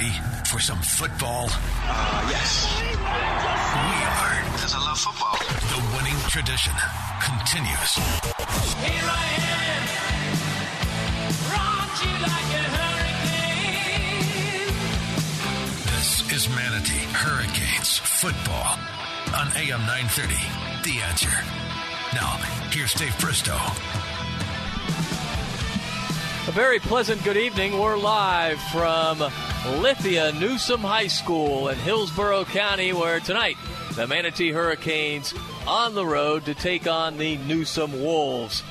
ready for some football? Uh, yes. We are. Because I love football. The winning tradition continues. Here I am, rock you like a hurricane. This is Manatee Hurricanes football on AM 930. The answer. Now, here's Dave Bristow. A very pleasant good evening. We're live from Lithia Newsome High School in Hillsborough County, where tonight the Manatee Hurricanes on the road to take on the Newsome Wolves.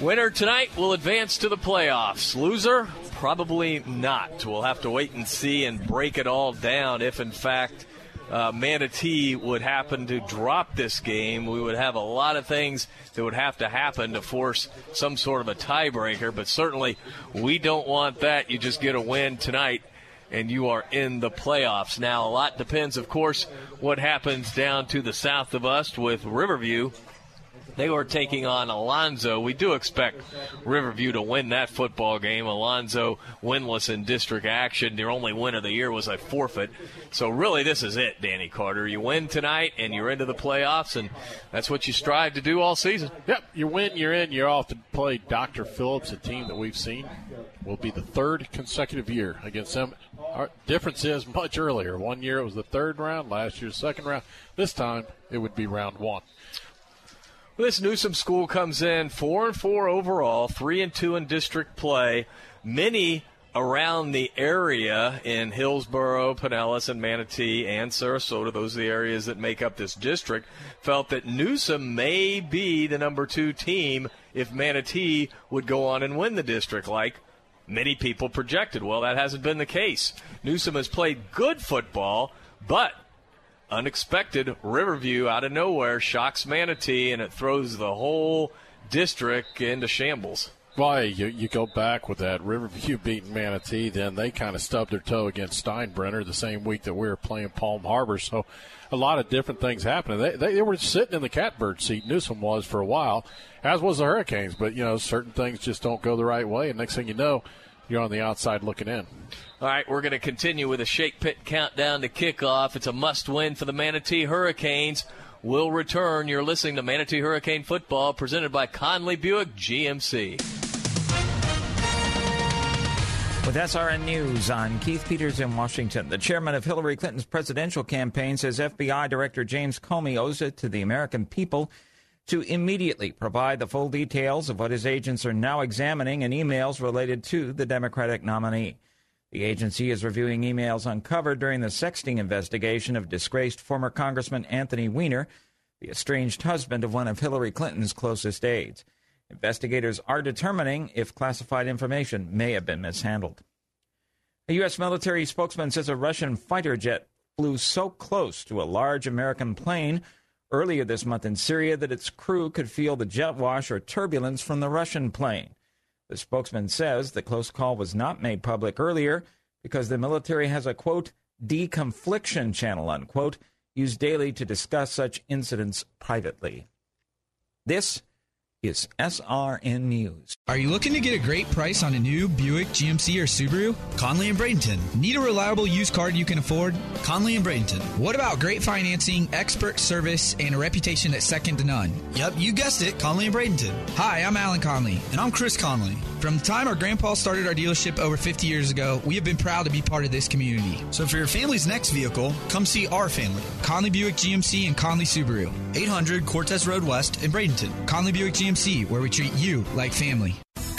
Winner tonight will advance to the playoffs. Loser, probably not. We'll have to wait and see and break it all down if, in fact, uh, Manatee would happen to drop this game, we would have a lot of things that would have to happen to force some sort of a tiebreaker. But certainly, we don't want that. You just get a win tonight. And you are in the playoffs. Now, a lot depends, of course, what happens down to the south of us with Riverview they were taking on Alonso. We do expect Riverview to win that football game. Alonso winless in district action. Their only win of the year was a forfeit. So really, this is it, Danny Carter. You win tonight, and you're into the playoffs, and that's what you strive to do all season. Yep, you win, you're in. You're off to play Dr. Phillips, a team that we've seen will be the third consecutive year against them. Our difference is much earlier. One year it was the third round, last year's second round. This time it would be round one. This Newsome school comes in four and four overall, three and two in district play. Many around the area in Hillsborough, Pinellas, and Manatee, and Sarasota, those are the areas that make up this district, felt that Newsome may be the number two team if Manatee would go on and win the district, like many people projected. Well, that hasn't been the case. Newsome has played good football, but unexpected Riverview out of nowhere shocks Manatee, and it throws the whole district into shambles. Why you, you go back with that Riverview beating Manatee, then they kind of stubbed their toe against Steinbrenner the same week that we were playing Palm Harbor. So a lot of different things happening. They, they, they were sitting in the catbird seat. Newsome was for a while, as was the Hurricanes. But you know, certain things just don't go the right way, and next thing you know, you're on the outside looking in. All right, we're going to continue with a Shake Pit countdown to kickoff. It's a must win for the Manatee Hurricanes. We'll return. You're listening to Manatee Hurricane Football presented by Conley Buick GMC. With SRN News, I'm Keith Peters in Washington. The chairman of Hillary Clinton's presidential campaign says FBI Director James Comey owes it to the American people to immediately provide the full details of what his agents are now examining in emails related to the Democratic nominee. The agency is reviewing emails uncovered during the sexting investigation of disgraced former Congressman Anthony Weiner, the estranged husband of one of Hillary Clinton's closest aides. Investigators are determining if classified information may have been mishandled. A U.S. military spokesman says a Russian fighter jet flew so close to a large American plane earlier this month in Syria that its crew could feel the jet wash or turbulence from the Russian plane. The spokesman says the close call was not made public earlier because the military has a quote deconfliction channel unquote used daily to discuss such incidents privately. This is SRN News. Are you looking to get a great price on a new Buick, GMC, or Subaru? Conley and Bradenton. Need a reliable used car you can afford? Conley and Bradenton. What about great financing, expert service, and a reputation that's second to none? Yep, you guessed it, Conley and Bradenton. Hi, I'm Alan Conley. And I'm Chris Conley. From the time our grandpa started our dealership over 50 years ago, we have been proud to be part of this community. So for your family's next vehicle, come see our family. Conley Buick GMC and Conley Subaru. 800 Cortez Road West in Bradenton. Conley Buick GMC, where we treat you like family.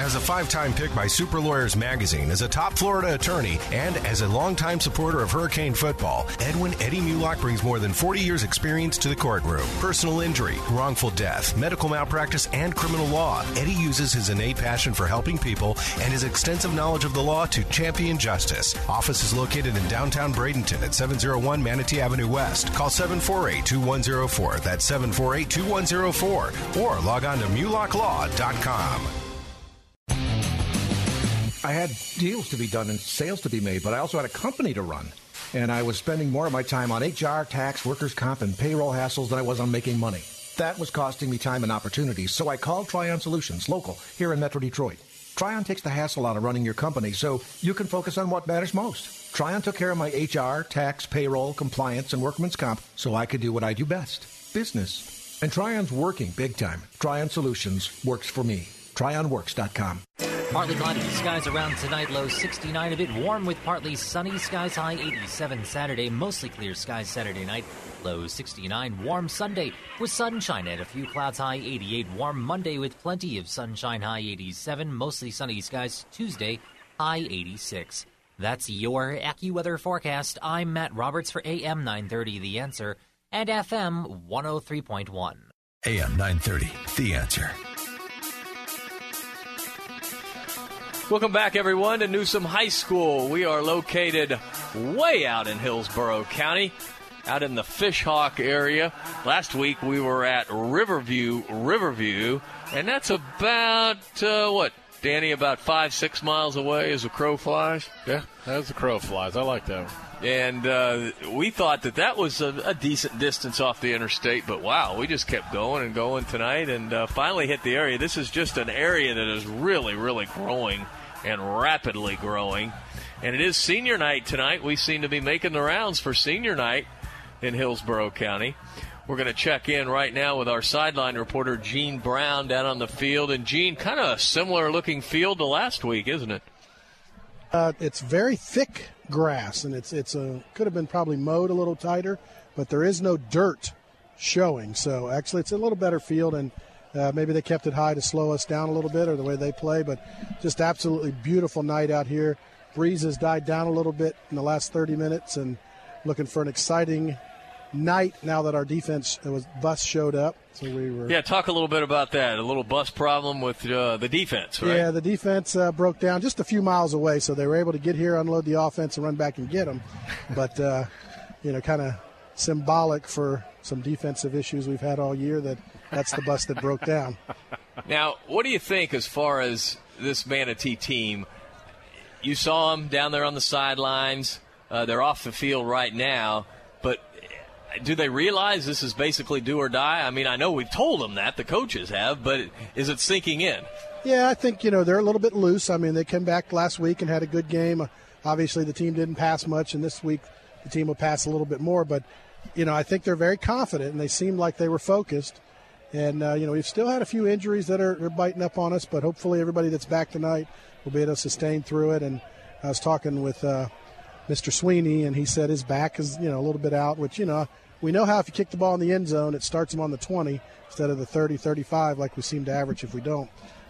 As a five time pick by Super Lawyers Magazine, as a top Florida attorney, and as a longtime supporter of Hurricane football, Edwin Eddie Mulock brings more than 40 years' experience to the courtroom. Personal injury, wrongful death, medical malpractice, and criminal law. Eddie uses his innate passion for helping people and his extensive knowledge of the law to champion justice. Office is located in downtown Bradenton at 701 Manatee Avenue West. Call 748 2104. That's 748 2104. Or log on to mulocklaw.com. I had deals to be done and sales to be made, but I also had a company to run. And I was spending more of my time on HR, tax, workers' comp, and payroll hassles than I was on making money. That was costing me time and opportunities, so I called Tryon Solutions, local, here in Metro Detroit. Tryon takes the hassle out of running your company so you can focus on what matters most. Tryon took care of my HR, tax, payroll, compliance, and workman's comp so I could do what I do best business. And Tryon's working big time. Tryon Solutions works for me. TryonWorks.com. Partly cloudy skies around tonight, low 69, a bit warm with partly sunny skies, high 87 Saturday, mostly clear skies Saturday night, low 69, warm Sunday with sunshine and a few clouds, high 88, warm Monday with plenty of sunshine, high 87, mostly sunny skies Tuesday, high 86. That's your AccuWeather forecast. I'm Matt Roberts for AM 930 The Answer and FM 103.1. AM 930, The Answer. Welcome back, everyone, to Newsome High School. We are located way out in Hillsborough County, out in the Fishhawk area. Last week we were at Riverview, Riverview, and that's about, uh, what, Danny, about five, six miles away as a crow flies? Yeah, as the crow flies. I like that one. And uh, we thought that that was a, a, decent distance off the interstate, but wow, we just kept going and going tonight and uh, finally hit the area. This is just an area that is really, really growing and rapidly growing. And it is senior night tonight. We seem to be making the rounds for senior night in Hillsborough County. We're going to check in right now with our sideline reporter, Gene Brown, down on the field. And, Gene, kind of a similar looking field to last week, isn't it? Uh, it's very thick grass, and it's it's a could have been probably mowed a little tighter, but there is no dirt showing. So actually, it's a little better field, and uh, maybe they kept it high to slow us down a little bit, or the way they play. But just absolutely beautiful night out here. Breeze has died down a little bit in the last 30 minutes, and looking for an exciting night now that our defense was bus showed up. So we were. Yeah, talk a little bit about that. A little bus problem with uh, the defense, right? Yeah, the defense uh, broke down just a few miles away, so they were able to get here, unload the offense, and run back and get them. but uh, you know, kind of symbolic for some defensive issues we've had all year. That that's the bus that broke down. Now, what do you think as far as this Manatee team? You saw them down there on the sidelines. Uh, they're off the field right now, do they realize this is basically do or die? I mean, I know we've told them that, the coaches have, but is it sinking in? Yeah, I think, you know, they're a little bit loose. I mean, they came back last week and had a good game. Obviously, the team didn't pass much, and this week the team will pass a little bit more, but, you know, I think they're very confident, and they seemed like they were focused. And, uh, you know, we've still had a few injuries that are, are biting up on us, but hopefully everybody that's back tonight will be able to sustain through it. And I was talking with uh, Mr. Sweeney, and he said his back is, you know, a little bit out, which, you know, we know how if you kick the ball in the end zone, it starts him on the 20 instead of the 30, 35 like we seem to average if we don't.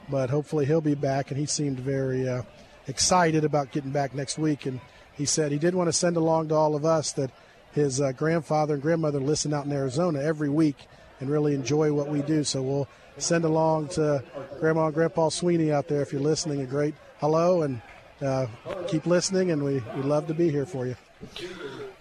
But hopefully he'll be back, and he seemed very uh, excited about getting back next week. And he said he did want to send along to all of us that his uh, grandfather and grandmother listen out in Arizona every week and really enjoy what we do. So we'll send along to Grandma and Grandpa Sweeney out there if you're listening a great hello and uh, keep listening, and we, we love to be here for you.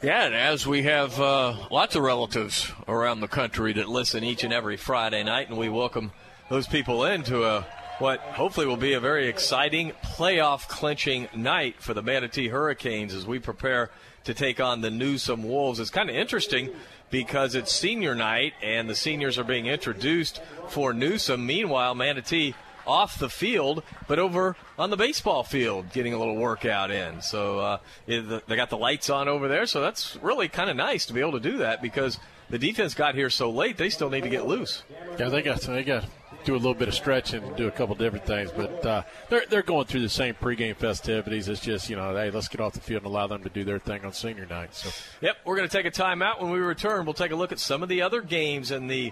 Yeah, and as we have uh, lots of relatives around the country that listen each and every Friday night, and we welcome those people into a what hopefully will be a very exciting playoff clinching night for the Manatee Hurricanes as we prepare to take on the Newsome Wolves. It's kind of interesting because it's senior night and the seniors are being introduced for Newsome. Meanwhile, Manatee off the field, but over on the baseball field, getting a little workout in. So uh, they got the lights on over there, so that's really kind of nice to be able to do that because the defense got here so late. They still need to get loose. Yeah, they got they got do a little bit of stretching and do a couple different things. But uh, they're they're going through the same pregame festivities. It's just you know, hey, let's get off the field and allow them to do their thing on senior night. So. Yep, we're going to take a timeout. When we return, we'll take a look at some of the other games in the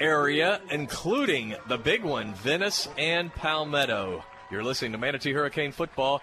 area, including the big one, Venice and Palmetto. You're listening to Manatee Hurricane Football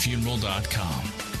Funeral.com.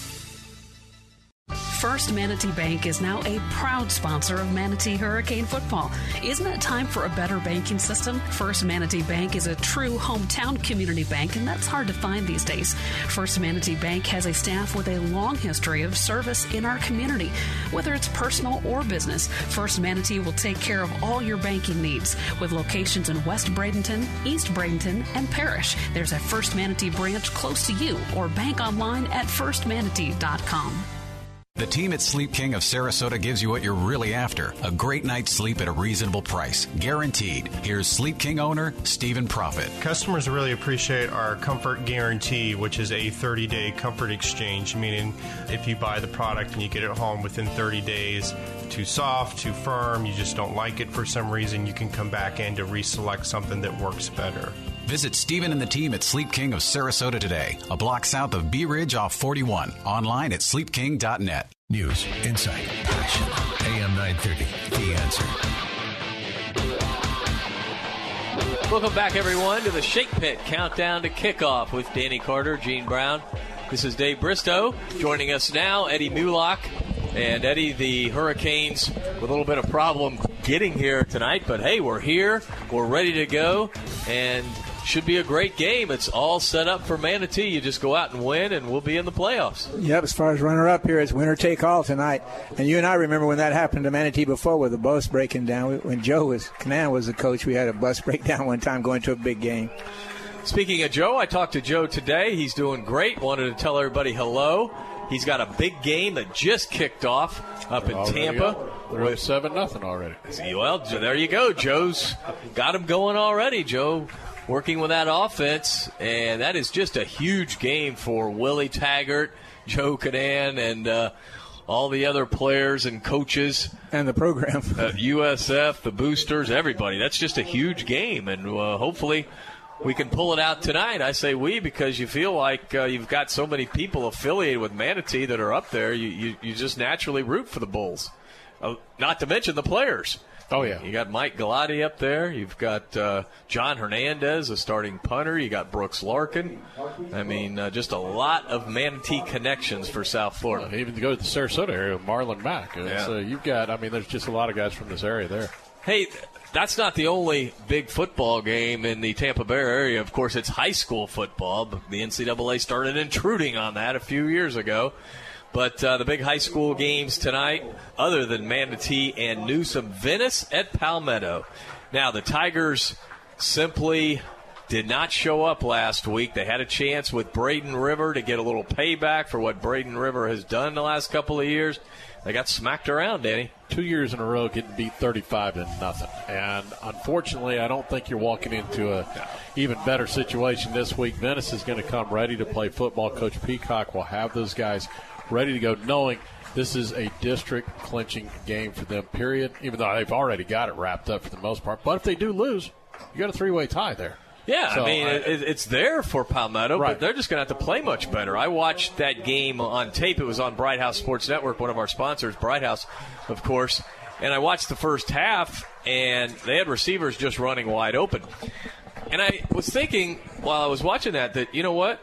First Manatee Bank is now a proud sponsor of Manatee Hurricane Football. Isn't it time for a better banking system? First Manatee Bank is a true hometown community bank, and that's hard to find these days. First Manatee Bank has a staff with a long history of service in our community. Whether it's personal or business, First Manatee will take care of all your banking needs. With locations in West Bradenton, East Bradenton, and Parrish, there's a First Manatee branch close to you or bank online at firstmanatee.com. The team at Sleep King of Sarasota gives you what you're really after a great night's sleep at a reasonable price. Guaranteed. Here's Sleep King owner Stephen Profit. Customers really appreciate our comfort guarantee, which is a 30 day comfort exchange, meaning if you buy the product and you get it home within 30 days, too soft, too firm, you just don't like it for some reason, you can come back in to reselect something that works better. Visit Stephen and the team at Sleep King of Sarasota today, a block south of Bee Ridge off 41. Online at sleepking.net. News, insight, passion. AM 930, The Answer. Welcome back, everyone, to the Shake Pit Countdown to Kickoff with Danny Carter, Gene Brown. This is Dave Bristow. Joining us now, Eddie Mulock. And Eddie, the Hurricanes with a little bit of problem getting here tonight, but hey, we're here, we're ready to go, and should be a great game. It's all set up for Manatee. You just go out and win, and we'll be in the playoffs. Yep, as far as runner up here, it's winner take all tonight. And you and I remember when that happened to Manatee before with the bus breaking down. When Joe was, Kinnan was the coach, we had a bus breakdown one time going to a big game. Speaking of Joe, I talked to Joe today. He's doing great. Wanted to tell everybody hello. He's got a big game that just kicked off up in Tampa. up. They're up seven nothing already. Well, there you go. Joe's got him going already. Joe working with that offense, and that is just a huge game for Willie Taggart, Joe Kinnan, and uh, all the other players and coaches and the program, uh, USF, the boosters, everybody. That's just a huge game, and uh, hopefully we can pull it out tonight. I say we because you feel like uh, you've got so many people affiliated with Manatee that are up there. You you, you just naturally root for the Bulls. Uh, not to mention the players. Oh yeah, you got Mike Galati up there. You've got uh, John Hernandez, a starting punter. You got Brooks Larkin. I mean, uh, just a lot of Manatee connections for South Florida. Even to go to the Sarasota area, Marlon Mack. Yeah. So you've got, I mean, there's just a lot of guys from this area there. Hey, that's not the only big football game in the Tampa Bay area. Of course, it's high school football. But the NCAA started intruding on that a few years ago. But uh, the big high school games tonight, other than Manatee and Newsome, Venice at Palmetto. Now, the Tigers simply did not show up last week. They had a chance with Braden River to get a little payback for what Braden River has done the last couple of years. They got smacked around, Danny. Two years in a row getting beat 35 to nothing. And unfortunately, I don't think you're walking into a even better situation this week. Venice is going to come ready to play football. Coach Peacock will have those guys ready to go, knowing this is a district clinching game for them, period. Even though they've already got it wrapped up for the most part. But if they do lose, you got a three way tie there. Yeah, So I mean, I- it, it's there for Palmetto, Right. but they're just going to have to play much better. I watched that game on tape. It was on Bright House Sports Network, one of our sponsors, Bright House, of course. And I watched the first half, and they had receivers just running wide open. And I was thinking while I was watching that that you know what,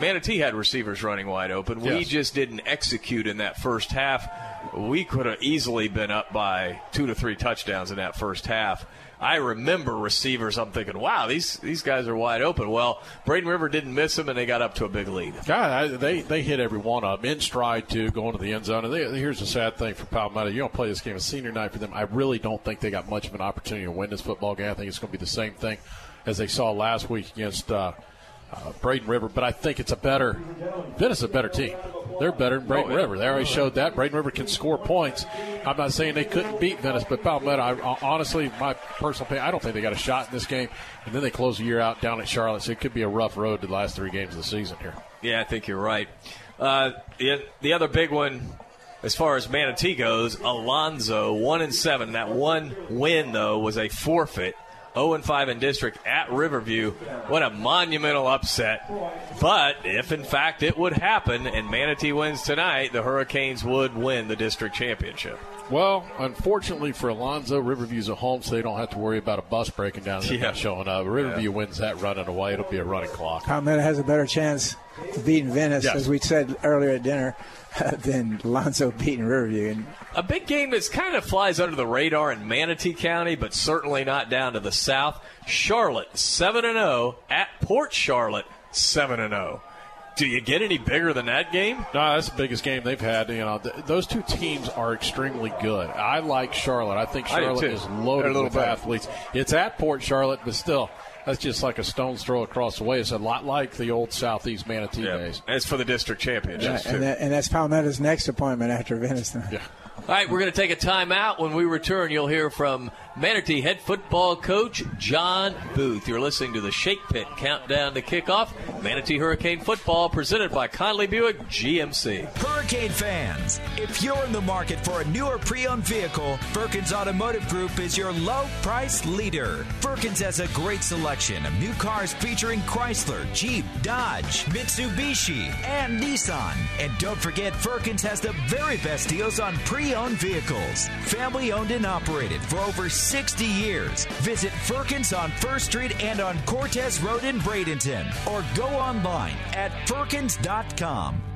Manatee had receivers running wide open. We Yes. just didn't execute in that first half. We could have easily been up by two to three touchdowns in that first half. I remember receivers. I'm thinking, wow, these these guys are wide open. Well, Braden River didn't miss them, and they got up to a big lead. God, I, they they hit every one of them in stride too, going to the end zone. And they, here's the sad thing for Palmetto: you don't play this game. It's senior night for them. I really don't think they got much of an opportunity to win this football game. I think it's going to be the same thing as they saw last week against uh, uh, Braden River. But I think it's a better. Venice is a better team. They're better than Braden Oh, yeah. River. They already showed that. Braden River can score points. I'm not saying they couldn't beat Venice, but Palmetto, I, honestly, my personal opinion, I don't think they got a shot in this game. And then they close the year out down at Charlotte, so it could be a rough road to the last three games of the season here. Yeah, I think you're right. Uh, the, the other big one, as far as Manatee goes, Alonso one and seven. That one win though was a forfeit. 0 and 5 in district at Riverview. What a monumental upset. But if in fact it would happen and Manatee wins tonight, the Hurricanes would win the district championship. Well, unfortunately for Alonso, Riverview's at home, so they don't have to worry about a bus breaking down and Yeah. not showing up. Riverview wins that running away. It'll be a running clock. Palmetto has a better chance of beating Venice, Yes. as we said earlier at dinner, than Lonzo beating Riverview. And A big game that's kind of flies under the radar in Manatee County, but certainly not down to the south. Charlotte, 7 and 0 at Port Charlotte, 7 and 0. Do you get any bigger than that game? No, that's the biggest game they've had. You know, th- those two teams are extremely good. I like Charlotte. I think Charlotte too. is loaded with better. athletes. It's at Port Charlotte, but still, that's just like a stone's throw across the way. It's a lot like the old Southeast Manatee days. And it's for the district championship. and, that, and that's Palmetto's next appointment after Venice. Yeah. All right, we're going to take a timeout. When we return, you'll hear from Manatee head football coach John Booth. You're listening to the Shake Pit countdown to kickoff. Manatee Hurricane football presented by Conley Buick GMC. Hurricane fans, if you're in the market for a newer pre-owned vehicle, Firkins Automotive Group is your low price leader. Firkins has a great selection of new cars featuring Chrysler, Jeep, Dodge, Mitsubishi, and Nissan. And don't forget, Firkins has the very best deals on pre-owned vehicles. Family owned and operated for over 60 years. Visit Firkins on First Street and on Cortez Road in Bradenton, or go online at firkins.com.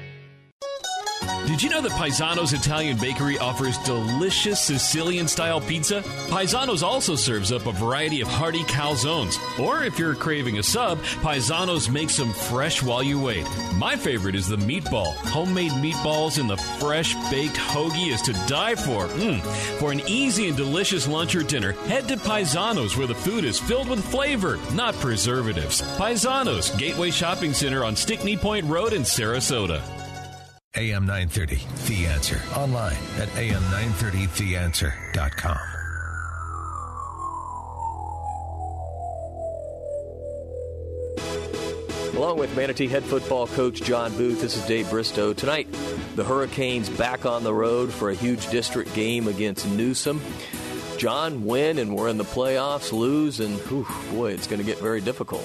Did you know that Paisano's Italian Bakery offers delicious Sicilian style pizza? Paisano's also serves up a variety of hearty calzones. Or if you're craving a sub, Paisano's makes them fresh while you wait. My favorite is the meatball. Homemade meatballs in the fresh baked hoagie is to die for. Mm. For an easy and delicious lunch or dinner, head to Paisano's where the food is filled with flavor, not preservatives. Paisano's, Gateway Shopping Center on Stickney Point Road in Sarasota. AM 930, The Answer. Online at am930theanswer.com. Along with Manatee head football coach John Booth, this is Dave Bristow. Tonight, the Hurricanes back on the road for a huge district game against Newsome. John win and we're in the playoffs, lose, and whew, boy, it's going to get very difficult.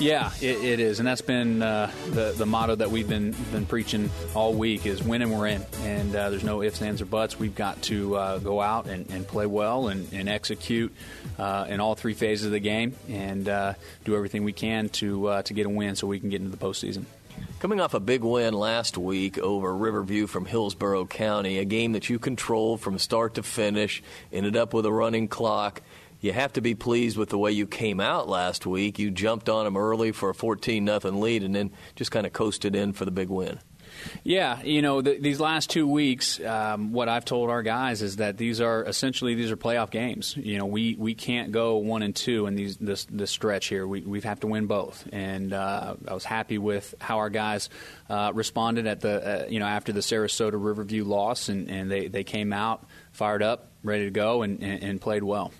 Yeah, it, it is, and that's been uh, the the motto that we've been been preaching all week is win and we're in, and uh, there's no ifs, ands, or buts. We've got to uh, go out and, and play well and, and execute uh, in all three phases of the game and uh, do everything we can to uh, to get a win so we can get into the postseason. Coming off a big win last week over Riverview from Hillsborough County, a game that you controlled from start to finish, ended up with a running clock. You have to be pleased with the way you came out last week. You jumped on them early for a 14 nothing lead and then just kind of coasted in for the big win. Yeah, you know, the, these last two weeks, um, what I've told our guys is that these are essentially these are playoff games. You know, we, we can't go one and two in these this this stretch here. We we have to win both, and uh, I was happy with how our guys uh, responded at the uh, you know after the Sarasota Riverview loss, and, and they they came out fired up, ready to go, and, and, and played well.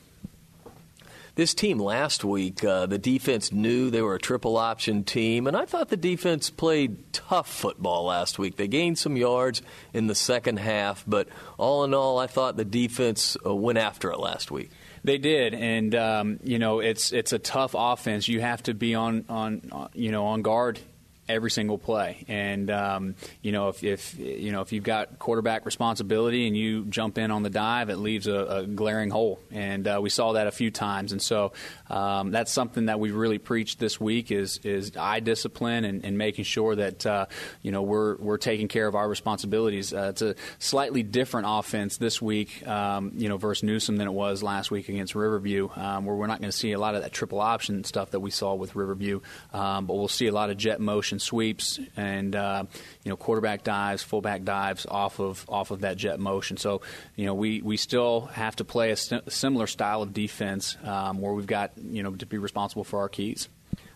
This team last week, uh, the defense knew they were a triple option team, and I thought the defense played tough football last week. They gained some yards in the second half, but all in all, I thought the defense uh, went after it last week. They did, and um, you know it's it's a tough offense. You have to be on on uh, you know on guard every single play. And um, you know, if, if you know if you've got quarterback responsibility and you jump in on the dive, it leaves a, a glaring hole. And uh, we saw that a few times. And so um, that's something that we really preached this week is is eye discipline and, and making sure that uh, you know we're we're taking care of our responsibilities. Uh, it's a slightly different offense this week, um, you know, versus Newsome than it was last week against Riverview, um, where we're not going to see a lot of that triple option stuff that we saw with Riverview, um, but we'll see a lot of jet motion sweeps and uh, you know quarterback dives, fullback dives off of off of that jet motion. So you know we, we still have to play a sim- similar style of defense um, where we've got you know to be responsible for our keys.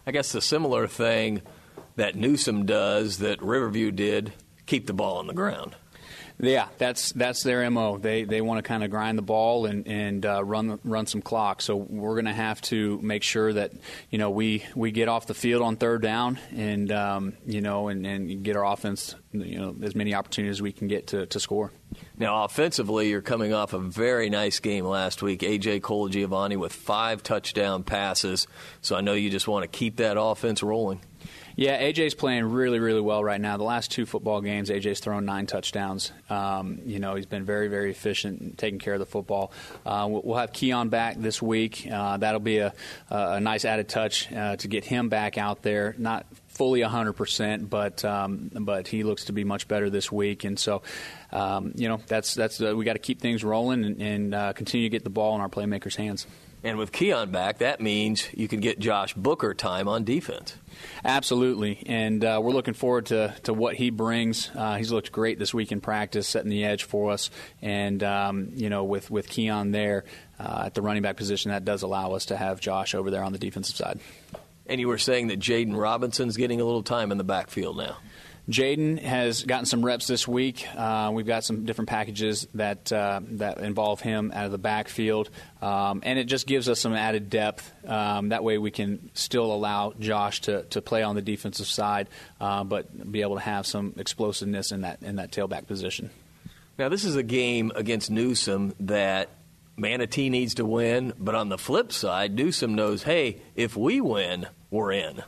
I guess the similar thing that Newsome does that Riverview did keep the ball on the ground. Yeah, that's that's their mo. They they want to kind of grind the ball and and uh, run run some clock. So we're going to have to make sure that you know we we get off the field on third down and um, you know and, and get our offense you know as many opportunities as we can get to, to score. Now, offensively, you're coming off a very nice game last week. AJ Colagiovanni with five touchdown passes. So I know you just want to keep that offense rolling. Yeah, AJ's playing really, really well right now. The last two football games, AJ's thrown nine touchdowns. Um, you know, he's been very, very efficient in taking care of the football. Uh, we'll have Keon back this week. Uh, that'll be a, a nice added touch uh, to get him back out there. Not fully 100%, but um, but he looks to be much better this week, and so um, you know that's that's uh, we got to keep things rolling and, and uh, continue to get the ball in our playmakers' hands. And with Keon back, that means you can get Josh Booker time on defense. Absolutely, and uh, we're looking forward to, to what he brings. Uh, he's looked great this week in practice, setting the edge for us, and um, you know with with Keon there uh, at the running back position, that does allow us to have Josh over there on the defensive side. And you were saying that Jaden Robinson's getting a little time in the backfield now. Jaden has gotten some reps this week. Uh, we've got some different packages that uh, that involve him out of the backfield, um, and it just gives us some added depth. Um, that way, we can still allow Josh to, to play on the defensive side, uh, but be able to have some explosiveness in that in that tailback position. Now, this is a game against Newsome that Manatee needs to win, but on the flip side, Newsome knows, hey, if we win, we're in.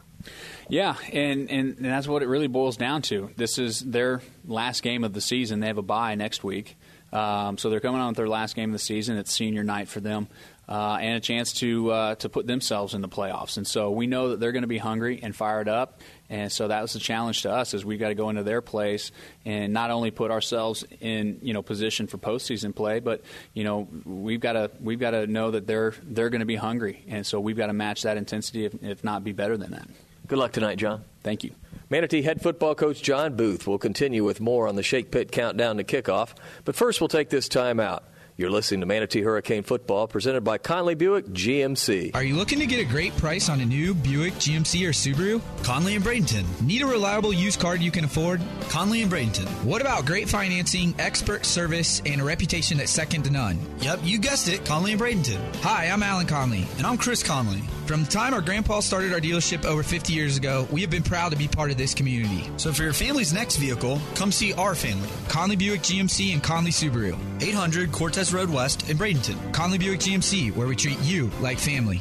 Yeah, and, and, and that's what it really boils down to. This is their last game of the season. They have a bye next week. Um, so they're coming on with their last game of the season. It's senior night for them. Uh, and a chance to uh, to put themselves in the playoffs. And so we know that they're going to be hungry and fired up. And so that was the challenge to us is we've got to go into their place and not only put ourselves in you know position for postseason play, but you know we've got to we've got to know that they're they're going to be hungry, and so we've got to match that intensity, if, if not be better than that. Good luck tonight, John. Thank you. Manatee head football coach John Booth will continue with more on the Shake Pit countdown to kickoff. But first, we'll take this time out. You're listening to Manatee Hurricane Football presented by Conley Buick GMC. Are you looking to get a great price on a new Buick, GMC, or Subaru? Conley and Bradenton. Need a reliable used car you can afford? Conley and Bradenton. What about great financing, expert service, and a reputation that's second to none? Yep, you guessed it, Conley and Bradenton. Hi, I'm Alan Conley. And I'm Chris Conley. From the time our grandpa started our dealership over 50 years ago, we have been proud to be part of this community. So for your family's next vehicle, come see our family. Conley Buick GMC and Conley Subaru. 800 Cortez Road West in Bradenton. Conley Buick GMC, where we treat you like family.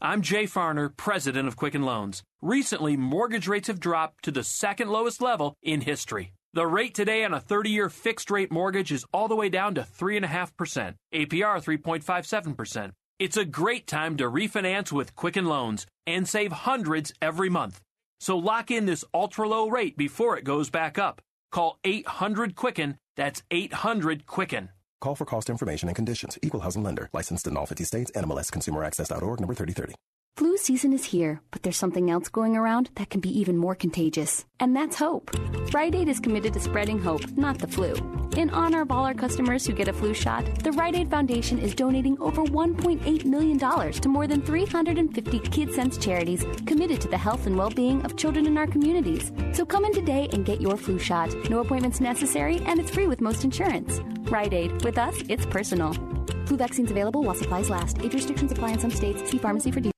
I'm Jay Farner, president of Quicken Loans. Recently, mortgage rates have dropped to the second lowest level in history. The rate today on a 30 year fixed rate mortgage is all the way down to 3.5%, APR 3.57%. It's a great time to refinance with Quicken Loans and save hundreds every month. So lock in this ultra low rate before it goes back up. Call 800 Quicken, that's 800 Quicken. Call for cost information and conditions. Equal housing lender. Licensed in all 50 states. NMLS ConsumerAccess.org number 3030. Flu season is here, but there's something else going around that can be even more contagious, and that's hope. Rite Aid is committed to spreading hope, not the flu. In honor of all our customers who get a flu shot, the Rite Aid Foundation is donating over $1.8 million to more than 350 KidCents charities committed to the health and well being of children in our communities. So come in today and get your flu shot. No appointments necessary, and it's free with most insurance. Rite Aid. With us, it's personal. Flu vaccines available while supplies last. Age restrictions apply in some states. See pharmacy for details.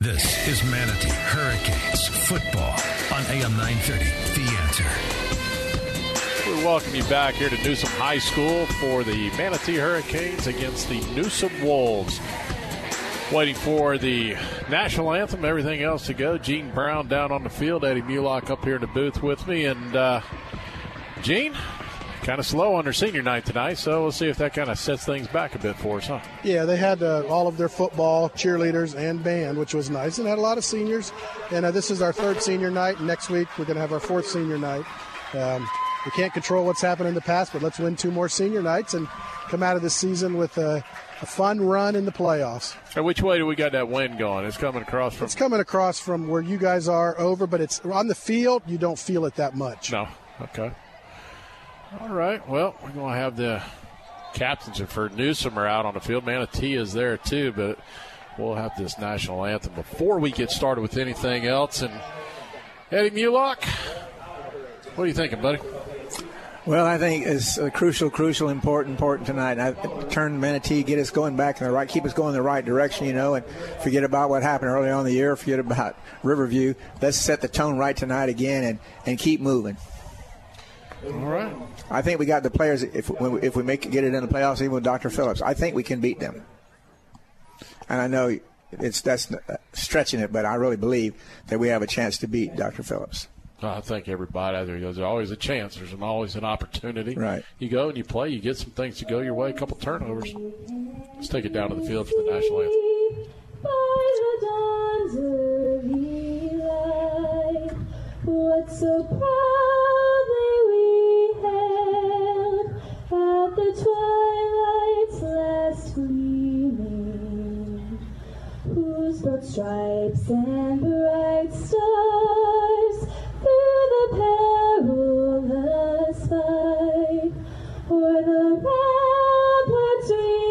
This is Manatee Hurricanes football on AM 930. The answer. We welcome you back here to Newsome High School for the Manatee Hurricanes against the Newsome Wolves. Waiting for the national anthem, everything else to go. Gene Brown down on the field, Eddie Mulock up here in the booth with me, and uh, Gene, kind of slow on their senior night tonight, so we'll see if that kind of sets things back a bit for us, huh? Yeah, they had uh, all of their football, cheerleaders, and band, which was nice, and had a lot of seniors. And uh, this is our third senior night. Next week we're going to have our fourth senior night. Um, we can't control what's happened in the past, but let's win two more senior nights and come out of this season with a, a fun run in the playoffs. And which way do we got that wind going? It's coming across from. It's coming across from where you guys are over, but it's on the field. You don't feel it that much. No. Okay. All right. Well, we're going to have the captains of for Newsome are out on the field. Manatee is there too, but we'll have this national anthem before we get started with anything else. And Eddie Mulock, what are you thinking, buddy? Well, I think it's crucial, crucial, important, important tonight. I turn Manatee, get us going back in the right, keep us going in the right direction, you know, and forget about what happened early on the year. Forget about Riverview. Let's set the tone right tonight again and, and keep moving. All right. I think we got the players. If when we, if we make get it in the playoffs, even with Dr. Phillips, I think we can beat them. And I know it's that's stretching it, but I really believe that we have a chance to beat Dr. Phillips. I think everybody there's always a chance. There's an, always an opportunity. Right. You go and you play. You get some things to go your way. A couple turnovers. Let's take it down to the field for the national anthem. At the twilight's last gleaming, whose broad stripes and bright stars through the perilous fight. O'er the ramparts we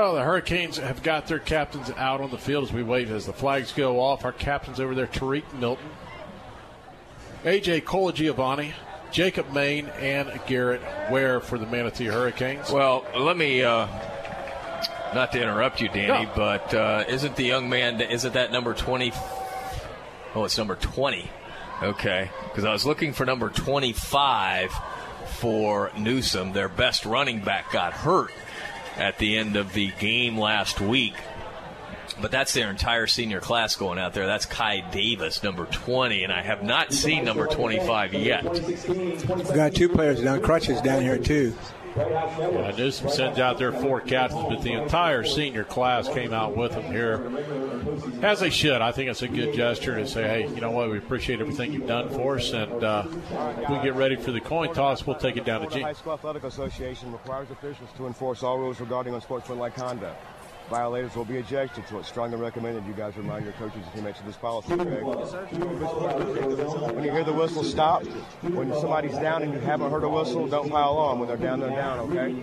So the Hurricanes have got their captains out on the field as we wait as the flags go off. Our captains over there, Tariq Milton, AJ Colagiovanni, Jacob Main, and Garrett Ware for the Manatee Hurricanes. Well, let me, uh, not to interrupt you, Danny, No. but uh, isn't the young man, isn't that number 20? Oh, it's number 20. Okay. Because I was looking for number 25 for Newsome. Their best running back got hurt at the end of the game last week. But that's their entire senior class going out there. That's Kai Davis, number 20, and I have not seen number 25 yet. We've got two players down crutches down here too. Yeah, Newsome sends out their four captains, but the entire senior class came out with them here, as they should. I think it's a good gesture to say, hey, you know what, we appreciate everything you've done for us, and uh, we get ready for the coin toss, we'll take it down to The High School Athletic Association requires officials to enforce all rules regarding unsportsmanlike conduct. Violators will be ejected, so it's strongly recommended you guys remind your coaches and teammates of this policy. Greg. When you hear the whistle, stop. When somebody's down and you haven't heard a whistle, don't pile on. When they're down, they're down, okay?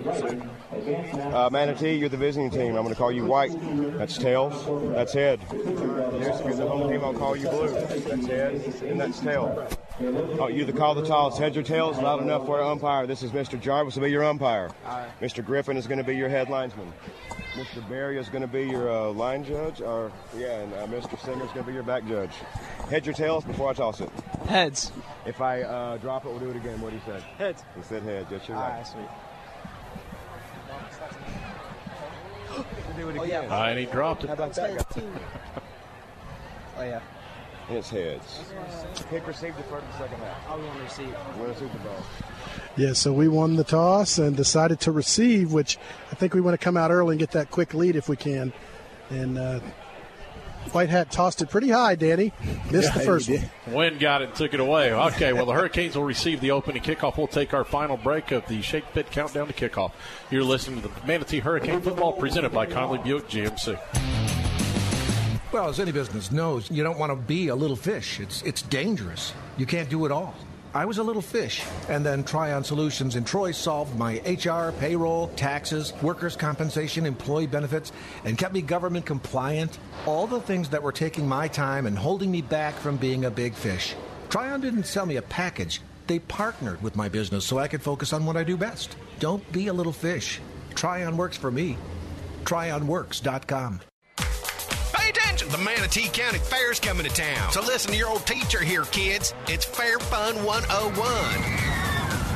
Uh, Manatee, you're the visiting team. I'm going to call you white. That's tails. That's head. Here's, you're the home team. I'll call you blue. That's head, and that's tail. Oh, you the call the toss, heads or tails, loud enough for our umpire. This is Mr. Jarvis will be your umpire. Mr. Griffin is going to be your head linesman. Mr. Barry is going to be your uh, line judge, or yeah, and uh, Mr. Singer is going to be your back judge. Heads or tails before I toss it. Heads. If I uh, drop it, we'll do it again. What he said. Heads. He said heads. Yes, you're right. sweet. Do it again. Oh, yeah. Uh, and he dropped it. How about that? guy? Oh, yeah. It's heads. Kick receive defer to the second half. I'll want to receive. We're going to Super Bowl. Yeah, so we won the toss and decided to receive, which I think we want to come out early and get that quick lead if we can. And uh, White Hat tossed it pretty high, Danny. Missed the first one. Wynn got it and took it away. Okay, well, the Hurricanes will receive the opening kickoff. We'll take our final break of the Shake Pit Countdown to Kickoff. You're listening to the Manatee Hurricane Football presented by Conley Buick GMC. Well, as any business knows, you don't want to be a little fish. It's it's dangerous. You can't do it all. I was a little fish, and then Tryon Solutions in Troy solved my HR, payroll, taxes, workers' compensation, employee benefits, and kept me government compliant. All the things that were taking my time and holding me back from being a big fish. Tryon didn't sell me a package. They partnered with my business so I could focus on what I do best. Don't be a little fish. Tryon works for me. TryonWorks.com. The Manatee County Fair's coming to town. So listen to your old teacher here, kids. It's Fair Fun 101.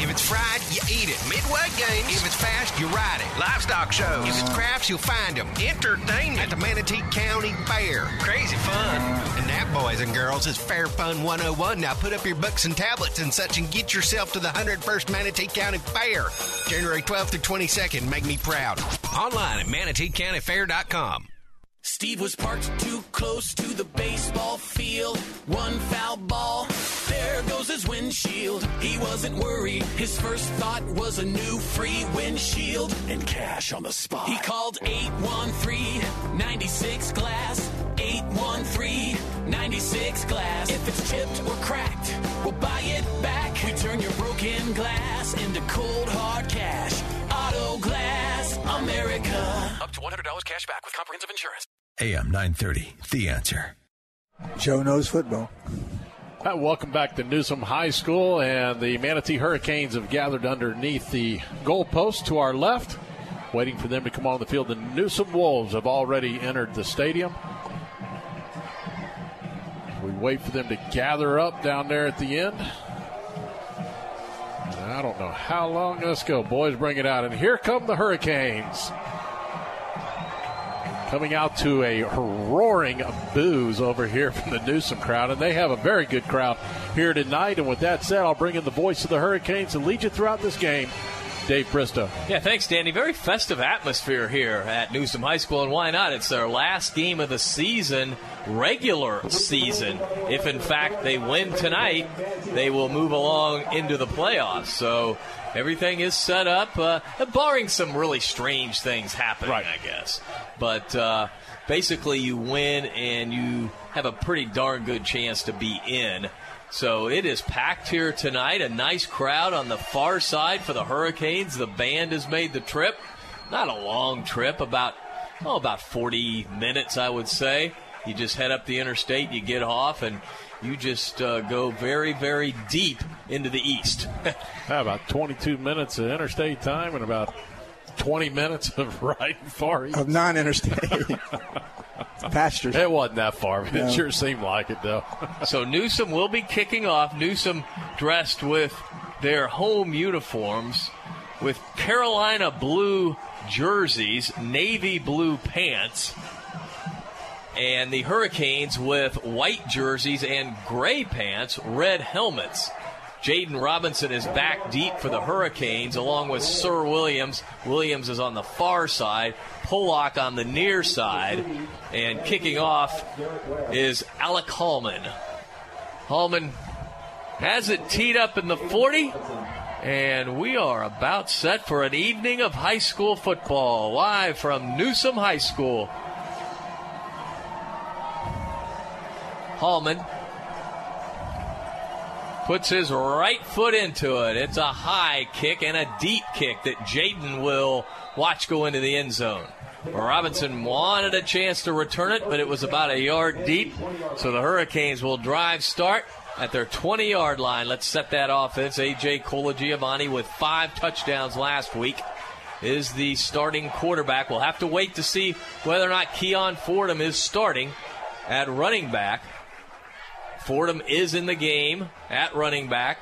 If it's fried, you eat it. Midway games. If it's fast, you ride it. Livestock shows. If it's crafts, you'll find them. Entertainment at the Manatee County Fair. Crazy fun. And that, boys and girls, is Fair Fun 101. Now put up your books and tablets and such and get yourself to the 101st Manatee County Fair. January 12th through 22nd. Make me proud. Online at manateecountyfair.com. Steve was parked too close to the baseball field. One foul ball, there goes his windshield. He wasn't worried. His first thought was a new free windshield and cash on the spot. He called 813-96 Glass. 813-96 Glass. If it's chipped or cracked, we'll buy it back. We turn your broken glass into cold hard cash. Auto Glass America. Up to $100 cash back with comprehensive insurance. AM 930, The Answer. Joe knows football. Welcome back to Newsome High School, and the Manatee Hurricanes have gathered underneath the goalpost to our left, waiting for them to come on the field. The Newsome Wolves have already entered the stadium. We wait for them to gather up down there at the end. I don't know how long. Let's go, boys. Bring it out. And here come the Hurricanes. Coming out to a roaring booze over here from the Newsome crowd, and they have a very good crowd here tonight. And with that said, I'll bring in the voice of the Hurricanes and lead you throughout this game, Dave Bristow. Yeah, thanks, Danny. Very festive atmosphere here at Newsome High School, and why not? It's their last game of the season, regular season. If in fact they win tonight, they will move along into the playoffs. So everything is set up, uh, barring some really strange things happening, I guess. But uh, basically, you win and you have a pretty darn good chance to be in. So it is packed here tonight. A nice crowd on the far side for the Hurricanes. The band has made the trip. Not a long trip, about oh, about 40 minutes, I would say. You just head up the interstate, you get off, and you just uh, go very, very deep into the east. How about 22 minutes of interstate time and about 20 minutes of riding far east? Of non-interstate. Pastures. It wasn't that far, but No. it sure seemed like it, though. so Newsome will be kicking off. Newsome dressed with their home uniforms with Carolina blue jerseys, navy blue pants, and the Hurricanes with white jerseys and gray pants, red helmets. Jaden Robinson is back deep for the Hurricanes, along with Sir Williams. Williams is on the far side, Pollock on the near side, and kicking off is Alec Hallman. Hallman has it teed up in the 40, and we are about set for an evening of high school football, live from Newsome High School. Hallman puts his right foot into it. It's a high kick and a deep kick that Jaden will watch go into the end zone. Robinson wanted a chance to return it, but it was about a yard deep. So the Hurricanes will drive start at their 20 yard line. Let's set that offense. AJ Colagiovanni with five touchdowns last week is the starting quarterback. We'll have to wait to see whether or not Keon Fordham is starting at running back. Fordham is in the game at running back.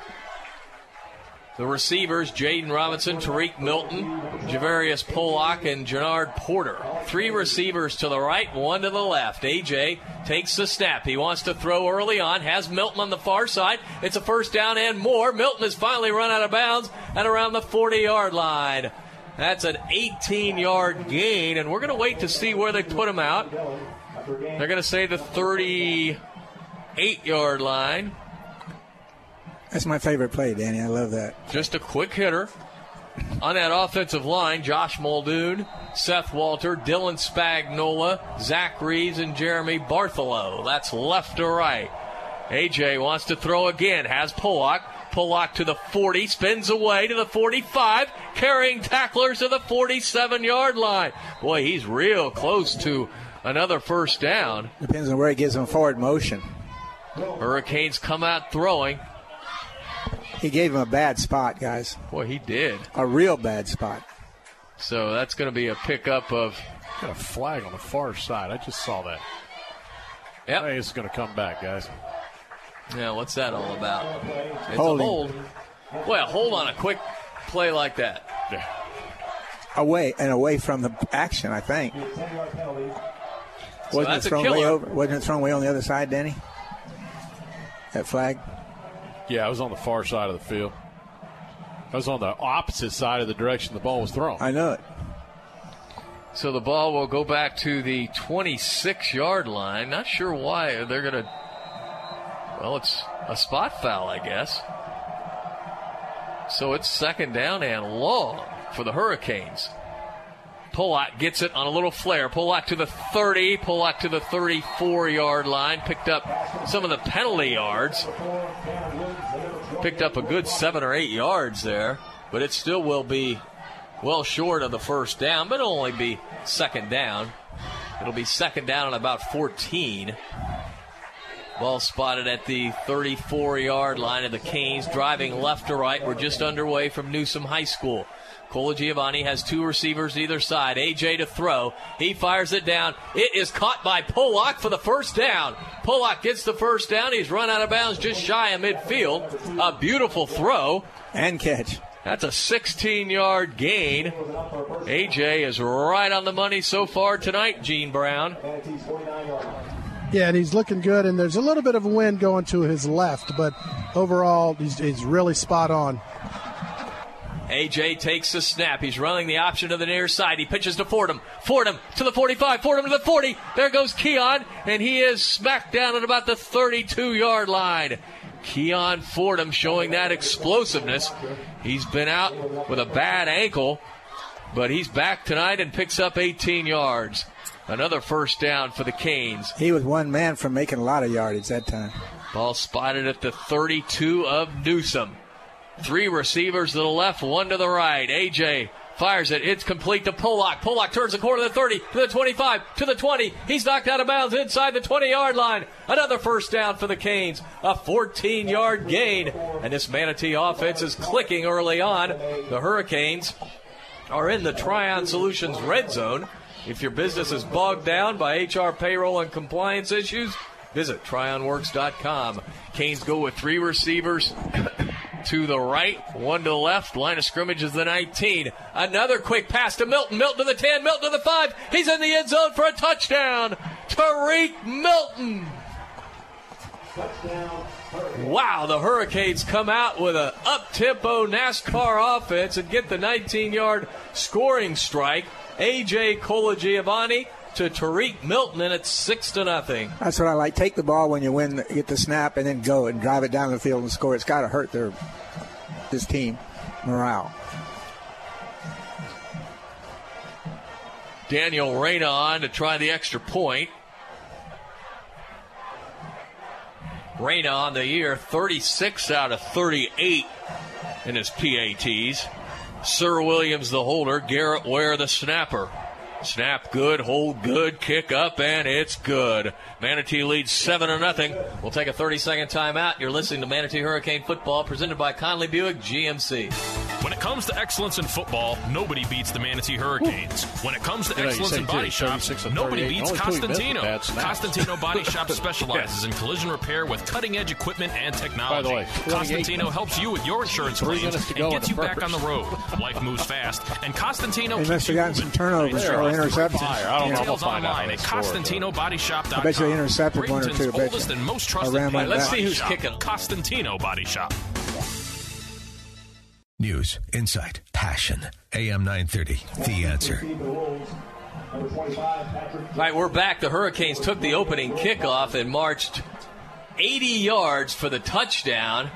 The receivers, Jaden Robinson, Tariq Milton, Javarius Pollock, and Jannard Porter. Three receivers to the right, one to the left. AJ takes the snap. He wants to throw early on, has Milton on the far side. It's a first down and more. Milton has finally run out of bounds at around the 40 yard line. That's an 18 yard gain, and we're going to wait to see where they put him out. They're going to say the 38 yard line. That's my favorite play, Danny. I love that. Just a quick hitter. On that offensive line, Josh Muldoon, Seth Walter, Dylan Spagnola, Zach Reeves, and Jeremy Bartholow. That's left to right. AJ wants to throw again, has Pollock. Pollock to the 40, spins away to the 45, carrying tacklers to the 47 yard line. Boy, he's real close to another first down. Depends on where he gives him forward motion. Hurricanes come out throwing. He gave him a bad spot, guys. Boy, he did. A real bad spot. So that's going to be a pickup of. Got a flag on the far side. I just saw that. Yep. Hey, it's going to come back, guys. Yeah, what's that all about? It's Holding. a hold. Well, hold on a quick play like that. Away and away from the action, I think. So wasn't that's it a thrown way over? Wasn't it thrown way on the other side, Danny? That flag. Yeah, I was on the far side of the field. I was on the opposite side of the direction the ball was thrown. I know it. So the ball will go back to the 26 yard line. Not sure why they're going to. Well, it's a spot foul, I guess. So it's second down and long for the Hurricanes. Pollock gets it on a little flare. Pollock to the 30, Pollock to the 34 yard line. Picked up some of the penalty yards. Picked up a good seven or eight yards there, but it still will be well short of the first down, but it'll only be second down. It'll be second down and about 14. Ball spotted at the 34 yard line of the Canes, driving left to right. We're just underway from Newsome High School. Colagiovanni has two receivers either side. AJ to throw. He fires it down. It is caught by Pollock for the first down. Pollock gets the first down. He's run out of bounds just shy of midfield. A beautiful throw. And catch. That's a 16 yard gain. AJ is right on the money so far tonight, Gene Brown. Yeah, and he's looking good, and there's a little bit of a wind going to his left, but overall, he's, he's really spot on. AJ takes the snap. He's running the option to the near side. He pitches to Fordham. Fordham to the 45. Fordham to the 40. There goes Keon, and he is smacked down at about the 32 yard line. Keon Fordham showing that explosiveness. He's been out with a bad ankle, but he's back tonight and picks up 18 yards. Another first down for the Canes. He was one man from making a lot of yardage that time. Ball spotted at the 32 of Newsome. Three receivers to the left, one to the right. AJ fires it. It's complete to Pollock. Pollock turns the corner to the 30, to the 25, to the 20. He's knocked out of bounds inside the 20 yard line. Another first down for the Canes. A 14 yard gain. And this Manatee offense is clicking early on. The Hurricanes are in the Tryon Solutions red zone. If your business is bogged down by HR payroll and compliance issues, visit tryonworks.com. Canes go with three receivers to the right, one to the left. Line of scrimmage is the 19. Another quick pass to Milton. Milton to the 10, Milton to the 5. He's in the end zone for a touchdown. Tariq Milton. Wow, the Hurricanes come out with a up-tempo NASCAR offense and get the 19-yard scoring strike. AJ Colagiovanni to Tariq Milton, and it's six to nothing. That's what I like. Take the ball when you win, get the snap, and then go and drive it down the field and score. It's got to hurt their this team morale. Daniel Reyna on to try the extra point. Reyna on the year, 36 out of 38 in his PATs. Sir Williams the holder, Garrett Ware the snapper. Snap good, hold good, kick up, and it's good. Manatee leads 7 to nothing. We'll take a 30 second timeout. You're listening to Manatee Hurricane Football presented by Conley Buick GMC. When it comes to excellence in football, nobody beats the Manatee Hurricanes. When it comes to You know, excellence in body shops, nobody beats only two Costantino. Costantino Body Shop specializes in collision repair with cutting edge equipment and technology. By the way, 28 Costantino helps you with your insurance claims and gets the you back on the road. Life moves fast, and Costantino They keeps must have you gotten some turnovers or interceptions. I don't know. We'll Details find online how at they scored, though. CostantinoBodyShop.com. I bet you they intercepted one or two, oldest you. and most trusted ran body like Let's that. see who's shop. kicking. Costantino Body Shop. News, insight, passion. AM 930, The Answer. All right, we're back. The Hurricanes took the opening kickoff and marched 80 yards for the touchdown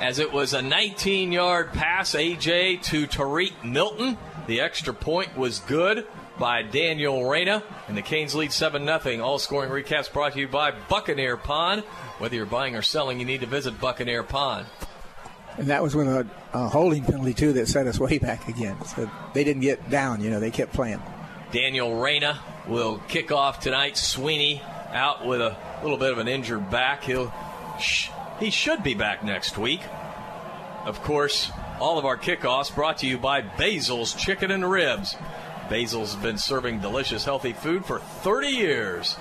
as it was a 19 yard pass, AJ, to Tariq Milton. The extra point was good by Daniel Reyna, and the Canes lead 7 0. All scoring recaps brought to you by Buccaneer Pawn. Whether you're buying or selling, you need to visit Buccaneer Pawn. And that was with a, a holding penalty too that set us way back again. So they didn't get down. You know, they kept playing. Daniel Reyna will kick off tonight. Sweeney out with a little bit of an injured back. He'll sh- he should be back next week. Of course, all of our kickoffs brought to you by Basil's Chicken and Ribs. Basil's has been serving delicious, healthy food for 30 years.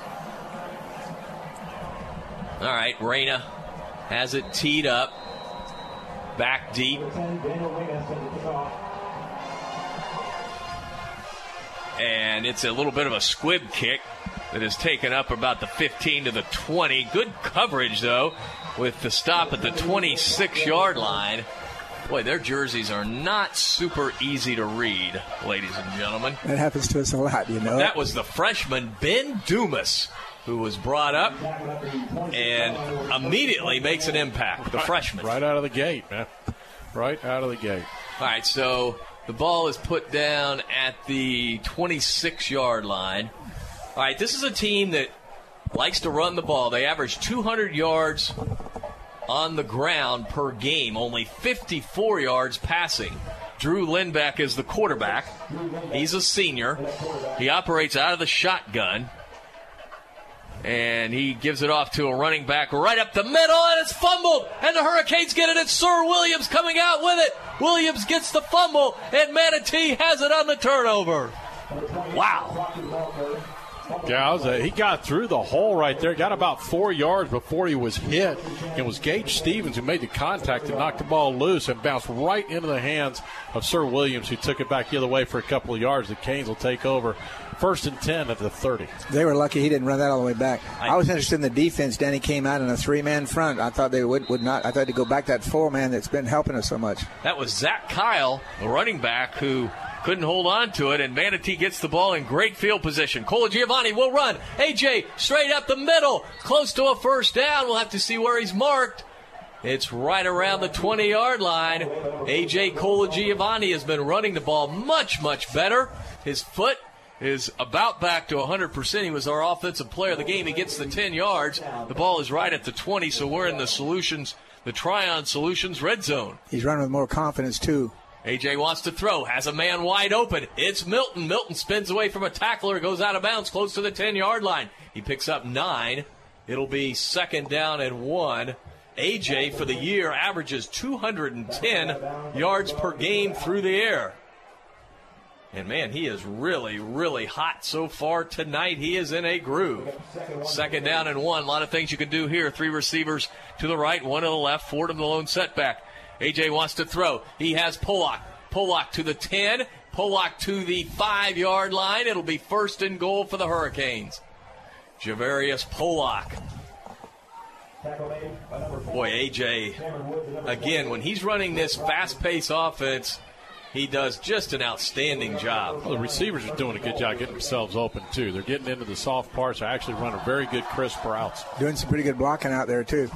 All right, Reyna has it teed up. Back deep. And it's a little bit of a squib kick that is taken up about the 15 to the 20. Good coverage, though, with the stop at the 26 yard line. Boy, their jerseys are not super easy to read, ladies and gentlemen. That happens to us a lot, you know. That was the freshman Ben Dumas who was brought up and immediately makes an impact. The freshman. Right out of the gate, man. Right out of the gate. All right, so the ball is put down at the 26 yard line. All right, this is a team that likes to run the ball. They average 200 yards on the ground per game, only 54 yards passing. Drew Lindbeck is the quarterback. He's a senior. He operates out of the shotgun. And he gives it off to a running back right up the middle, and it's fumbled. And the Hurricanes get it. It's Sir Williams coming out with it. Williams gets the fumble, and Manatee has it on the turnover. Wow. Yeah, I was, uh, he got through the hole right there. Got about four yards before he was hit. It was Gage Stevens who made the contact and knocked the ball loose and bounced right into the hands of Sir Williams, who took it back the other way for a couple of yards. The Canes will take over. First and 10 at the 30. They were lucky he didn't run that all the way back. I, was interested in the defense. Danny came out in a three man front. I thought they would, would not. I thought they'd go back that four man that's been helping us so much. That was Zach Kyle, the running back, who couldn't hold on to it, and Manatee gets the ball in great field position. Colagiovanni will run. AJ straight up the middle, close to a first down. We'll have to see where he's marked. It's right around the 20 yard line. AJ Colagiovanni has been running the ball much, much better. His foot is about back to 100%. He was our offensive player of the game. He gets the 10 yards. The ball is right at the 20, so we're in the solutions, the Tryon Solutions red zone. He's running with more confidence, too. AJ wants to throw, has a man wide open. It's Milton. Milton spins away from a tackler, goes out of bounds close to the 10 yard line. He picks up nine. It'll be second down and one. AJ for the year averages 210 yards per game through the air. And man, he is really, really hot so far tonight. He is in a groove. Second down and one. A lot of things you can do here. Three receivers to the right, one to the left. Fordham the lone setback. AJ wants to throw. He has Pollock. Pollock to the 10. Pollock to the five yard line. It'll be first and goal for the Hurricanes. Javarius Pollock. Boy, AJ, again, when he's running this fast paced offense, he does just an outstanding job. Well, the receivers are doing a good job getting themselves open, too. They're getting into the soft parts. They're actually running a very good crisp routes. Doing some pretty good blocking out there, too.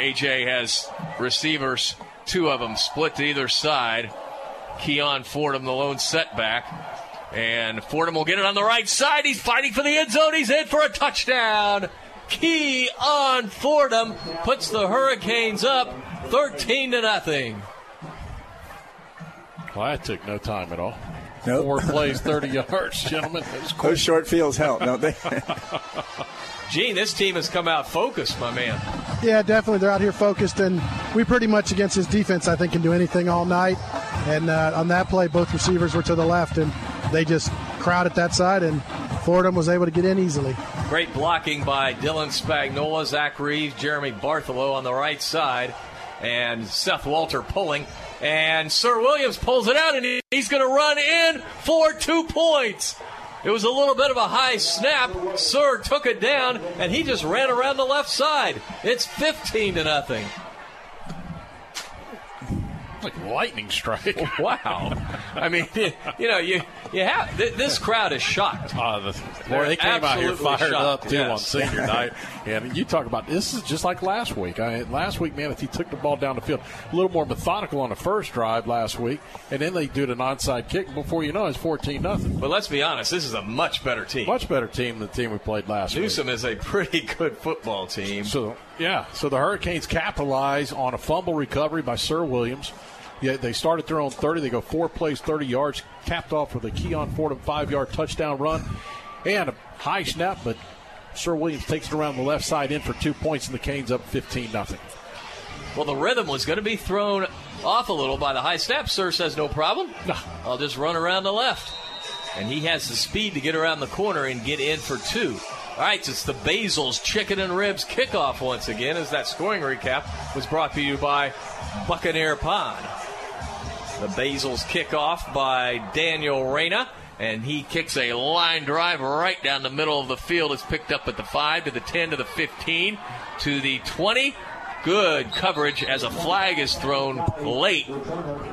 AJ has receivers, two of them split to either side. Keon Fordham, the lone setback. And Fordham will get it on the right side. He's fighting for the end zone. He's in for a touchdown. Keon Fordham puts the Hurricanes up 13 to nothing. Well, that took no time at all. Nope. Four plays, 30 yards, gentlemen. Those short fields help, don't they? Gene, this team has come out focused, my man. Yeah, definitely. They're out here focused, and we pretty much against his defense, I think, can do anything all night. And uh, on that play, both receivers were to the left, and they just crowded that side, and Fordham was able to get in easily. Great blocking by Dylan Spagnola, Zach Reeves, Jeremy Bartholow on the right side, and Seth Walter pulling. And Sir Williams pulls it out, and he- he's going to run in for two points. It was a little bit of a high snap. Sir took it down, and he just ran around the left side. It's 15 to nothing. Like lightning strike. Wow. I mean, you know, you you have th- this crowd is shocked. Uh, the, They're boy, they came out here fired up too yes. on senior night, and you talk about this is just like last week. I, last week, man, if he took the ball down the field, a little more methodical on the first drive last week, and then they do an onside kick. Before you know, it's fourteen nothing. But let's be honest, this is a much better team. Much better team than the team we played last week. Newsome is a pretty good football team. So yeah, so the Hurricanes capitalize on a fumble recovery by Sir Williams. Yeah, they started their own 30. They go four plays, 30 yards, capped off with a Keon Fordham five-yard touchdown run and a high snap, but Sir Williams takes it around the left side in for two points, and the Canes up 15 nothing. Well, the rhythm was going to be thrown off a little by the high snap. Sir says, no problem. I'll just run around the left. And he has the speed to get around the corner and get in for two. All right, it's the Basil's Chicken and Ribs kickoff once again as that scoring recap was brought to you by Buccaneer Pawn. The Basil's kickoff by Daniel Reyna. And he kicks a line drive right down the middle of the field. It's picked up at the 5 to the 10 to the 15 to the 20. Good coverage as a flag is thrown late.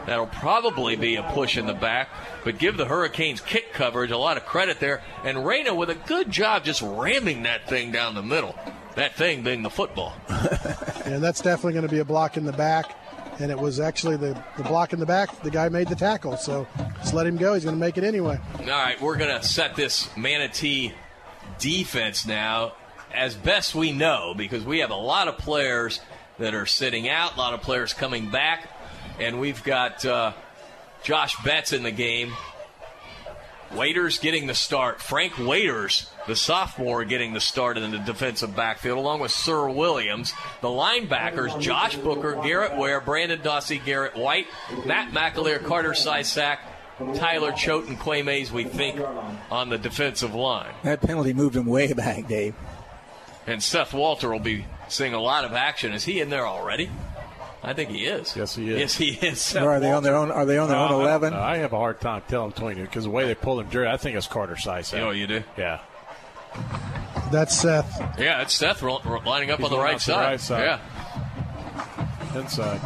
That'll probably be a push in the back, but give the Hurricanes kick coverage a lot of credit there. And Reyna with a good job just ramming that thing down the middle. That thing being the football. And that's definitely going to be a block in the back. And it was actually the, the block in the back. The guy made the tackle. So just let him go. He's going to make it anyway. All right, we're going to set this Manatee defense now as best we know because we have a lot of players that are sitting out, a lot of players coming back, and we've got uh, Josh Betts in the game. Waiters getting the start. Frank Waiters, the sophomore, getting the start in the defensive backfield, along with Sir Williams. The linebackers, Josh Booker, Garrett Ware, Brandon Dossie, Garrett White, Matt McAleer, Carter Sysak, Tyler Choate, and Quay Mays, we think, on the defensive line. that penalty moved him way back, Dave. And Seth Walter will be seeing a lot of action. Is he in there already? I think he is. Yes, he is. Yes, he is. Or are they on their own? Are they on their own Uh, I- eleven? I, have a hard time telling between you because the way they pull him, Jerry, I think it's Carter Sice. Oh, you do? Yeah. That's Seth. Yeah, it's Seth ro- ro- lining up He's on the right out to the side. right side. Yeah. Inside.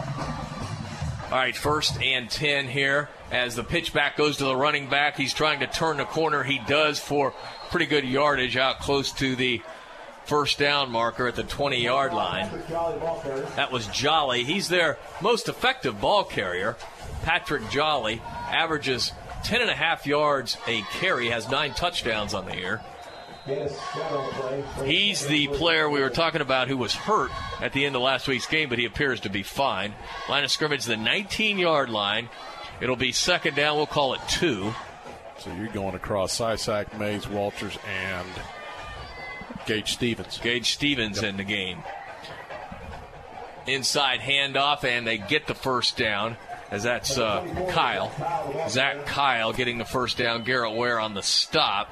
All right, first and 10 here as the pitch back goes to the running back. He's trying to turn the corner. He does for pretty good yardage out close to the first down marker at the 20 yard line. That was Jolly. He's their most effective ball carrier. Patrick Jolly averages 10 and a half yards a carry, has nine touchdowns on the year. He's the player we were talking about who was hurt at the end of last week's game, but he appears to be fine. Line of scrimmage, the 19 yard line. It'll be second down. We'll call it two. So you're going across Sysak, Mays, Walters, and Gage Stevens. Gage Stevens in the game. Inside handoff, and they get the first down. As that's uh, Kyle. Zach Kyle getting the first down. Garrett Ware on the stop.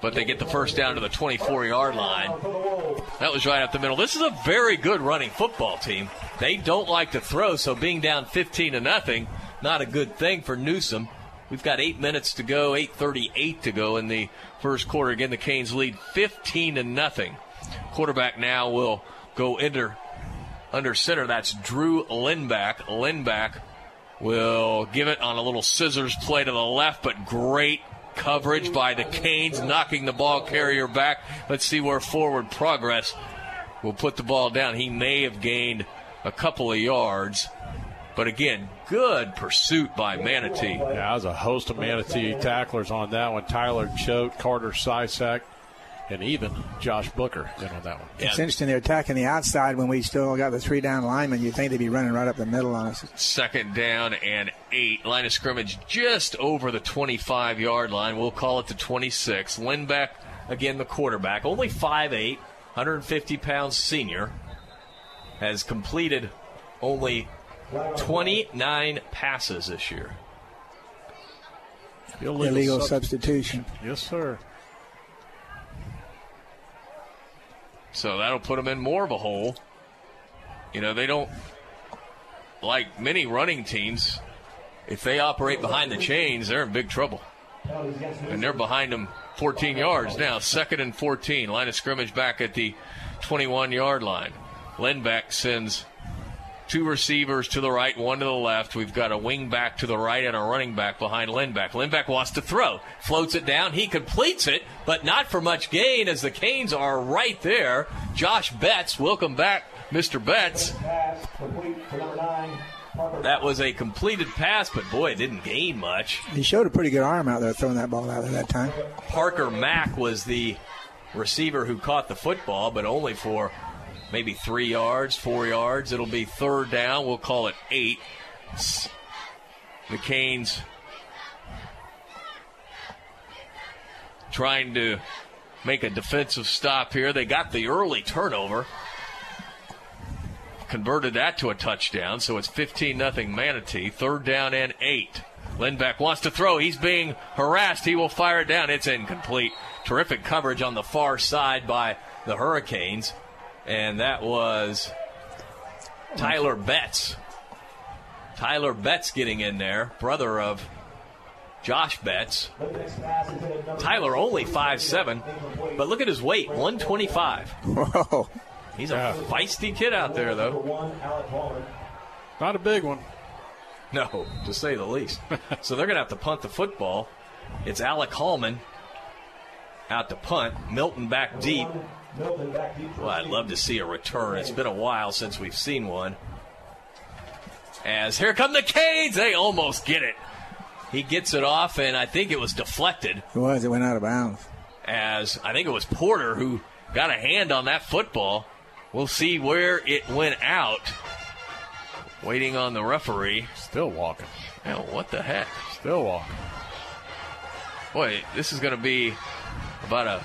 But they get the first down to the 24 yard line. That was right up the middle. This is a very good running football team. They don't like to throw, so being down 15 to nothing, not a good thing for Newsome. We've got eight minutes to go, 8:38 to go in the first quarter. Again, the Canes lead 15 to nothing. Quarterback now will go under under center. That's Drew Lindbeck. Lindbeck will give it on a little scissors play to the left, but great coverage by the Canes, knocking the ball carrier back. Let's see where forward progress will put the ball down. He may have gained a couple of yards. But again, good pursuit by Manatee. Yeah, there was a host of Manatee tacklers on that one. Tyler Choate, Carter Sysak, and even Josh Booker in on that one. It's interesting they're attacking the outside when we still got the three down linemen. You'd think they'd be running right up the middle on us. Second down and eight. Line of scrimmage just over the 25 yard line. We'll call it the 26. Lindbeck, again, the quarterback. Only 5'8, 150 pounds senior. Has completed only 29 passes this year. Illegal, Illegal substitution. Yes, sir. So that'll put them in more of a hole. You know, they don't, like many running teams, if they operate behind the chains, they're in big trouble. And they're behind them 14 yards now. Second and 14. Line of scrimmage back at the 21 yard line. Lindbeck sends two receivers to the right, one to the left. We've got a wing back to the right and a running back behind Lindbeck. Lindbeck wants to throw, floats it down. He completes it, but not for much gain as the Canes are right there. Josh Betts, welcome back, Mr. Betts. That was a completed pass, but boy, it didn't gain much. He showed a pretty good arm out there throwing that ball out there that time. Parker Mack was the receiver who caught the football, but only for maybe three yards, four yards. It'll be third down. We'll call it eight. The Canes trying to make a defensive stop here. They got the early turnover. Converted that to a touchdown, so it's 15 nothing Manatee. Third down and eight. Lindbeck wants to throw. He's being harassed. He will fire it down. It's incomplete. Terrific coverage on the far side by the Hurricanes and that was Tyler Betts. Tyler Betts getting in there, brother of Josh Betts. Tyler only five seven, but look at his weight, 125. Whoa. He's a feisty kid out there, though. Not a big one. No, to say the least. so they're going to have to punt the football. It's Alec Hallman out to punt. Milton back deep. Well, I'd love to see a return. It's been a while since we've seen one. As here come the Canes, they almost get it. He gets it off, and I think it was deflected. It was. It went out of bounds. As I think it was Porter who got a hand on that football. We'll see where it went out. Waiting on the referee. Still walking. Hell, what the heck? Still walking. Boy, this is going to be about a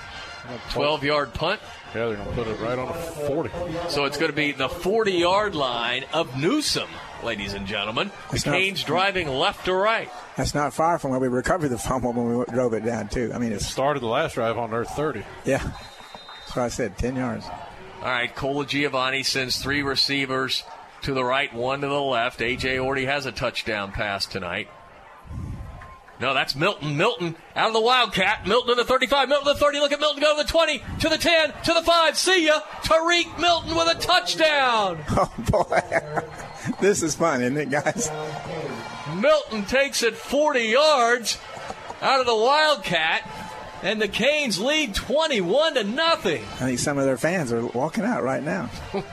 12 yard punt. Yeah, they're going to put it right on the 40. So it's going to be the 40 yard line of Newsome, ladies and gentlemen. That's the not- driving left to right. That's not far from where we recovered the fumble when we drove it down too. I mean, it's Started the last drive on their 30. yeah. That's what I said. Ten yards. All right, Colagiovanni sends three receivers to the right, one to the left. AJ already has a touchdown pass tonight. No, that's Milton. Milton out of the Wildcat. Milton to the 35. Milton to the 30. Look at Milton go to the 20, to the 10, to the 5. See ya. Tariq Milton with a touchdown. Oh boy, this is fun, isn't it, guys? Milton takes it 40 yards out of the Wildcat. And the Canes lead 21 to nothing. I think some of their fans are walking out right now.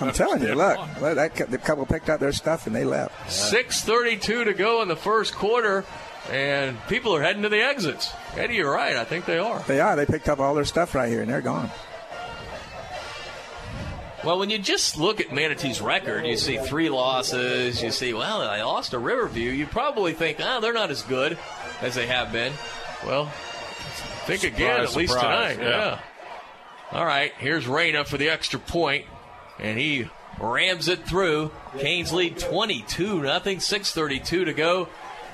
I'm telling you, look, look that the couple picked up their stuff and they left. 6.32 to go in the first quarter, and people are heading to the exits. Eddie, you're right. I think they are. They are. They picked up all their stuff right here and they're gone. Well, when you just look at Manatee's record, you see three losses, you see, well, I lost to Riverview, you probably think, oh, they're not as good as they have been. Well, think again, at least surprise, tonight. yeah. Yeah. All right, here's Reyna for the extra point, and he rams it through. Canes lead 22 nothing. 6:32 to go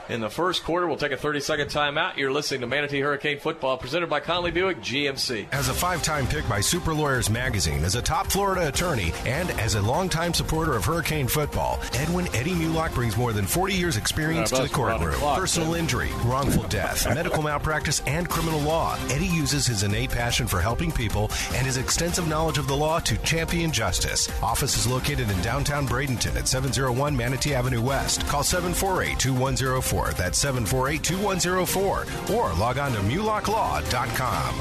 in the first quarter. We'll take a 30-second timeout. You're listening to Manatee Hurricane Football, presented by Conley Buick GMC. As a five time pick by Super Lawyers Magazine, as a top Florida attorney, and as a longtime supporter of Hurricane football, Edwin Eddie Mulock brings more than 40 years' experience Yeah, to the that's around the courtroom. clock, Personal then. injury, wrongful death, medical malpractice, and criminal law. Eddie uses his innate passion for helping people and his extensive knowledge of the law to champion justice. Office is located in downtown Bradenton at 701 Manatee Avenue West. Call 748 2104. That's 748 2104. Or log on to mulocklaw.com.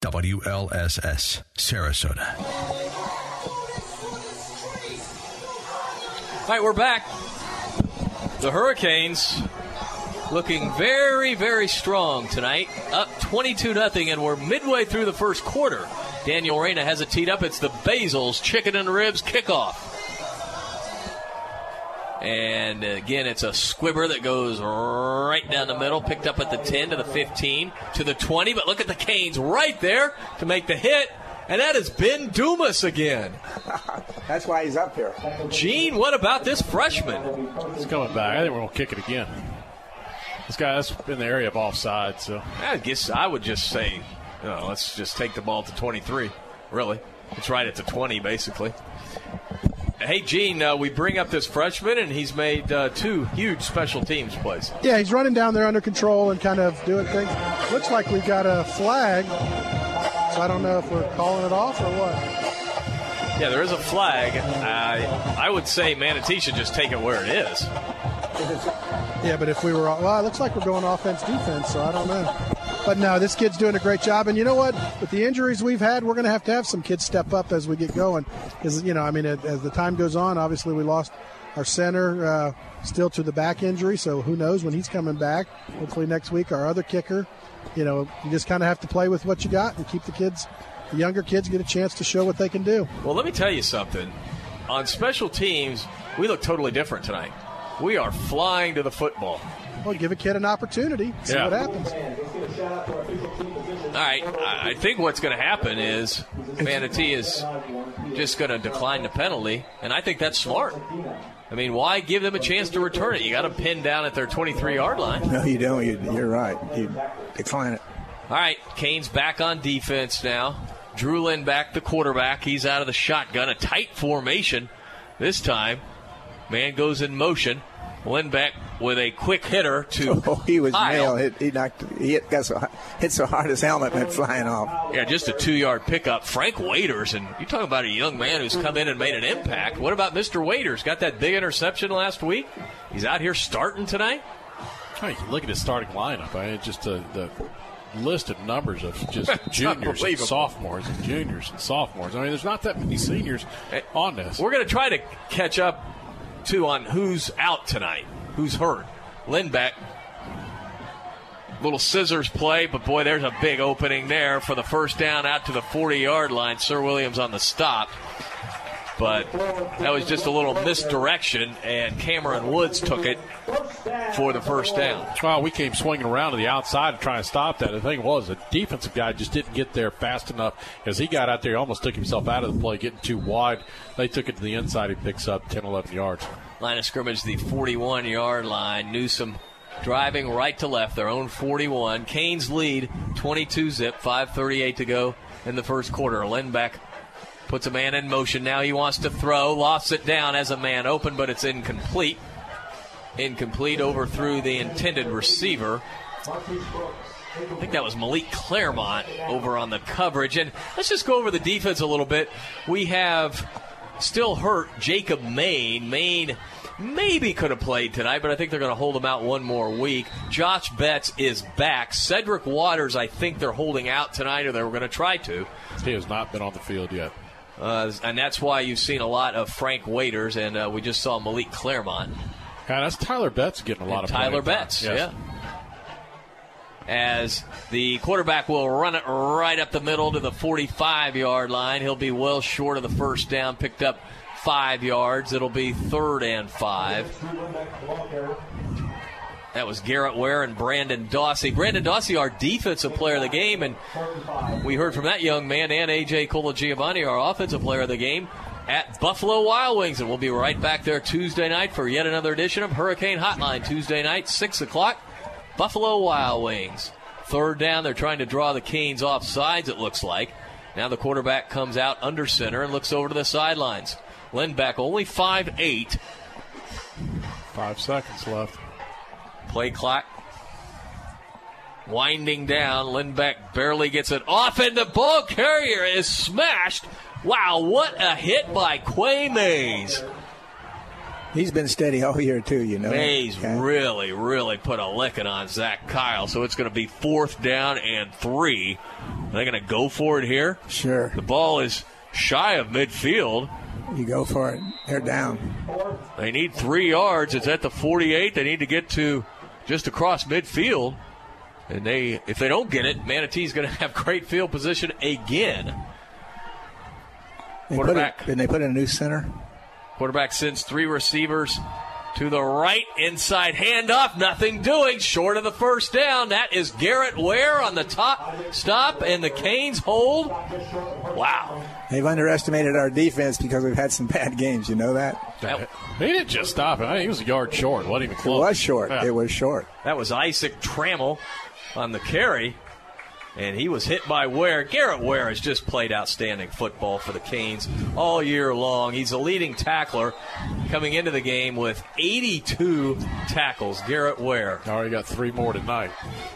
WLSS, Sarasota. All right, we're back. The Hurricanes looking very, very strong tonight. Up 22 nothing, and we're midway through the first quarter. Daniel Reyna has it teed up. It's the Basil's chicken and ribs kickoff. And uh, again, it's a squibber that goes right down the middle, picked up at the 10 to the 15 to the 20. But look at the Canes right there to make the hit. And that is Ben Dumas again. That's why he's up here. Gene, what about this freshman? He's coming back. I think we're going to kick it again. This guy's in the area of offside, so. I guess I would just say, you know, let's just take the ball to 23. Really, it's right at the 20, basically. Hey, Gene, uh, we bring up this freshman, and he's made uh, two huge special teams plays. Yeah, he's running down there under control and kind of doing things. Looks like we've got a flag, so I don't know if we're calling it off or what. Yeah, there is a flag. I I would say Manatee should just take it where it is. Yeah, but if we were, well, it looks like we're going offense defense, so I don't know. But no, this kid's doing a great job. And you know what? With the injuries we've had, we're going to have to have some kids step up as we get going. Because, you know, I mean, as the time goes on, obviously we lost our center uh, still to the back injury. So who knows when he's coming back? Hopefully next week, our other kicker. You know, you just kind of have to play with what you got and keep the kids, the younger kids, get a chance to show what they can do. Well, let me tell you something. On special teams, we look totally different tonight. We are flying to the football. Well, give a kid an opportunity, see Yeah. what happens. All right, I I think what's going to happen is Manatee is just going to decline the penalty, and I think that's smart. I mean, why give them a chance to return it? You got them pinned down at their 23 yard line. No, you don't. You, you're right. You decline it. All right, Kane's back on defense now. Drew Lindbeck, the quarterback. He's out of the shotgun. A tight formation this time. Man goes in motion. Lindbeck with a quick hitter to. Oh, he was Kyle. nailed. He, he knocked. He hit, got so, hit so hard his helmet went flying off. Yeah, just a two yard pickup. Frank Waiters, and you talk about a young man who's come in and made an impact. What about Mr. Waiters? Got that big interception last week? He's out here starting tonight? Hey, look at his starting lineup. I mean, just the, the list of numbers of just juniors and sophomores and juniors and sophomores. I mean, there's not that many seniors on this. We're going to try to catch up, too, on who's out tonight, who's hurt. Lindbeck, little scissors play, but boy, there's a big opening there for the first down out to the 40 yard line. Sir Williams on the stop. But that was just a little misdirection, and Cameron Woods took it for the first down. Well, we came swinging around to the outside to try and stop that. The thing was, the defensive guy just didn't get there fast enough. As he got out there, he almost took himself out of the play, getting too wide. They took it to the inside. He picks up 10, 11 yards. Line of scrimmage, the 41 yard line. Newsome driving right to left, their own 41. Canes lead 22 zip, 5.38 to go in the first quarter. Lindbeck puts a man in motion. Now he wants to throw, lost it down as a man open, but it's incomplete. Incomplete Overthrew the intended receiver. I think that was Malik Claremont over on the coverage. And let's just go over the defense a little bit. We have still hurt Jacob Maine. Maine maybe could have played tonight, but I think they're going to hold him out one more week. Josh Betts is back. Cedric Waters, I think they're holding out tonight, or they were going to try to. He has not been on the field yet. Uh, and that's why you've seen a lot of Frank Waiters, and uh, we just saw Malik Claremont. Yeah, that's Tyler Betts getting a lot And of Tyler. Betts, Yes. yeah. As the quarterback will run it right up the middle to the 45 yard line. He'll be well short of the first down, picked up five yards. It'll be third and five. That was Garrett Ware and Brandon Dawsey. Brandon Dawsey, our defensive player of the game, and we heard from that young man and AJ Colagiovanni, our offensive player of the game, at Buffalo Wild Wings. And we'll be right back there Tuesday night for yet another edition of Hurricane Hotline. Tuesday night, 6 o'clock, Buffalo Wild Wings. Third down, they're trying to draw the Canes off sides, it looks like. Now the quarterback comes out under center and looks over to the sidelines. Lindbeck only five eight. Five seconds left. Play clock winding down. Lindbeck barely gets it off, and the ball carrier is smashed. Wow, what a hit by Quay Mays. He's been steady all year too. You know. Mays Okay. really, really put a licking on Zach Kyle. So it's going to be fourth down and three. Are they going to go for it here? Sure. The ball is shy of midfield. You go for it. They're down. They need three yards. It's at the 48. They need to get to just across midfield. And they, if they don't get it, Manatee's going to have great field position again. They put Quarterback. it, didn't they put in a new center? Quarterback sends three receivers to the right inside handoff. Nothing doing short of the first down. That is Garrett Ware on the top stop, and the Canes hold. Wow. They've underestimated our defense because we've had some bad games. You know that? He didn't just stop it. I think he was a yard short. Wasn't even It close. was short. Yeah. It was short. That was Isaac Trammell on the carry, and he was hit by Ware. Garrett Ware has just played outstanding football for the Canes all year long. He's a leading tackler coming into the game with 82 tackles. Garrett Ware. Already got three more tonight.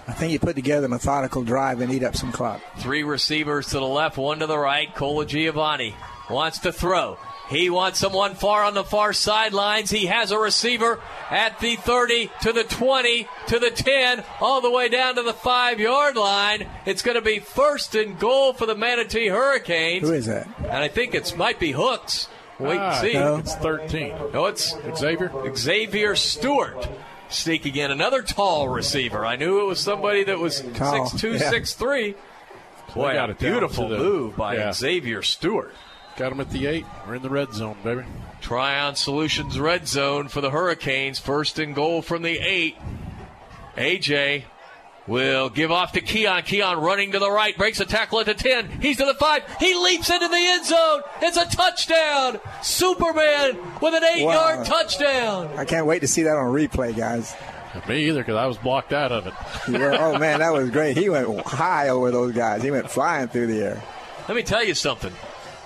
I think you put together a methodical drive and eat up some clock. Three receivers to the left, one to the right. Colagiovanni wants to throw. He wants someone far on the far sidelines. He has a receiver at the 30 to the 20 to the 10, all the way down to the five yard line. It's going to be first and goal for the Manatee Hurricanes. Who is that? And I think it might be Hooks. Wait Ah, and see. no. It's 13. No, it's Xavier. Xavier Stewart. Sneaking in another tall receiver. I knew it was somebody that was Tall, six two, yeah. six three. Boy, They got a beautiful move by yeah. Xavier Stewart. Got him at the eight. We're in the red zone, baby. Tryon Solutions red zone for the Hurricanes. First and goal from the eight. AJ will give off to Keon. Keon running to the right, breaks a tackle at the 10. He's to the 5. He leaps into the end zone. It's a touchdown. Superman with an eight Wow. yard touchdown. I can't wait to see that on replay, guys. Me either, because I was blocked out of it. You were- oh man, that was great. He went high over those guys. He went flying through the air. Let me tell you something.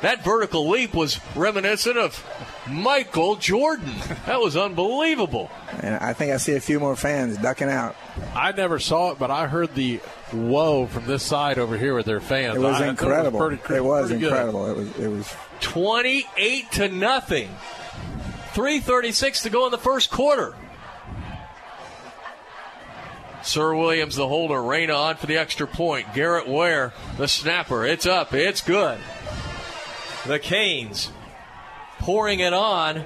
That vertical leap was reminiscent of Michael Jordan. That was unbelievable. And I think I see a few more fans ducking out. I never saw it, but I heard the whoa from this side over here with their fans. It was I- incredible. It was, pretty, it was pretty good. incredible. It was. It was. 28 to nothing. 336 to go in the first quarter. Sir Williams, the holder, Reyna on for the extra point. Garrett Ware, the snapper. It's up. It's good. The Canes pouring it on.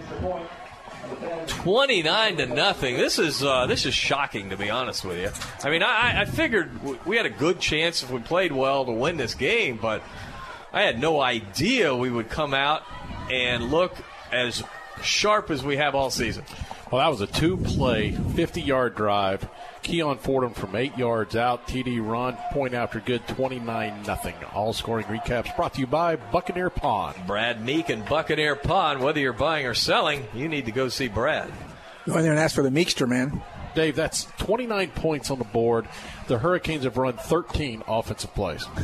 29 to nothing. This is uh, this is shocking to be honest with you. I mean, I, I figured we had a good chance if we played well to win this game, but I had no idea we would come out and look as sharp as we have all season. Well, that was a two play, 50 yard drive. Keon Fordham from eight yards out. TD run, point after good, 29 nothing. All scoring recaps brought to you by Buccaneer Pawn. Brad Meek and Buccaneer Pawn, whether you're buying or selling, you need to go see Brad. Go in there and ask for the Meekster man. Dave, that's 29 points on the board. The Hurricanes have run 13 offensive plays.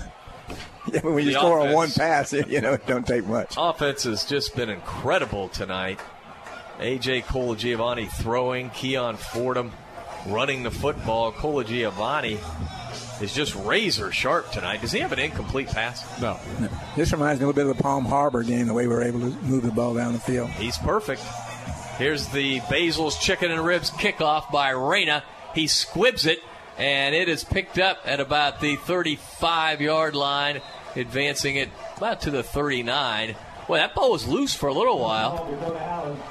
Yeah, when you The score on one pass, you know, it don't take much. Offense has just been incredible tonight. AJ Colagiovanni throwing, Keon Fordham running the football. Colagiovanni is just razor sharp tonight. Does he have an incomplete pass? No. This reminds me a little bit of the Palm Harbor game, the way we were able to move the ball down the field. He's perfect. Here's the Basil's chicken and ribs kickoff by Reyna. He squibs it, and it is picked up at about the 35 yard line, advancing it about to the 39. Well, that ball was loose for a little while.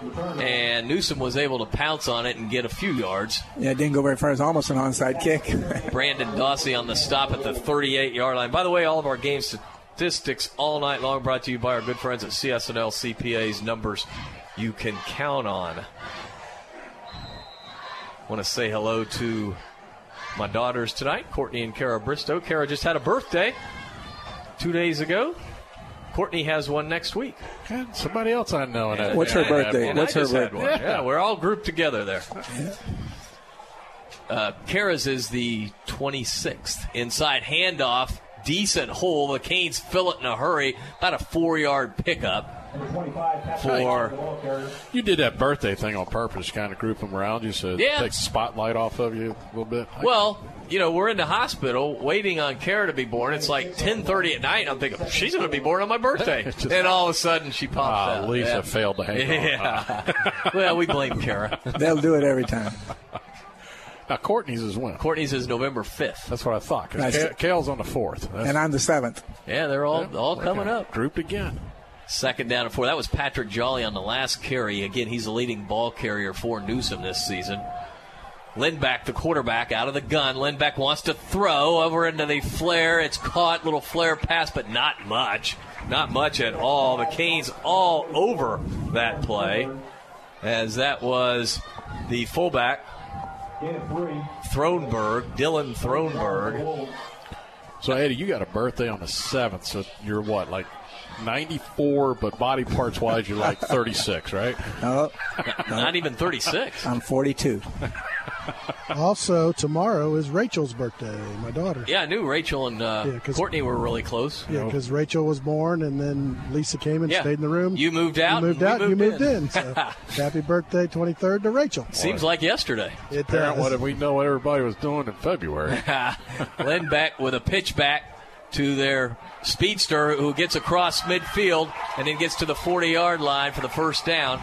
And Newsome was able to pounce on it and get a few yards. Yeah, it didn't go very far. It was almost an onside kick. Brandon Dawsey on the stop at the 38 yard line. By the way, all of our game statistics all night long brought to you by our good friends at CSNL CPA's numbers you can count on. Want to say hello to my daughters tonight, Courtney and Kara Bristow. Kara just had a birthday two days ago. Courtney has one next week. And somebody else I know. in that- What's her birthday? one. What's I her just had birthday? one. Yeah, we're all grouped together there. Uh, Kara's is the 26th. Inside handoff, decent hole. The Canes fill it in a hurry. About a four yard pickup for. You did that birthday thing on purpose, kind of group them around you so it Yeah. takes the spotlight off of you a little bit. Well, you know, we're in the hospital waiting on Kara to be born. It's like 10:30 at night. And I'm thinking she's going to be born on my birthday, It's just- and all of a sudden she pops Ah, out. Lisa Yeah. failed to hang on. Yeah. well, we blame Kara. They'll do it every time. Now Courtney's is when? Courtney's is November 5th. That's what I thought. Because Nice. Kale's on the fourth. And I'm the seventh. Yeah, they're all all coming up. Grouped again. Second down and four. That was Patrick Jolly on the last carry. Again, he's the leading ball carrier for Newsome this season. Lindbeck, the quarterback, out of the gun. Lindbeck wants to throw over into the flare. It's caught. Little flare pass, but not much. Not much at all. The Canes all over that play, as that was the fullback, Thronberg, Dylan Thronberg. So Eddie, you got a birthday on the seventh. So you're what, like 94, but body parts wise, you're like 36, right? No, Not even 36. I'm 42. Also, tomorrow is Rachel's birthday, my daughter. Yeah, I knew Rachel and uh, Yeah, 'cause- Courtney were really close. Yeah, because Rachel was born, and then Lisa came and Yeah. stayed in the room. You moved out, You moved out. we you moved moved in. in. So happy birthday, 23rd to Rachel. Seems like yesterday. It Parent, does. what did we know what everybody was doing in February? Lindbeck with a pitch back to their speedster who gets across midfield and then gets to the 40 yard line for the first down.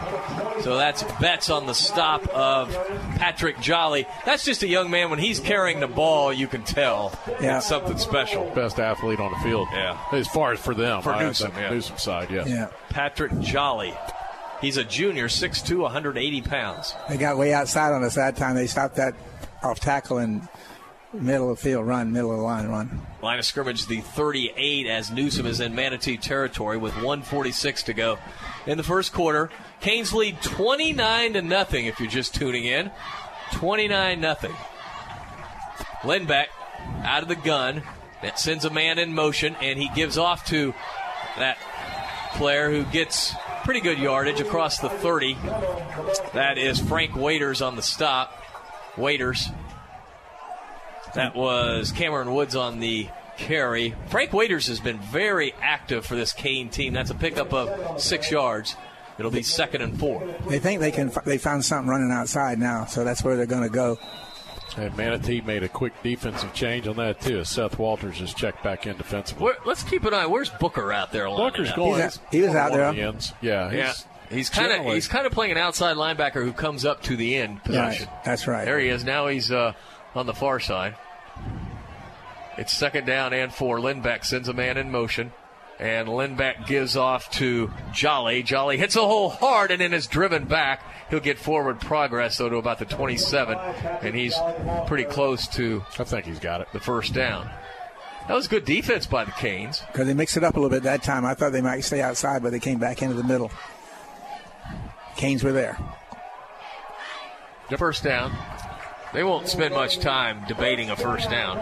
So that's Betts on the stop of Patrick Jolly. That's just a young man. When he's carrying the ball, you can tell Yeah. it's something special. Best athlete on the field. Yeah. As far as for them. For I- Newsome, the yeah. Newsome side, yes. Yeah. Patrick Jolly. He's a junior, 6'2, 180 pounds. They got way outside on us that time. They stopped that off tackle and middle of field run, middle of line run. Line of scrimmage, the 38, as Newsome is in Manatee territory with 146 to go in the first quarter. Canes lead 29 to nothing. If you're just tuning in, 29 nothing. Lindbeck out of the gun. That sends a man in motion, and he gives off to that player who gets pretty good yardage across the 30. That is Frank Waiters on the stop. Waiters that was Cameron Woods on the carry. Frank Waiters has been very active for this Cane team. That's a pickup of six yards. It'll be second and four. They think they can. They found something running outside now, so that's where they're going to go. And Manatee made a quick defensive change on that, too, Seth Walters has checked back in defensively. Where, let's keep an eye. Where's Booker out there? Booker's up? going. He's out- he was out there. the ends. Yeah, he's, Yeah, he's kind of he's kind of playing an outside linebacker who comes up to the end position. Right. That's right. There he is. Now he's uh, on the far side. It's second down and four. Lindbeck sends a man in motion. And Lindbeck gives off to Jolly. Jolly hits a hole hard and then is driven back. He'll get forward progress, though, to about the 27. And he's pretty close to I think he's got it. the first down. That was good defense by the Canes. Because they mixed it up a little bit that time. I thought they might stay outside, but they came back into the middle. Canes were there. The First down. They won't spend much time debating a first down.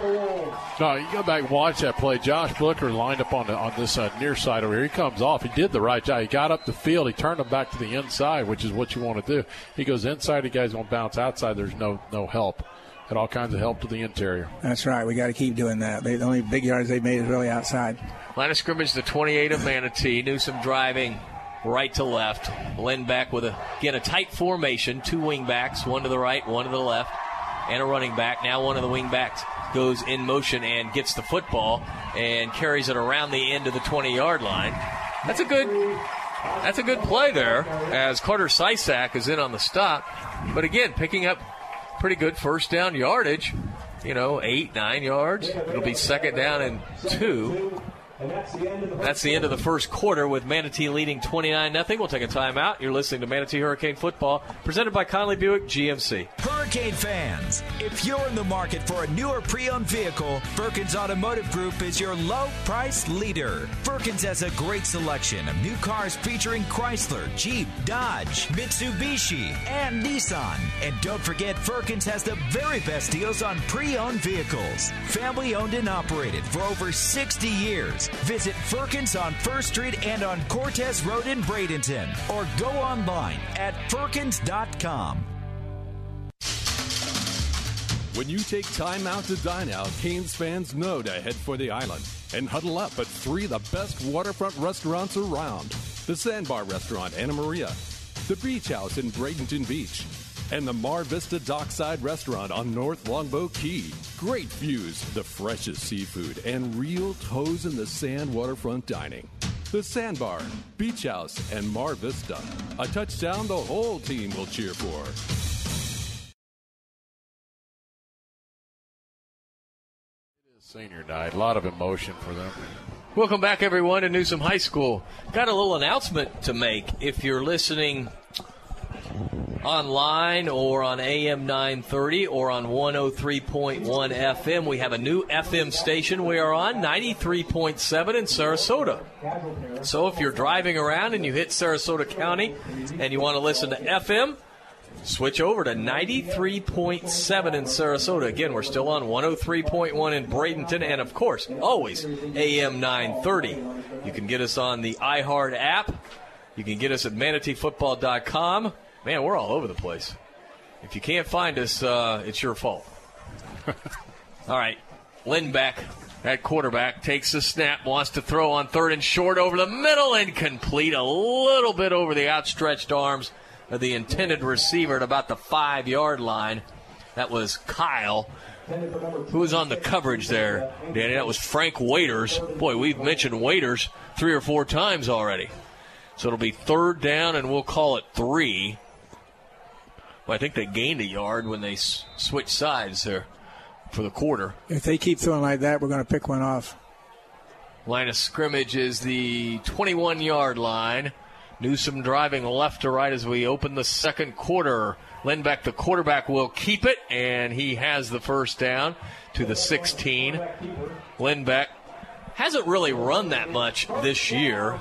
No, you go back and watch that play. Josh Booker lined up on the, on this uh, near side over here. He comes off. He did the right job. He got up the field. He turned him back to the inside, which is what you want to do. He goes inside. The guy's going to bounce outside. There's no no help. Had all kinds of help to the interior. That's right. We got to keep doing that. They, the only big yards they've made is really outside. Line of scrimmage, the 28 of Manatee. Newsome driving right to left. Lindbeck with, a, again, a tight formation. Two wing backs, one to the right, one to the left, and a running back. Now one of the wing backs goes in motion and gets the football and carries it around the end of the 20 yard line. That's a good That's a good play there as Carter Sysak is in on the stop. But again, picking up pretty good first down yardage. You know, eight, nine yards. It'll be second down and two. That's the end of the first quarter with Manatee leading 29 0. We'll take a timeout. You're listening to Manatee Hurricane Football, presented by Conley Buick GMC. Hurricane fans, if you're in the market for a newer pre-owned vehicle, Firkins Automotive Group is your low price leader. Firkins has a great selection of new cars featuring Chrysler, Jeep, Dodge, Mitsubishi, and Nissan. And don't forget, Firkins has the very best deals on pre-owned vehicles. Family owned and operated for over 60 years. Visit Firkins on First Street and on Cortez Road in Bradenton, or go online at firkins.com. When you take time out to dine out, Canes fans know to head for the island and huddle up at three of the best waterfront restaurants around. The Sandbar Restaurant, Anna Maria, the Beach House in Bradenton Beach, and the Mar Vista Dockside Restaurant on North Longboat Key. Great views, the freshest seafood, and real toes in the sand waterfront dining. The Sandbar, Beach House, and Mar Vista. A touchdown the whole team will cheer for. Senior night, a lot of emotion for them. Welcome back, everyone, to Newsome High School. Got a little announcement to make. If you're listening online or on AM 930 or on 103.1 FM, we have a new FM station we are on, 93.7 in Sarasota. So if you're driving around and you hit Sarasota County and you want to listen to FM, Switch over to 93.7 in Sarasota. Again, we're still on 103.1 in Bradenton, and of course, always AM 930. You can get us on the iHeart app. You can get us at manateefootball.com. Man, we're all over the place. If you can't find us, uh, it's your fault. all right, Lindbeck at quarterback takes the snap, wants to throw on third and short over the middle, incomplete, a little bit over the outstretched arms of the intended receiver at about the five yard line. That was Kyle. Who was on the coverage there, Danny? That was Frank Waiters. Boy, we've mentioned Waiters three or four times already. So it'll be third down, and we'll call it three. Well, I think they gained a yard when they s- switched sides there for the quarter. If they keep throwing like that, we're going to pick one off. Line of scrimmage is the 21 yard line. Newsome driving left to right as we open the second quarter. Lindbeck, the quarterback, will keep it, and he has the first down to the 16. Lindbeck hasn't really run that much this year.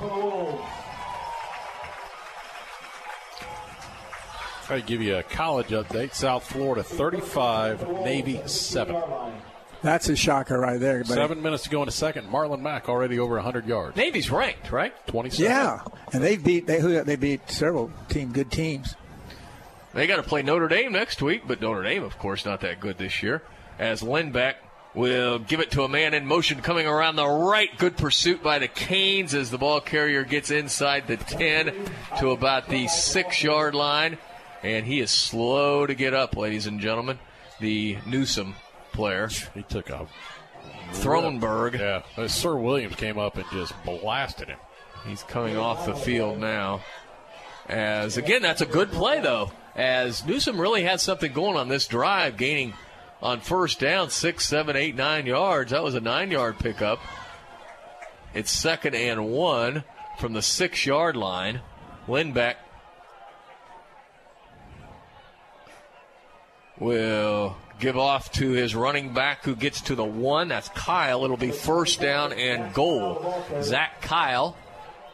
Try to give you a college update. South Florida 35, Navy 7. That's a shocker right there. But Seven minutes to go in a second. Marlon Mack already over 100 yards. Navy's ranked, right? 27. Yeah, and they beat they they beat several team good teams. They got to play Notre Dame next week, but Notre Dame, of course, not that good this year. As Lindbeck will give it to a man in motion coming around the right. Good pursuit by the Canes as the ball carrier gets inside the 10 to about the six yard line. And he is slow to get up, ladies and gentlemen. The Newsome player. He took a Thronberg. Yeah, Sir Williams came up and just blasted him. He's coming off the field now. As again, that's a good play though. As Newsome really had something going on this drive, gaining on first down six, seven, eight, nine yards. That was a nine-yard pickup. It's second and one from the six-yard line. Lindbeck will give off to his running back who gets to the one. That's Kyle. It'll be first down and goal. Zach Kyle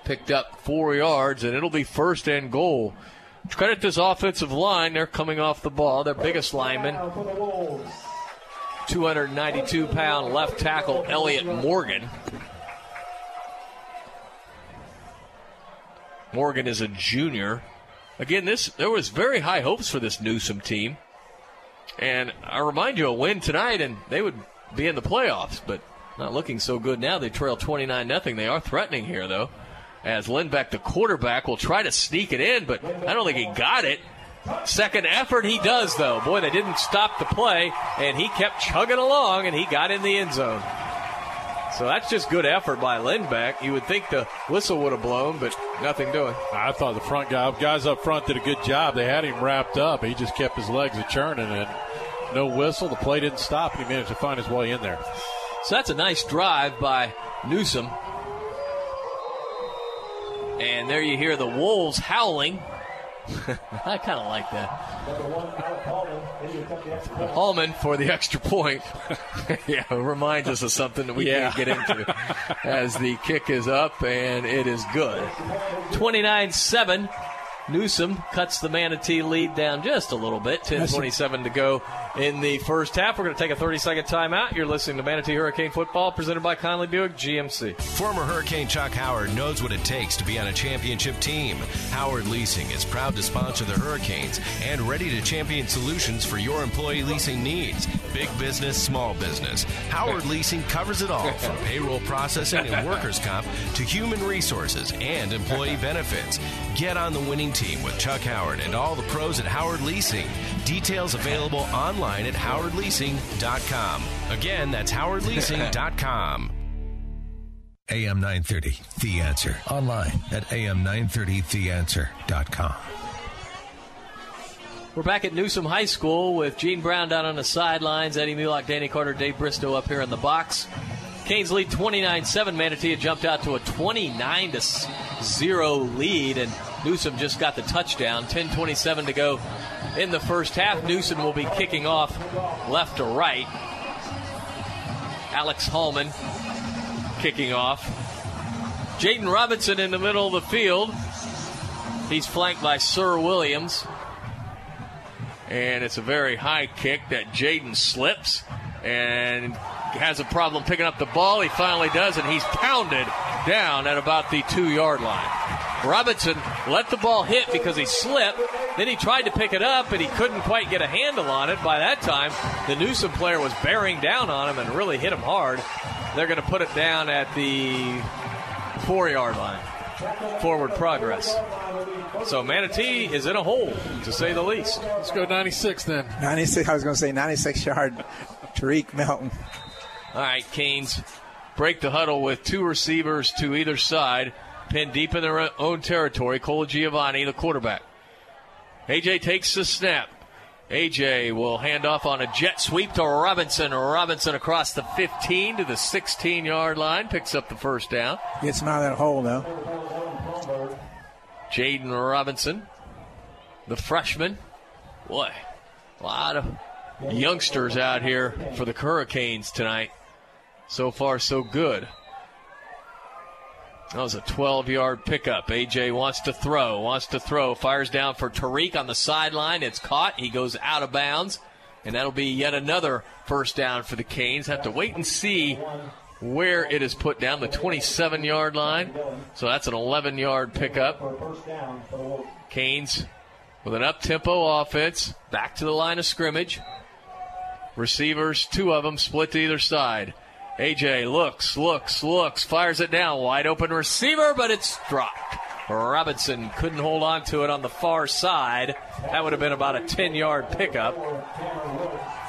picked up four yards, and it'll be first and goal. Credit this offensive line. They're coming off the ball. Their biggest lineman, 292 pound left tackle Elliot Morgan. Morgan is a junior. Again, this there was very high hopes for this Newsome team. And I remind you, a win tonight, and they would be in the playoffs, but not looking so good now. They trail 29 0. They are threatening here, though. As Lindbeck, the quarterback, will try to sneak it in, but I don't think he got it. Second effort, he does, though. Boy, they didn't stop the play, and he kept chugging along, and he got in the end zone. So that's just good effort by Lindbeck. You would think the whistle would have blown, but nothing doing. I thought the front guy, guys up front did a good job. They had him wrapped up. He just kept his legs a churning and no whistle. The play didn't stop, and he managed to find his way in there. So that's a nice drive by Newsome. And there you hear the Wolves howling. I kind of like that. Hallman for the extra point. yeah, reminds us of something that we Yeah. can't get into as the kick is up and it is good. 29 7. Newsome cuts the Manatee lead down just a little bit. 10 27 to go in the first half. We're going to take a 30 second timeout. You're listening to Manatee Hurricane Football presented by Conley Buick GMC. Former Hurricane Chuck Howard knows what it takes to be on a championship team. Howard Leasing is proud to sponsor the Hurricanes and ready to champion solutions for your employee leasing needs. Big business, small business. Howard Leasing covers it all from payroll processing and workers' comp to human resources and employee benefits. Get on the winning team with Chuck Howard and all the pros at Howard Leasing. Details available online at howardleasing.com. Again, that's howardleasing.com. AM 930, The Answer. Online at am930theanswer.com. We're back at Newsome High School with Gene Brown down on the sidelines, Eddie Mulock, Danny Carter, Dave Bristow up here in the box. Canes lead 29-7. Manatee jumped out to a 29 to 0 lead, and Newsome just got the touchdown. 10:27 to go in the first half. Newsome will be kicking off left to right. Alex Hallman kicking off. Jaden Robinson in the middle of the field. He's flanked by Sir Williams. And it's a very high kick that Jaden slips and has a problem picking up the ball. He finally does, and he's pounded down at about the two yard line. Robinson let the ball hit because he slipped. Then he tried to pick it up, but he couldn't quite get a handle on it. By that time, the Newsome player was bearing down on him and really hit him hard. They're going to put it down at the four yard line. Forward progress. So Manatee is in a hole, to say the least. Let's go 96 then. 96. I was going to say 96 yard. Tariq Melton. All right, Canes break the huddle with two receivers to either side, pinned deep in their own territory. Colagiovanni, the quarterback. AJ takes the snap. AJ will hand off on a jet sweep to Robinson. Robinson across the 15 to the 16 yard line, picks up the first down. Gets him out of that hole, though. Jaden Robinson, the freshman. Boy, a lot of youngsters out here for the Hurricanes tonight. So far, so good. That was a 12 yard pickup. AJ wants to throw, wants to throw, fires down for Tariq on the sideline. It's caught. He goes out of bounds, and that'll be yet another first down for the Canes. Have to wait and see where it is put down, the 27 yard line. So that's an 11 yard pickup. Canes with an up tempo offense, back to the line of scrimmage. Receivers, two of them split to either side. AJ looks, looks, looks, fires it down. Wide open receiver, but it's dropped. Robinson couldn't hold on to it on the far side. That would have been about a 10 yard pickup.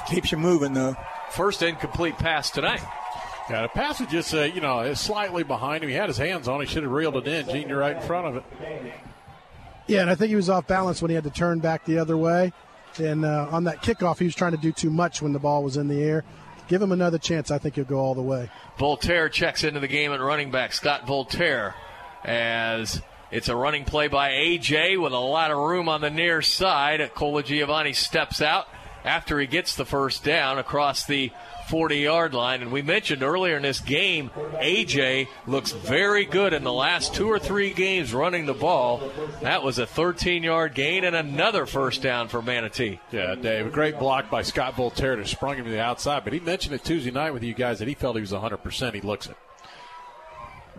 Keeps you moving, though. First incomplete pass tonight. Yeah, the pass was just, uh, you know, slightly behind him. He had his hands on it. He should have reeled it in. Gene, you're right in front of it. Yeah, and I think he was off balance when he had to turn back the other way. And uh, on that kickoff, he was trying to do too much when the ball was in the air. Give him another chance. I think he'll go all the way. Voltaire checks into the game at running back. Scott Voltaire as it's a running play by AJ with a lot of room on the near side. Colagiovanni steps out after he gets the first down across the 40 yard line. And we mentioned earlier in this game, AJ looks very good in the last two or three games running the ball. That was a 13 yard gain and another first down for Manatee. Yeah, Dave, a great block by Scott Voltaire to sprung him to the outside. But he mentioned it Tuesday night with you guys that he felt he was 100%. He looks it.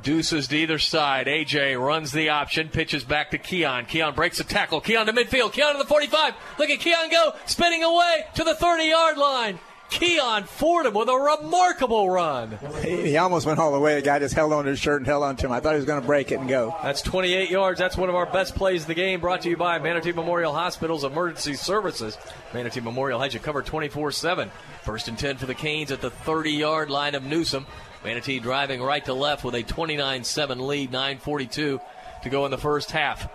Deuces to either side. AJ runs the option, pitches back to Keon. Keon breaks a tackle. Keon to midfield. Keon to the 45. Look at Keon go, spinning away to the 30 yard line. Keon Fordham with a remarkable run. He, he almost went all the way. The guy just held on to his shirt and held on to him. I thought he was going to break it and go. That's 28 yards. That's one of our best plays of the game. Brought to you by Manatee Memorial Hospital's Emergency Services. Manatee Memorial has you covered 24 7. First and 10 for the Canes at the 30 yard line of Newsome. Manatee driving right to left with a 29 7 lead, 9.42 to go in the first half.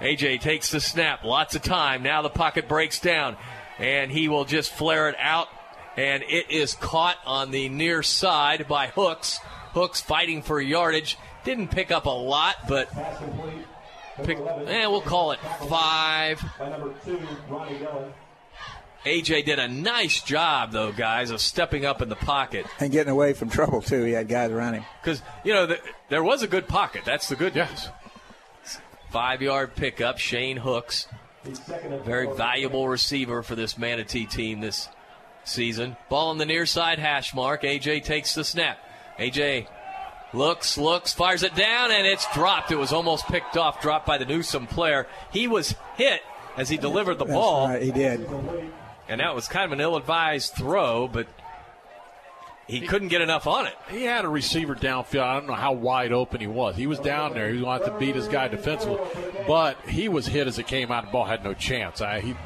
AJ takes the snap. Lots of time. Now the pocket breaks down, and he will just flare it out. And it is caught on the near side by Hooks. Hooks fighting for yardage. Didn't pick up a lot, but pick, eh, we'll call it five. AJ did a nice job, though, guys, of stepping up in the pocket. And getting away from trouble, too. He had guys around him. Because, you know, the, there was a good pocket. That's the good news. Five yard pickup, Shane Hooks. Very valuable receiver for this Manatee team this season. Ball on the near side hash mark. AJ takes the snap. AJ looks, looks, fires it down, and it's dropped. It was almost picked off, dropped by the Newsome player. He was hit as he delivered the That's ball. right, he did. And that was kind of an ill advised throw, but he couldn't get enough on it. He had a receiver downfield. I don't know how wide open he was. He was down there. He wanted to beat his guy defensively, but he was hit as it came out. The ball had no chance. I, he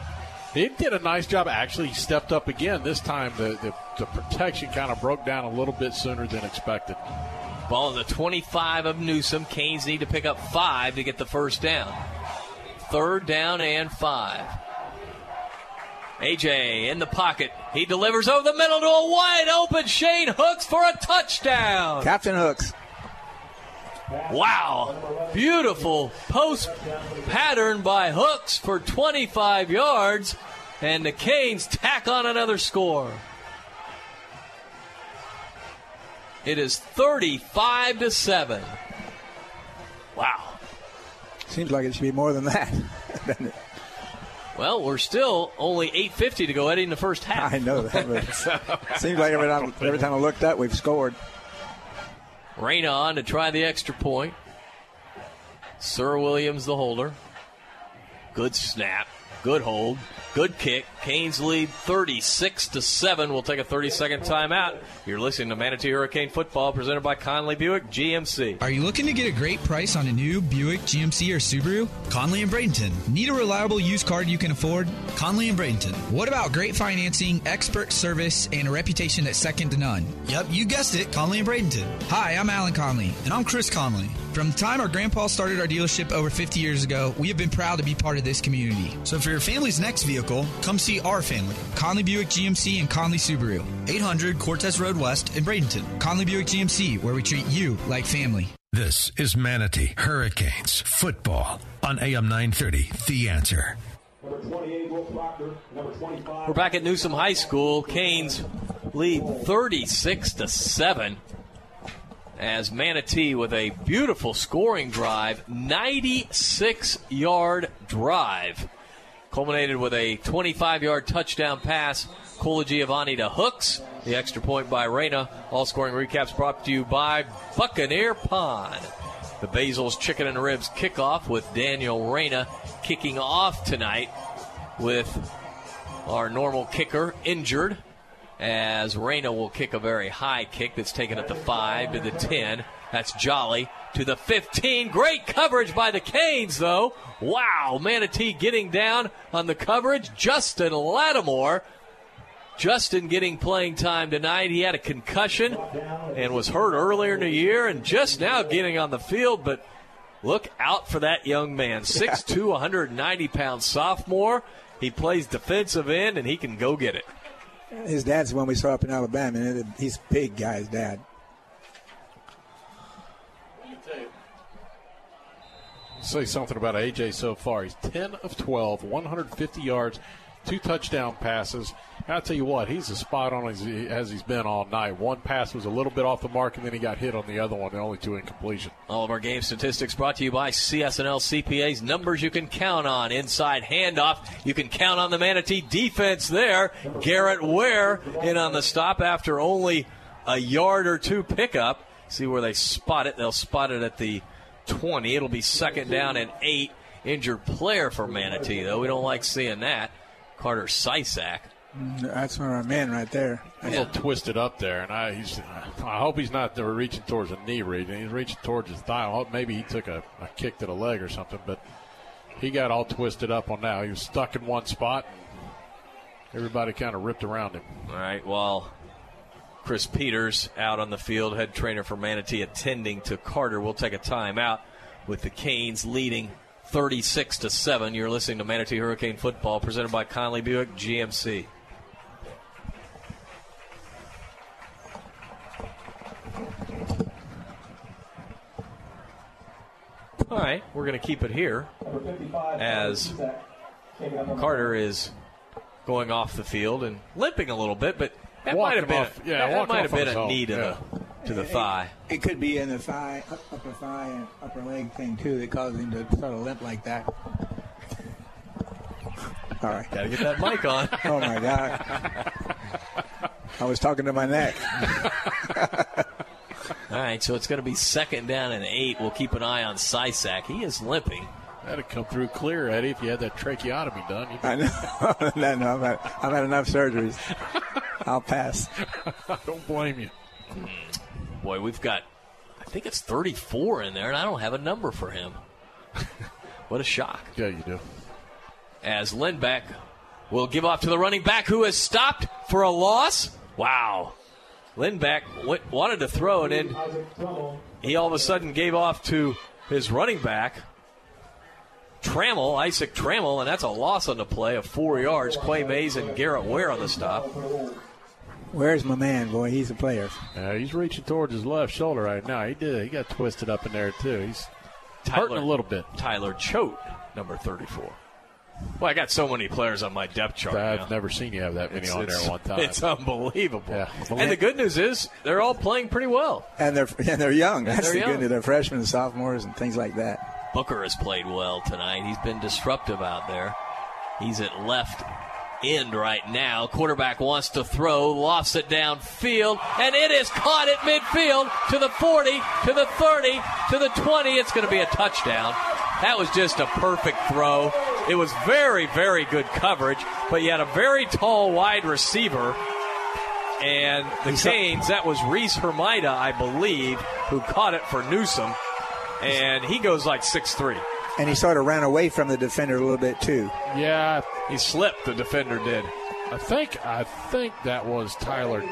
he did a nice job. Actually, he stepped up again. This time, the, the, the protection kind of broke down a little bit sooner than expected. Ball in the 25 of Newsome. Canes need to pick up five to get the first down. Third down and five. AJ in the pocket. He delivers over the middle to a wide open Shane Hooks for a touchdown. Captain Hooks. Wow. Beautiful post pattern by Hooks for 25 yards. And the Canes tack on another score. It is 35 to 7. Wow. Seems like it should be more than that. doesn't it? Well, we're still only 8.50 to go heading the first half. I know that. But seems like every time, every time I looked up, we've scored. Reyna on to try the extra point. Sir Williams, the holder. Good snap. Good hold. Good kick. Canes lead 36 to 7. We'll take a 30 second timeout. You're listening to Manatee Hurricane Football presented by Conley Buick GMC. Are you looking to get a great price on a new Buick, GMC, or Subaru? Conley and Bradenton. Need a reliable used car you can afford? Conley and Bradenton. What about great financing, expert service, and a reputation that's second to none? Yep, you guessed it, Conley and Bradenton. Hi, I'm Alan Conley. And I'm Chris Conley. From the time our grandpa started our dealership over 50 years ago, we have been proud to be part of this community. So for your family's next vehicle, come see our family. Conley Buick GMC and Conley Subaru. 800 Cortez Road West in Bradenton. Conley Buick GMC, where we treat you like family. This is Manatee Hurricanes football on AM 930. The answer. We're back at Newsome High School. Canes lead 36 to 7 as Manatee with a beautiful scoring drive, 96 yard drive, culminated with a 25 yard touchdown pass. Colagiovanni to Hooks. The extra point by Reyna. All scoring recaps brought to you by Buccaneer Pawn. The Basil's Chicken and Ribs kickoff with Daniel Reyna kicking off tonight with our normal kicker injured as Reyna will kick a very high kick that's taken at the 5 to the 10. That's Jolly to the 15. Great coverage by the Canes, though. Wow, Manatee getting down on the coverage. Justin Lattimore. Justin getting playing time tonight. He had a concussion and was hurt earlier in the year and just now getting on the field, but look out for that young man. 6'2, 190 pound sophomore. He plays defensive end and he can go get it. His dad's the one we saw up in Alabama. He's a big guy, his dad. Say something about AJ so far. He's 10 of 12, 150 yards, two touchdown passes. I'll tell you what, he's as spot on as, he, as he's been all night. One pass was a little bit off the mark, and then he got hit on the other one, and only two incompletion. All of our game statistics brought to you by CSNL CPA's numbers you can count on. Inside handoff, you can count on the Manatee defense there. Garrett Ware in on the stop after only a yard or two pickup. See where they spot it. They'll spot it at the 20. It'll be second down and eight. Injured player for Manatee, though. We don't like seeing that. Carter Sysak. That's one of our men right there. A little twisted up there, and I he's. Uh, I hope he's not there reaching towards a knee read. He's reaching towards his thigh. I hope Maybe he took a, a kick to the leg or something, but he got all twisted up on now. He was stuck in one spot. Everybody kind of ripped around him. All right, well, Chris Peters out on the field, head trainer for Manatee, attending to Carter. We'll take a timeout with the Canes leading 36 to 7. You're listening to Manatee Hurricane Football presented by Conley Buick GMC. All right, we're going to keep it here as Carter is going off the field and limping a little bit, but that might have been off- a, yeah, that might have been a own, knee to yeah. the to the thigh. It could be in the thigh, upper thigh, and upper leg thing too that caused him to sort of limp like that. All right. Got to get that mic on. oh my God. I was talking to my neck. All right, so it's going to be second down and eight. We'll keep an eye on Sysak. He is limping. That'd come through clear, Eddie, if you had that tracheotomy done. You'd I know. no, no, I've had, I've had enough surgeries. I'll pass. I don't blame you. Hmm. Boy, we've got, I think it's 34 in there, and I don't have a number for him. what a shock. Yeah, you do. As Lindbeck will give off to the running back who has stopped for a loss. Wow. Lindbeck w- wanted to throw, and then he all of a sudden gave off to his running back, Trammell, Isaac Trammell, and that's a loss on the play of four yards. Quay Mays and Garrett Ware on the stop. Where's my man, boy? He's a player. Yeah, he's reaching towards his left shoulder right now. He did. He got twisted up in there too. He's hurting a little bit. Tyler Choate, number 34. Well, I got so many players on my depth chart. I've now. never seen you have that many It's- on there at one time. It's unbelievable. Yeah. And the good news is they're all playing pretty well. And they're and they're young. And That's they're the young. good news. They're freshmen and sophomores and things like that. Booker has played well tonight. He's been disruptive out there. He's at left end right now. Quarterback wants to throw, lofts it downfield, and it is caught at midfield to the 40, to the 30, to the 20. It's going to be a touchdown. That was just a perfect throw. It was very, very good coverage, but you had a very tall wide receiver. And the Canes, that was Reese Hermida, I believe, who caught it for Newsome. And he goes like six three. And he sort of ran away from the defender a little bit too. Yeah, he slipped. The defender did. I think I think that was Tyler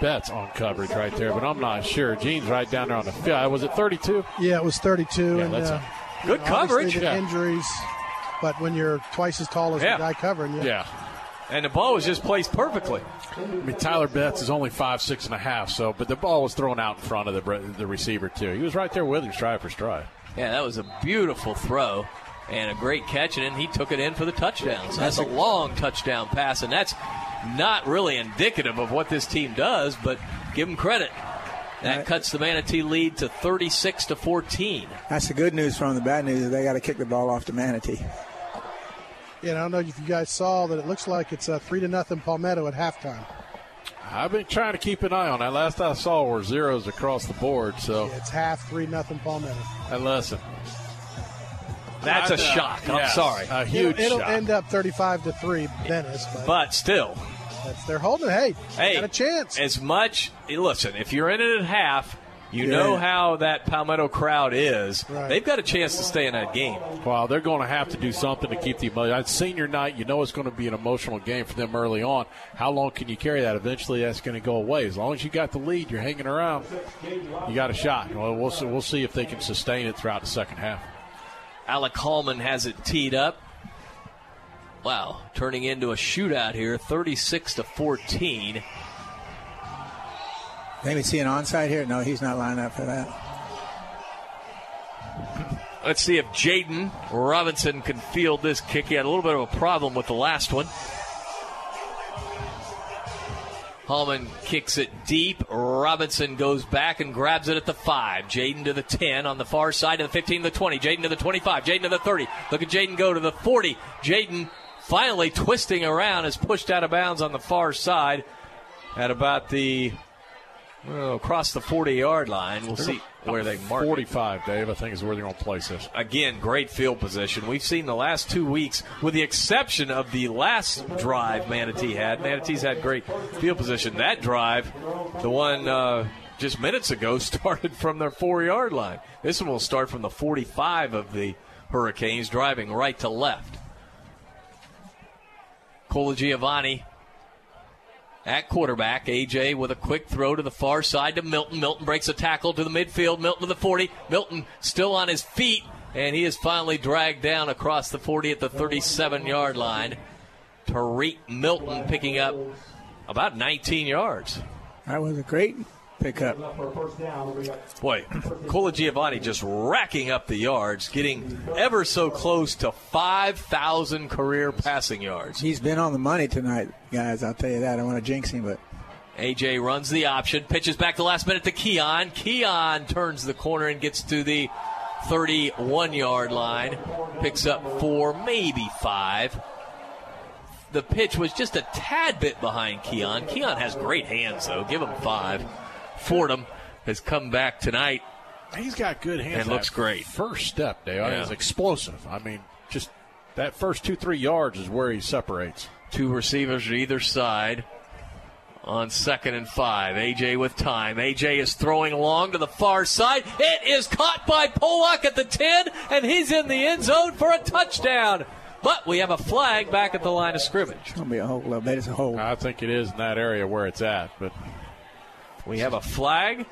Betts on coverage right there, but I'm not sure. Gene's right down there on the field. Was it 32? Yeah, it was 32. Yeah, and, that's uh, a- good you know, obviously coverage. the Yeah. Injuries, but when you're twice as tall as Yeah. the guy covering you, Yeah. And the ball was just placed perfectly. I mean, Tyler Betts is only five, six and a half, so but the ball was thrown out in front of the the receiver too. He was right there with him, stride for stride. Yeah, that was a beautiful throw and a great catch, and he took it in for the touchdown. So that's a long touchdown pass, and that's not really indicative of what this team does, but give them credit. That cuts the Manatee lead to 36 to 14. That's the good news from the bad news. is They got to kick the ball off to Manatee. Yeah, and I don't know if you guys saw that it looks like it's a three to nothing Palmetto at halftime. I've been trying to keep an eye on that. Last I saw were zeros across the board, so It's half three nothing Palmetto. and listen. That's a I- uh, shock. I'm yes, sorry. A huge it'll, it'll shock. end up 35 to three, Venice, but, But still, that's, they're holding. Hey, hey, got a chance. As much, listen, if you're in it at half, you Yeah. know how that Palmetto crowd is. Right. They've got a chance to stay in that game. Well, they're going to have to do something to keep the emotion. It's senior night. You know it's going to be an emotional game for them early on. How long can you carry that? Eventually, that's going to go away. As long as you got the lead, you're hanging around. You got a shot. Well, we'll see, we'll see if they can sustain it throughout the second half. Alec Hallman has it teed up. Wow, turning into a shootout here, 36 to 14. Maybe see an onside here? No, he's not lining up for that. Let's see if Jaden Robinson can field this kick. He had a little bit of a problem with the last one. Hallman kicks it deep. Robinson goes back and grabs it at the 5. Jaden to the 10 on the far side to the 15 to the 20. Jaden to the 25. Jaden to the 30. Look at Jaden go to the 40. Jaden finally twisting around is pushed out of bounds on the far side at about the Well, across the 40 yard line. We'll see where they mark. it. 45, Dave, I think is where they're going to place this. Again, great field position. We've seen the last two weeks, with the exception of the last drive Manatee had. Manatee's had great field position. That drive, the one uh, just minutes ago, started from their four yard line. This one will start from the 45 of the Hurricanes, driving right to left. Colagiovanni at quarterback. AJ with a quick throw to the far side to Milton. Milton breaks a tackle to the midfield. Milton to the 40. Milton still on his feet, and he is finally dragged down across the 40 at the 37 yard line. Tariq Milton picking up about 19 yards. That was a great pickup. Boy, Colagiovanni just racking up the yards, getting ever so close to 5,000 career passing yards. He's been on the money tonight, guys. I'll tell you that. I want to jinx him, but AJ runs the option, pitches back the last minute to Keon. Keon turns the corner and gets to the 31 yard line, picks up four, maybe five. The pitch was just a tad bit behind Keon. Keon has great hands, though. Give him five. Fordham has come back tonight. He's got good hands. And looks great. First step, Dave. Yeah. Is explosive. I mean, just that first two, three yards is where he separates. Two receivers to either side on second and five. AJ with time. AJ is throwing along to the far side. It is caught by Pollock at the 10, and he's in the end zone for a touchdown. But we have a flag back at the line of scrimmage. it's going to be a hole. I bet it's a hole. I think it is in that area where it's at, but We have a flag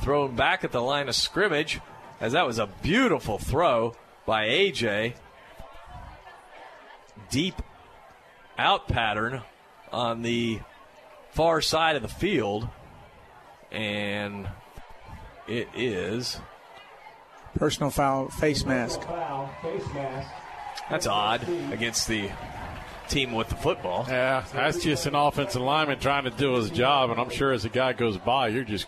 thrown back at the line of scrimmage, as that was a beautiful throw by AJ. Deep out pattern on the far side of the field. And it is. Personal foul, face mask. That's odd against the team with the football. yeah, that's just an offensive lineman trying to do his job, and I'm sure as the guy goes by, you're just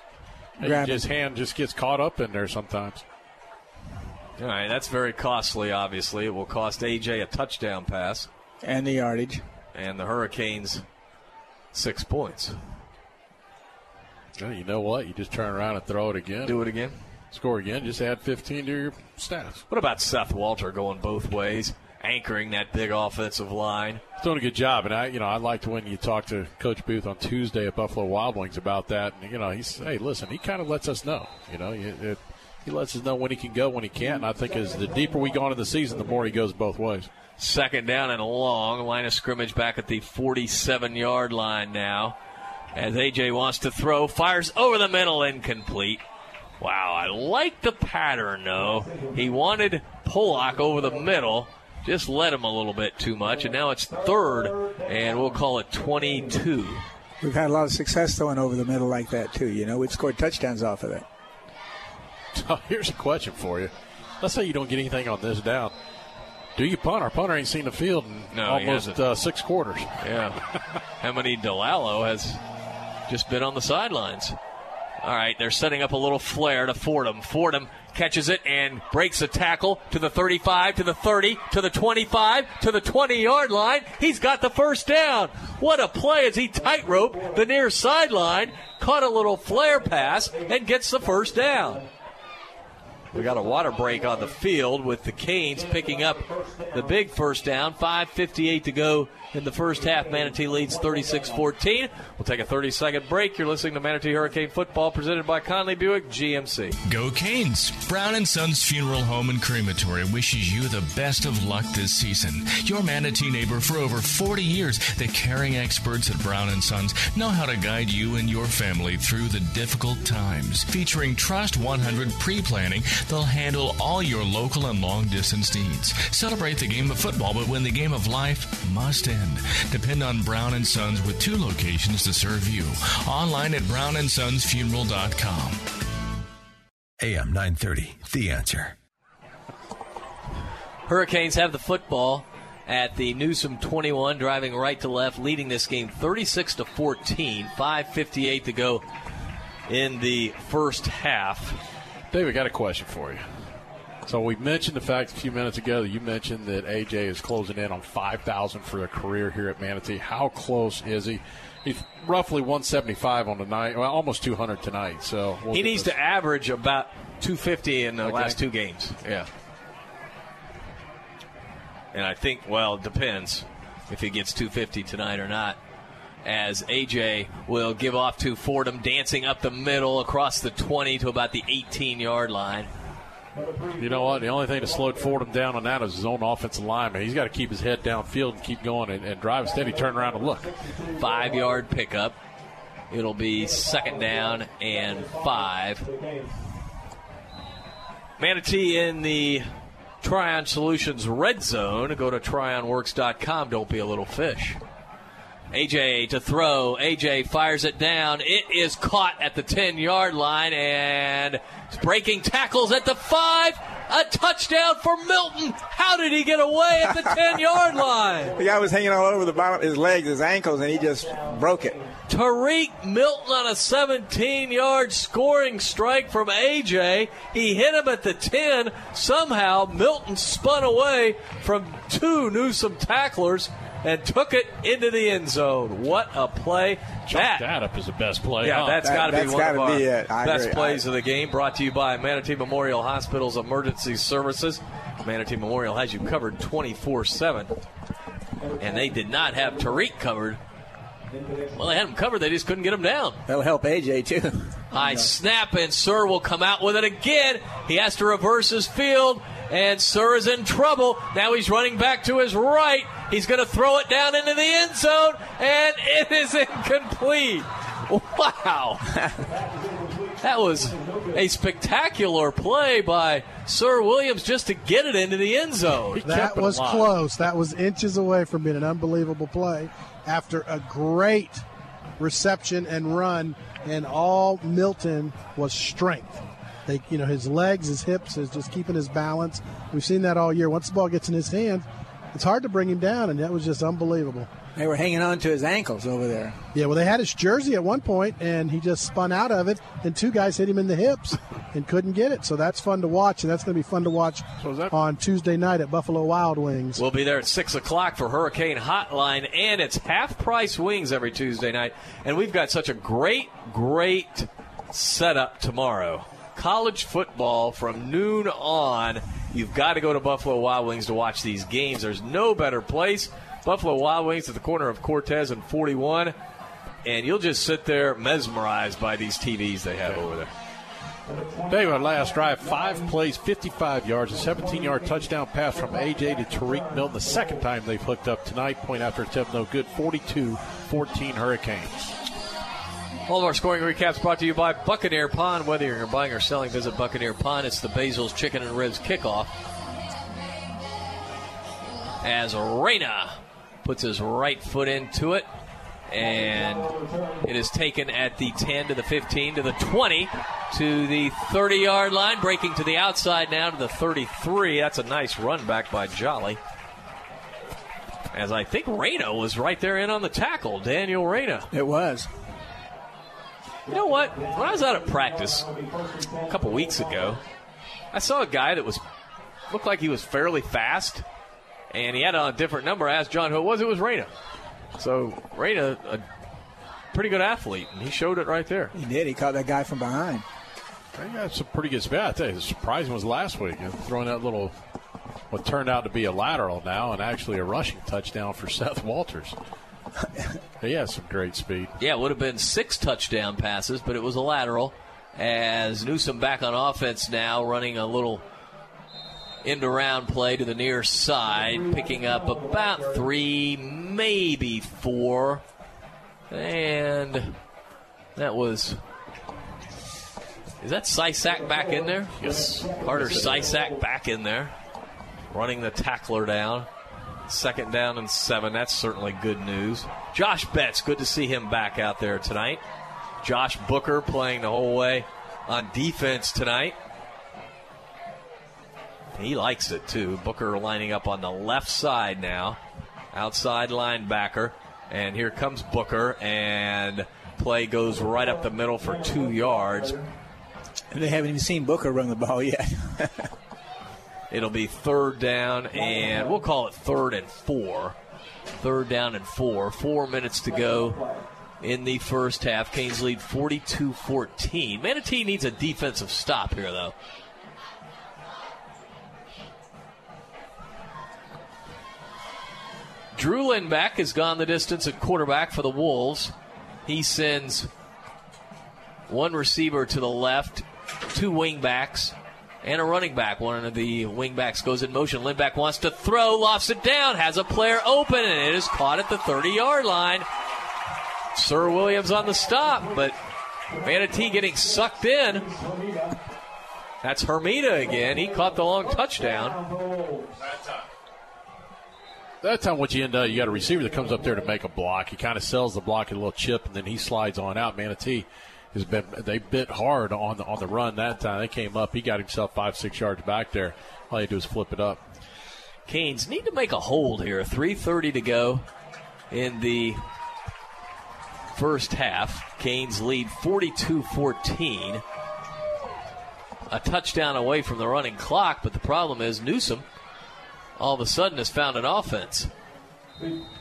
Grab his hand just gets caught up in there sometimes. All right, that's very costly, obviously. It will cost AJ a touchdown pass. And the yardage. And the Hurricanes six points. Well, you know what? You just turn around and throw it again. Do it again. Score again. Just add 15 to your stats. What about Seth Walter going both ways, anchoring that big offensive line? He's doing a good job, and I, you know, I liked when you talked to Coach Booth on Tuesday at Buffalo Wild Wings about that. And you know, he's hey, listen, he kind of lets us know. You know, it, it, he lets us know when he can go, when he can't. And I think as the deeper we go into the season, the more he goes both ways. Second down and long. Line of scrimmage back at the 47 yard line now. As AJ wants to throw, fires over the middle, incomplete. Wow, I like the pattern though. He wanted Pollock over the middle, just let him a little bit too much, and now it's third, and we'll call it 22. We've had a lot of success throwing over the middle like that, too. You know, we've scored touchdowns off of it. So here's a question for you. Let's say you don't get anything on this down. Do you punt? Our punter ain't seen the field in No, he almost uh, six quarters. Yeah. How many Delalo has just been on the sidelines? All right, they're setting up a little flare to Fordham. Fordham catches it and breaks a tackle to the 35, to the 30, to the 25, to the 20 yard line. He's got the first down. What a play as he tightrope the near sideline, caught a little flare pass, and gets the first down. We got a water break on the field with the Canes picking up the big first down. 5.58 to go in the first half. Manatee leads 36 14. We'll take a 30 second break. You're listening to Manatee Hurricane Football presented by Conley Buick GMC. Go Canes! Brown and Sons Funeral Home and Crematory wishes you the best of luck this season. Your Manatee neighbor for over 40 years, the caring experts at Brown and Sons know how to guide you and your family through the difficult times. Featuring Trust 100 pre-planning, they'll handle all your local and long distance needs. Celebrate the game of football, but when the game of life must end. Depend on Brown and Sons with two locations to serve you. Online at brownandsonsfuneral.com. AM 930, The Answer. Hurricanes have the football at the Newsome 21, driving right to left, leading this game 36 to 14. 5:58 to go in the first half. David, got a question for you. So we mentioned the fact a few minutes ago that you mentioned that AJ is closing in on 5,000 for a career here at Manatee. How close is he? He's roughly 175 on the night, well, almost 200 tonight. So we'll he needs this- to average about 250 in the Okay. last two games. Yeah. And I think, well, it depends if he gets 250 tonight or not. As AJ will give off to Fordham, dancing up the middle across the 20 to about the 18 yard line. You know what? The only thing that slowed Fordham down on that is his own offensive lineman. He's got to keep his head downfield and keep going and, and drive. Instead, he turn around and look. Five yard pickup. It'll be second down and five. Manatee in the Tryon Solutions red zone. Go to tryonworks.com. Don't be a little fish. AJ to throw. AJ fires it down. It is caught at the 10 yard line and breaking tackles at the five. A touchdown for Milton. How did he get away at the 10 yard line? The guy was hanging all over the bottom of his legs, his ankles, and he just broke it. Tariq Milton on a 17 yard scoring strike from AJ. He hit him at the 10. Somehow, Milton spun away from two Newsome tacklers and took it into the end zone. What a play. Chalk that up as the best play. Yeah, huh? that's got to be one of gotta our be best agree. plays I- of the game. Brought to you by Manatee Memorial Hospital's Emergency Services. Manatee Memorial has you covered 24 7. And they did not have Tariq covered. Well, they had him covered, they just couldn't get him down. That'll help AJ, too. High snap, and Sir will come out with it again. He has to reverse his field, and Sir is in trouble. Now he's running back to his right. He's going to throw it down into the end zone, and it is incomplete. Wow. that was a spectacular play by Sir Williams just to get it into the end zone. That was close. That was inches away from being an unbelievable play after a great reception and run, and all Milton was strength. They, you know, his legs, his hips, is just keeping his balance. We've seen that all year. Once the ball gets in his hand, it's hard to bring him down, and that was just unbelievable. They were hanging on to his ankles over there. Yeah, well, they had his jersey at one point, and he just spun out of it, and two guys hit him in the hips and couldn't get it. So that's fun to watch, and that's going to be fun to watch on Tuesday night at Buffalo Wild Wings. We'll be there at 6 o'clock for Hurricane Hotline, and it's half price wings every Tuesday night. And we've got such a great, great setup tomorrow. College football from noon on. You've got to go to Buffalo Wild Wings to watch these games. There's no better place. Buffalo Wild Wings at the corner of Cortez and 41. And you'll just sit there mesmerized by these TVs they have over there. Dave, our last drive, five plays, 55 yards, a 17 yard touchdown pass from AJ to Tariq Milton. The second time they've hooked up tonight. Point after attempt, no good. 42 14 Hurricanes. All of our scoring recaps brought to you by Buccaneer Pawn. Whether you're buying or selling, visit Buccaneer Pawn. It's the Basil's Chicken and Ribs kickoff. As Reyna puts his right foot into it, and it is taken at the 10 to the 15 to the 20 to the 30 yard line, breaking to the outside now to the 33. That's a nice run back by Jolly. As I think Reyna was right there in on the tackle, Daniel Reyna. It was. You know what? When I was out at practice a couple weeks ago, I saw a guy that was looked like he was fairly fast, and he had on a different number. I asked John who it was. It was Reyna. So Reyna, a pretty good athlete, and he showed it right there. He did. He caught that guy from behind. He got some pretty good spot. I tell you, the surprising was last week, you throwing that little, what turned out to be a lateral now, and actually a rushing touchdown for Seth Walters. He has some great speed. Yeah, it would have been six touchdown passes, but it was a lateral. As Newsome back on offense now, running a little end around play to the near side, picking up about three, maybe four. And that was. Is that Sysak back in there? Yes. Carter Yes. Sysak back in there, running the tackler down. Second down and seven. That's certainly good news. Josh Betts, good to see him back out there tonight. Josh Booker playing the whole way on defense tonight. He likes it too. Booker lining up on the left side now, outside linebacker. And here comes Booker, and play goes right up the middle for two yards. They haven't even seen Booker run the ball yet. It'll be third down, and we'll call it third and four. Third down and four. Four minutes to go in the first half. Canes lead 42 14. Manatee needs a defensive stop here, though. Drew Lindbeck has gone the distance at quarterback for the Wolves. He sends one receiver to the left, two wingbacks, and a running back. One of the wingbacks goes in motion. Lindbeck wants to throw, lofts it down, has a player open, and it is caught at the 30 yard line. Sir Williams on the stop, but Manatee getting sucked in. That's Hermida again. He caught the long touchdown. That time, what you end up, you got a receiver that comes up there to make a block. He kind of sells the block a little chip, and then he slides on out. Manatee has been they bit hard on the on the run that time. They came up. He got himself five six yards back there. All you do is flip it up. Canes need to make a hold here. 3.30 to go in the first half. Canes lead 42 14. A touchdown away from the running clock, but the problem is Newsome all of a sudden has found an offense.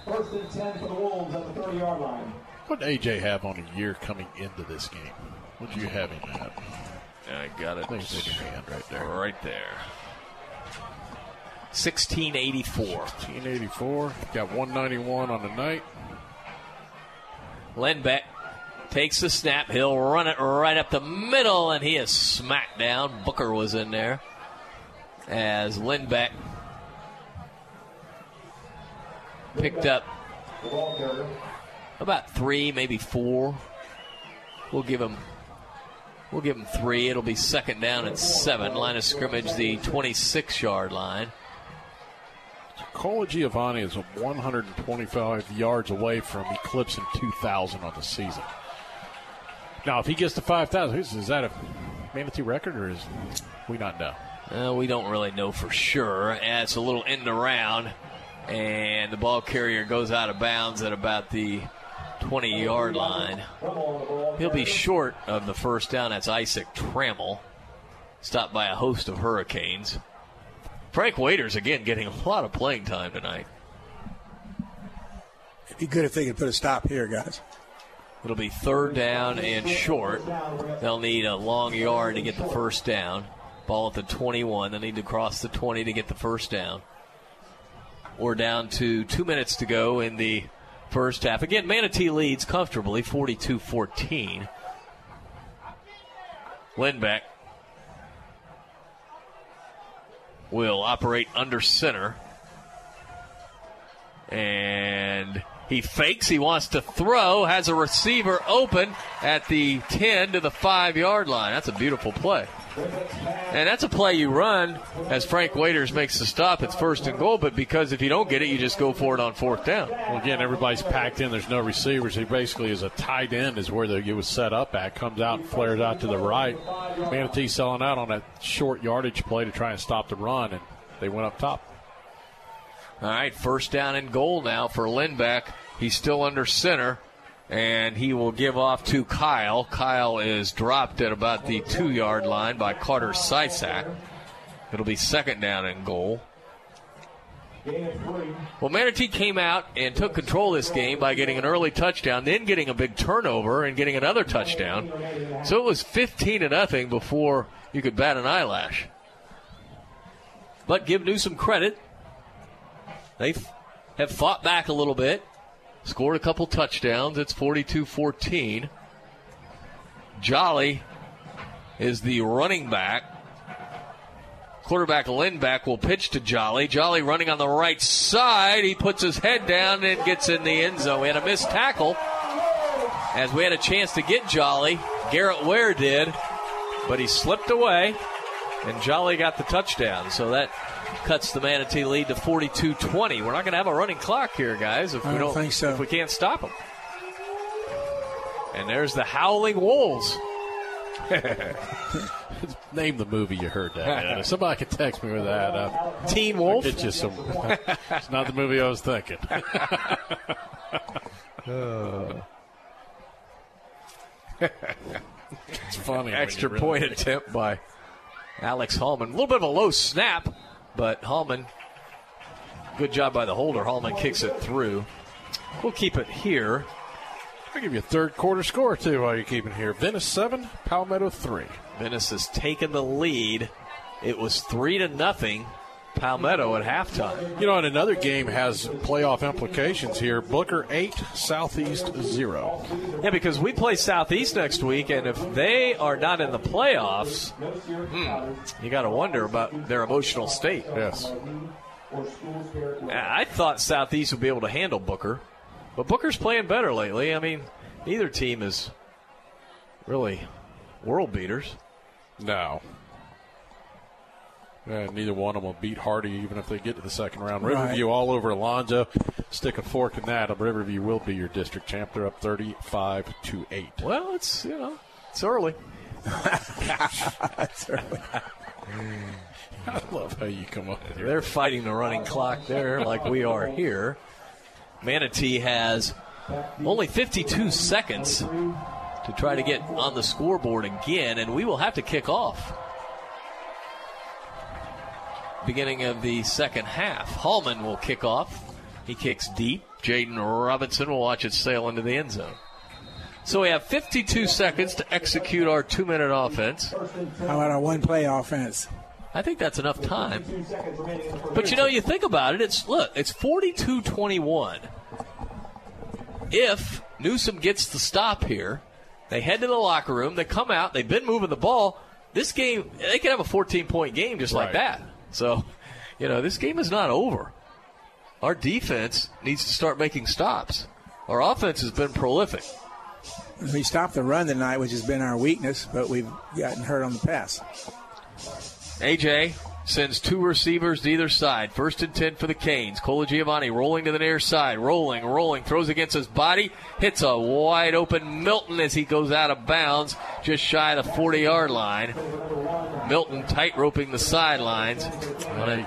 First and 10 for the Wolves at the 30 yard line. What did AJ have on a year coming into this game? What do you have him at? I got it. I think it's in your hand right there. Right there. 1684. 1684. Got 191 on the night. Lindbeck takes the snap. He'll run it right up the middle, and he is smacked down. Booker was in there as Lindbeck picked up about three, maybe four. We'll give him. We'll give him three. It'll be second down at seven. Line of scrimmage, the 26 yard line. Colagiovanni is 125 yards away from eclipsing 2,000 on the season. Now, if he gets to 5,000, is that a Manatee record or is we not know? Uh, we don't really know for sure. And it's a little end around, and the ball carrier goes out of bounds at about the 20 yard line. He'll be short of the first down. That's Isaac Trammell, stopped by a host of Hurricanes. Frank Waiters, again, getting a lot of playing time tonight. It'd be good if they could put a stop here, guys. It'll be third down and short. They'll need a long yard to get the first down. Ball at the 21. They'll need to cross the 20 to get the first down. We're down to two minutes to go in the first half. Again, Manatee leads comfortably, 42 14. Lindbeck will operate under center. And he fakes. He wants to throw. Has a receiver open at the 10 to the 5 yard line. That's a beautiful play. And that's a play you run as Frank Waiters makes the stop. It's first and goal, but because if you don't get it, you just go for it on fourth down. Well, again, everybody's packed in. There's no receivers. He basically is a tight end, is where the, it was set up at. Comes out and flares out to the right. Manatee selling out on that short yardage play to try and stop the run, and they went up top. All right, first down and goal now for Lindbeck. He's still under center, and he will give off to Kyle. Kyle is dropped at about the two yard line by Carter Sysak. It'll be second down and goal. Well, Manatee came out and took control of this game by getting an early touchdown, then getting a big turnover and getting another touchdown. So it was 15 to nothing before you could bat an eyelash. But give Newsome credit. They have fought back a little bit, scored a couple touchdowns. It's 42 14. Jolly is the running back. Quarterback Lindbeck will pitch to Jolly. Jolly running on the right side. He puts his head down and gets in the end zone. We had a missed tackle as we had a chance to get Jolly. Garrett Ware did, but he slipped away, and Jolly got the touchdown. So that cuts the Manatee lead to 42-20. We're not going to have a running clock here, guys, if I we don't don't think so. if we can't stop them. And there's the Howling Wolves. Name the movie you heard that. in. If somebody could text me with that. Uh, Teen Wolf. It's just some. it's not the movie I was thinking. it's funny. Extra you really point attempt by Alex Hallman. A little bit of a low snap But Hallman, good job by the holder. Hallman kicks it through. We'll keep it here. I'll give you a third quarter score, too, while you're keeping here. Venice 7, Palmetto 3. Venice has taken the lead. It was 3 to nothing. Palmetto at halftime. You know, and another game has playoff implications here. Booker 8, Southeast 0. Yeah, because we play Southeast next week, and if they are not in the playoffs, hmm, you got to wonder about their emotional state. Yes. I thought Southeast would be able to handle Booker, but Booker's playing better lately. I mean, neither team is really world beaters. No. Yeah, neither one of them will beat Hardy, even if they get to the second round. Right. Riverview all over Alonso. Stick a fork in that. Riverview will be your district champ. They're up 35 to 8. Well, it's, you know, it's early. That's early. I love how you come up your They're fighting the running clock there like we are here. Manatee has only 52 seconds to try to get on the scoreboard again, and we will have to kick off. Beginning of the second half. Hallman will kick off. He kicks deep. Jaden Robinson will watch it sail into the end zone. So we have 52 seconds to execute our two minute offense. How about our one play offense? I think that's enough time. But you know, you think about it, it's look, it's 42-21. If Newsome gets the stop here, they head to the locker room, they come out, they've been moving the ball. This game, they could have a 14 point game just like that. So, you know, this game is not over. Our defense needs to start making stops. Our offense has been prolific. We stopped the run tonight, which has been our weakness, but we've gotten hurt on the pass. AJ sends two receivers to either side. First and 10 for the Canes. Colagiovanni rolling to the near side. Rolling, rolling, throws against his body. Hits a wide open Milton as he goes out of bounds just shy of the 40 yard line. Milton tight roping the sidelines. When he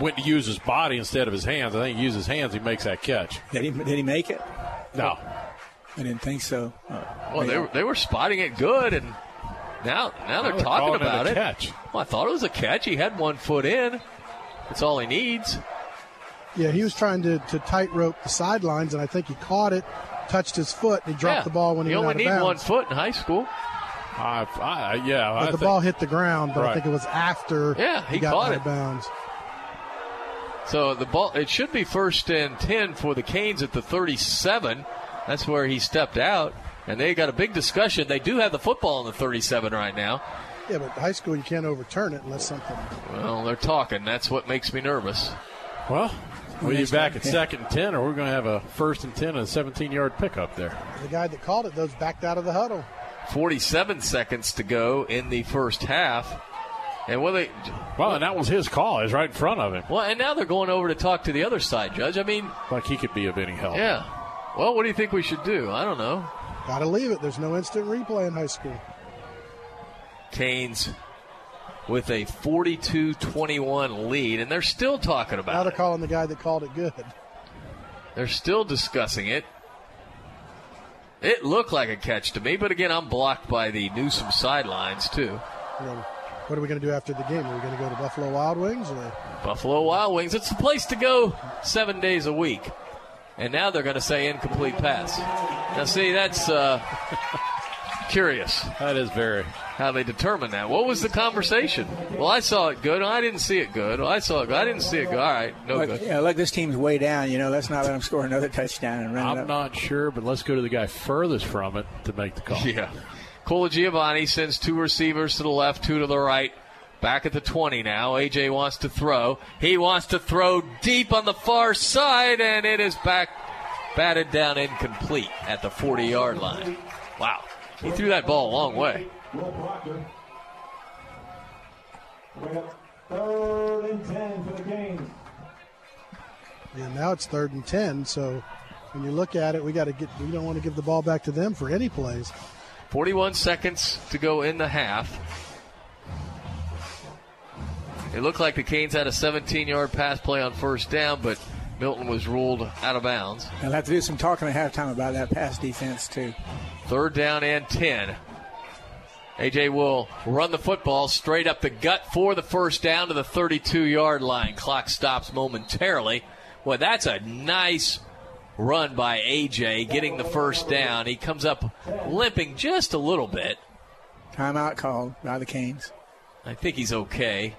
went to use his body instead of his hands, I think he used his hands, he makes that catch. Did he, did he make it? No. I didn't think so. Uh, Well, they were, they were spotting it good, and now now they're Now talking calling it a about it. catch. Well, I thought it was a catch. He had one foot in. That's all he needs. Yeah, he was trying to, to tightrope the sidelines, and I think he caught it, touched his foot, and he dropped Yeah. the ball when he you went only out of need one foot in high school. I, I, yeah, But I the think- ball hit the ground, but I think it was after Yeah, he got caught out it. of bounds. So the ball it should be first and ten for the Canes at the 37. That's where he stepped out, and they got a big discussion. They do have the football on the 37 right now. Yeah, but high school you can't overturn it unless something. Well, they're talking. That's what makes me nervous. Well, we'll be back at second and 10, or we're going to have a first and 10 and a 17 yard pickup there. The guy that called it, those backed out of the huddle. 47 seconds to go in the first half. And what they Well, and that was his call. It was right in front of him. well, and now they're going over to talk to the other side, Judge. I mean, Like he could be of any help. yeah. Well, what do you think we should do? I don't know. Got to leave it. There's no instant replay in high school. Canes with a 42-21 lead, and they're still talking Now about they're it. calling the guy that called it good. They're still discussing it. It looked like a catch to me, but again, I'm blocked by the Newsome sidelines too. What are we going to do after the game? Are we going to go to Buffalo Wild Wings or? Buffalo Wild Wings. It's the place to go seven days a week. And now they're going to say incomplete pass. Now, see, that's uh, curious. That is very. How they determine that. What was the conversation? Well, I saw it good. I didn't see it good. Well, I saw it good. I didn't see it good. All right, no look, good. yeah, look, this team's way down. You know, let's not let them score another touchdown and run I'm up. not sure, but let's go to the guy furthest from it to make the call. Yeah. Colagiovanni sends two receivers to the left, two to the right. Back at the 20 now. AJ wants to throw. He wants to throw deep on the far side, and it is back batted down incomplete at the 40 yard line. Wow. He threw that ball a long way. Third and 10 for the Canes. Yeah, now it's third and ten. So when you look at it, we got to get. We don't want to give the ball back to them for any plays. 41 seconds to go in the half. It looked like the Canes had a 17 yard pass play on first down, but Milton was ruled out of bounds. They'll have to do some talking at halftime about that pass defense too. Third down and 10. AJ will run the football straight up the gut for the first down to the 32 yard line. Clock stops momentarily. Well, that's a nice run by AJ getting the first down. He comes up limping just a little bit. Timeout called by the Canes. I think he's okay.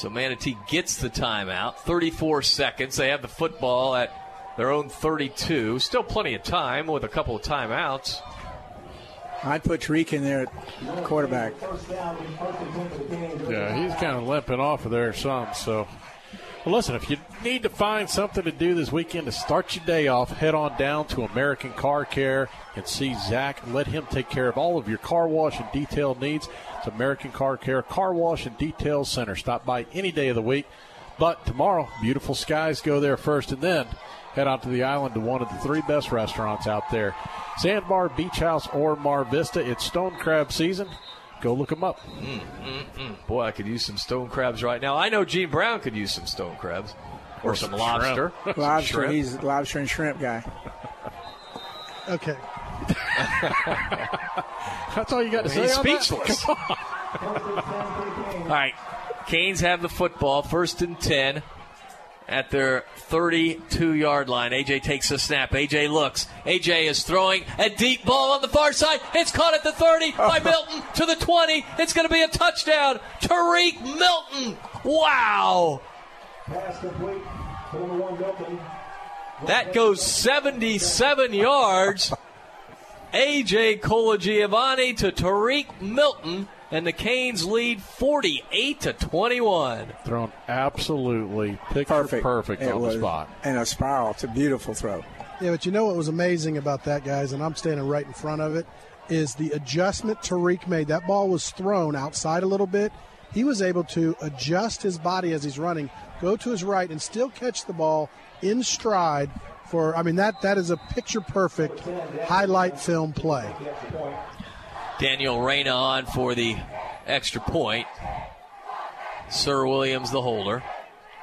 So Manatee gets the timeout. 34 seconds. They have the football at their own 32. Still plenty of time with a couple of timeouts. I'd put Tariq in there at quarterback. Yeah, he's kind of limping off of there some. So, well, listen, if you need to find something to do this weekend to start your day off, head on down to American Car Care and see Zach. Let him take care of all of your car wash and detail needs. It's American Car Care Car Wash and Detail Center. Stop by any day of the week. But tomorrow, beautiful skies go there first, and then head out to the island to one of the three best restaurants out there Sandbar, Beach House, or Mar Vista. It's stone crab season. Go look them up. Mm, mm, mm. Boy, I could use some stone crabs right now. I know Gene Brown could use some stone crabs or, Or some, some lobster. shrimp. Lobster. shrimp. He's a lobster and shrimp guy. Okay. That's all you got to say. He's on that? speechless. Come. All right, Canes have the football, first and 10 at their 32 yard line. AJ takes a snap. AJ looks. AJ is throwing a deep ball on the far side. It's caught at the 30 by Milton to the 20. It's going to be a touchdown. Tariq Milton. Wow. Pass complete. Number one, Milton. That goes 77 yards. AJ Colagiovanni to Tariq Milton, and the Canes lead 48 to 21. Thrown absolutely picture Perfect. perfect, It on was. the spot. And a spiral. It's a beautiful throw. Yeah, but you know what was amazing about that, guys, and I'm standing right in front of it, is the adjustment Tariq made. That ball was thrown outside a little bit. He was able to adjust his body as he's running, go to his right, and still catch the ball in stride. For I mean that that is a picture perfect highlight film play. Daniel Reyna on for the extra point. Sir Williams the holder.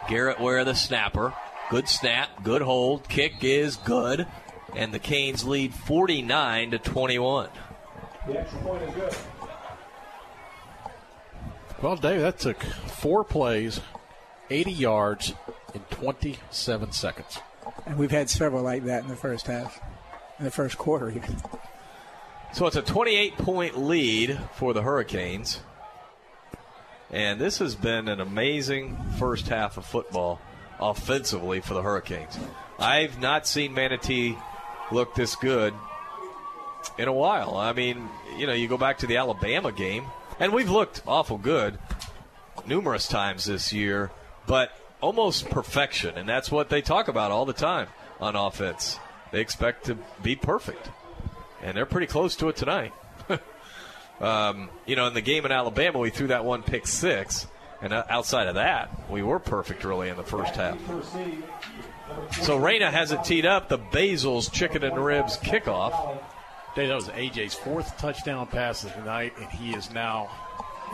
Garrett Ware the snapper. Good snap, good hold. Kick is good. And the Canes lead 49 to 21. The extra point is good. Well, Dave, that took four plays, 80 yards in 27 seconds. And we've had several like that in the first half, in the first quarter even. So it's a 28 point lead for the Hurricanes. And this has been an amazing first half of football offensively for the Hurricanes. I've not seen Manatee look this good in a while. I mean, you know, you go back to the Alabama game, and we've looked awful good numerous times this year, but almost perfection. And that's what they talk about all the time on offense. They expect to be perfect and they're pretty close to it tonight. um, you know, in the game in Alabama, we threw that one pick six, and uh, outside of that, we were perfect really in the first half. So Reyna has it teed up. The Basil's chicken and ribs kickoff. That was AJ's fourth touchdown pass of the night, and he is now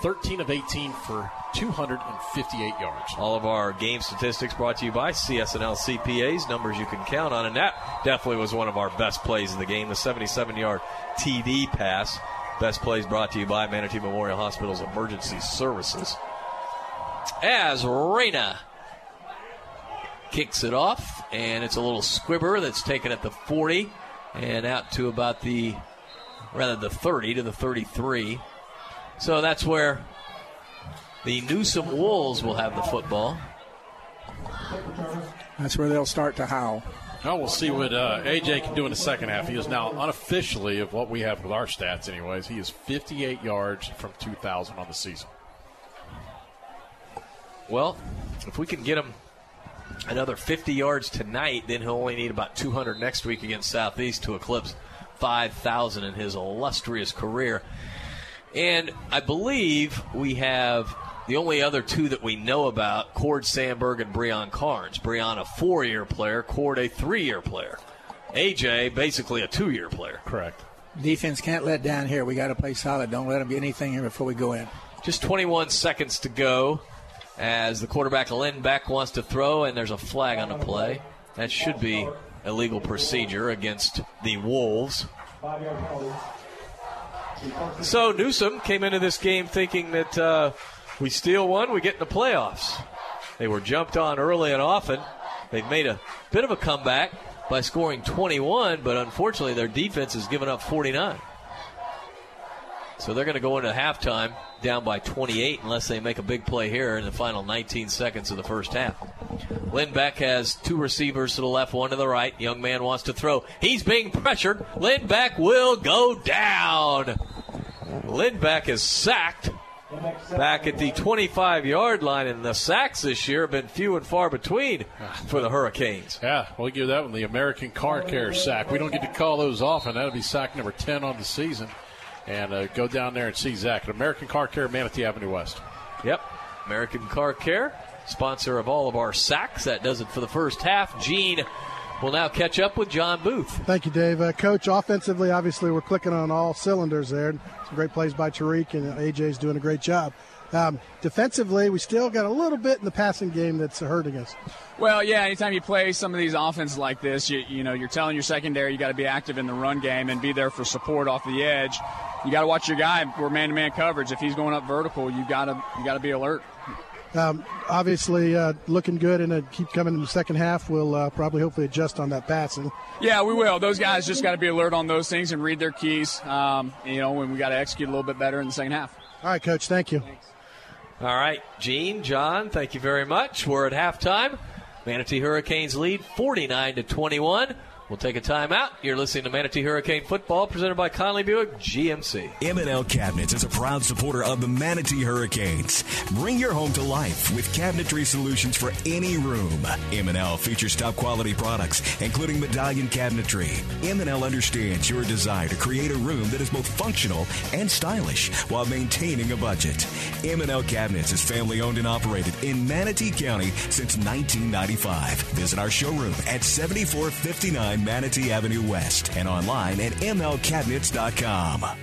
13 of 18 for 258 yards. All of our game statistics brought to you by CSNL CPAs, numbers you can count on, and that definitely was one of our best plays in the game, the 77-yard TD pass. Best plays brought to you by Manatee Memorial Hospital's Emergency Services. As Reyna kicks it off, and it's a little squibber that's taken at the 40 and out to about the, rather the 30 to the 33. So that's where the Newsome Wolves will have the football. That's where they'll start to howl. Now we'll see what uh, AJ can do in the second half. He is now unofficially, of what we have with our stats, anyways, he is 58 yards from 2,000 on the season. Well, if we can get him another 50 yards tonight, then he'll only need about 200 next week against Southeast to eclipse 5,000 in his illustrious career. And I believe we have the only other two that we know about Cord Sandberg and Breon Carnes. Breon, a four year player, Cord, a three year player. AJ, basically a two year player. Correct. Defense can't let down here. We got to play solid. Don't let them get anything here before we go in. Just 21 seconds to go as the quarterback Lindbeck wants to throw, and there's a flag on the play. That should be a legal procedure against the Wolves. So Newsome came into this game thinking that uh, we steal one, we get in the playoffs. They were jumped on early and often. They've made a bit of a comeback by scoring 21, but unfortunately their defense has given up 49. So they're going to go into halftime down by 28 unless they make a big play here in the final 19 seconds of the first half. Lindbeck has two receivers to the left, one to the right. Young man wants to throw. He's being pressured. Lindbeck will go down. Lindbeck is sacked back at the 25 yard line, and the sacks this year have been few and far between for the Hurricanes. Yeah, we'll give that one the American Car Care sack. We don't get to call those often. That'll be sack number 10 on the season. And uh, go down there and see Zach at American Car Care, Manatee Avenue West. Yep, American Car Care, sponsor of all of our sacks. That does it for the first half. Gene will now catch up with John Booth. Thank you, Dave. Uh, Coach, offensively, obviously, we're clicking on all cylinders there. Some great plays by Tariq, and AJ's doing a great job. Um, defensively, we still got a little bit in the passing game that's hurting us. Well, yeah. Anytime you play some of these offenses like this, you, you know you're telling your secondary you got to be active in the run game and be there for support off the edge. You got to watch your guy. We're man-to-man coverage. If he's going up vertical, you got to you got to be alert. Um, obviously, uh, looking good and uh, keep coming in the second half. We'll uh, probably hopefully adjust on that passing. Yeah, we will. Those guys just got to be alert on those things and read their keys. Um, you know, and we got to execute a little bit better in the second half. All right, Coach. Thank you. All right, Gene, John, thank you very much. We're at halftime. Manatee Hurricanes lead 49 to 21. We'll take a timeout. You're listening to Manatee Hurricane Football presented by Conley Buick GMC. M&L Cabinets is a proud supporter of the Manatee Hurricanes. Bring your home to life with cabinetry solutions for any room. M&L features top quality products, including medallion cabinetry. M&L understands your desire to create a room that is both functional and stylish while maintaining a budget. M&L Cabinets is family owned and operated in Manatee County since 1995. Visit our showroom at 7459 Manatee Avenue West and online at mlcabinets.com.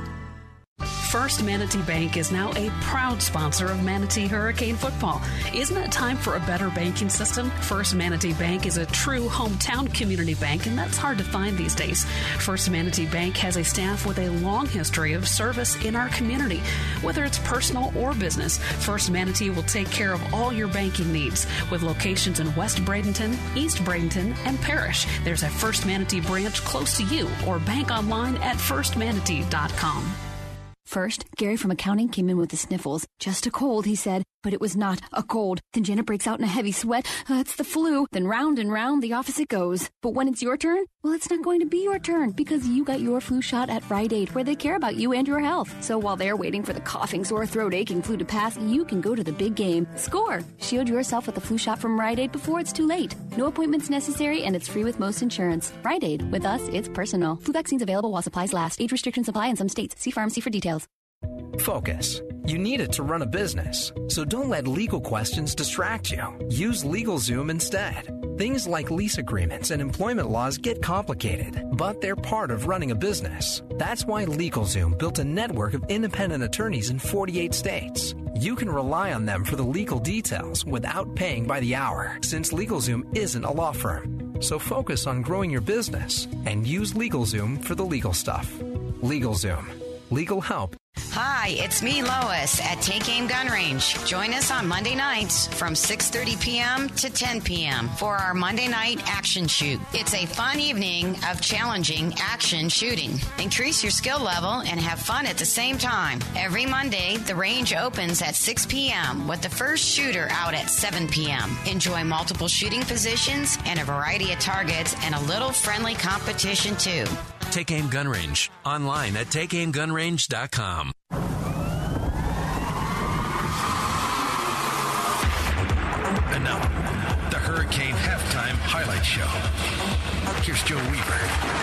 First Manatee Bank is now a proud sponsor of Manatee Hurricane Football. Isn't it time for a better banking system? First Manatee Bank is a true hometown community bank, and that's hard to find these days. First Manatee Bank has a staff with a long history of service in our community. Whether it's personal or business, First Manatee will take care of all your banking needs with locations in West Bradenton, East Bradenton, and Parrish. There's a First Manatee branch close to you or bank online at firstmanatee.com. First, Gary from accounting came in with the sniffles. Just a cold, he said, but it was not a cold. Then Janet breaks out in a heavy sweat. Uh, it's the flu. Then round and round the office it goes. But when it's your turn, well, it's not going to be your turn because you got your flu shot at Rite Aid, where they care about you and your health. So while they're waiting for the coughing, sore throat, aching flu to pass, you can go to the big game. Score! Shield yourself with the flu shot from Rite Aid before it's too late. No appointments necessary, and it's free with most insurance. Rite Aid. With us, it's personal. Flu vaccines available while supplies last. Age restrictions apply in some states. See pharmacy for details. Focus. You need it to run a business, so don't let legal questions distract you. Use LegalZoom instead. Things like lease agreements and employment laws get complicated, but they're part of running a business. That's why LegalZoom built a network of independent attorneys in 48 states. You can rely on them for the legal details without paying by the hour, since LegalZoom isn't a law firm. So focus on growing your business and use LegalZoom for the legal stuff. LegalZoom. Legal help Hi, it's me, Lois, at Take Aim Gun Range. Join us on Monday nights from 6.30 p.m. to 10 p.m. for our Monday night action shoot. It's a fun evening of challenging action shooting. Increase your skill level and have fun at the same time. Every Monday, the range opens at 6 p.m. with the first shooter out at 7 p.m. Enjoy multiple shooting positions and a variety of targets and a little friendly competition too. Take Aim Gun Range. Online at takeaimgunrange.com. And now, the Hurricane Halftime Highlight Show. Here's Joe Weaver.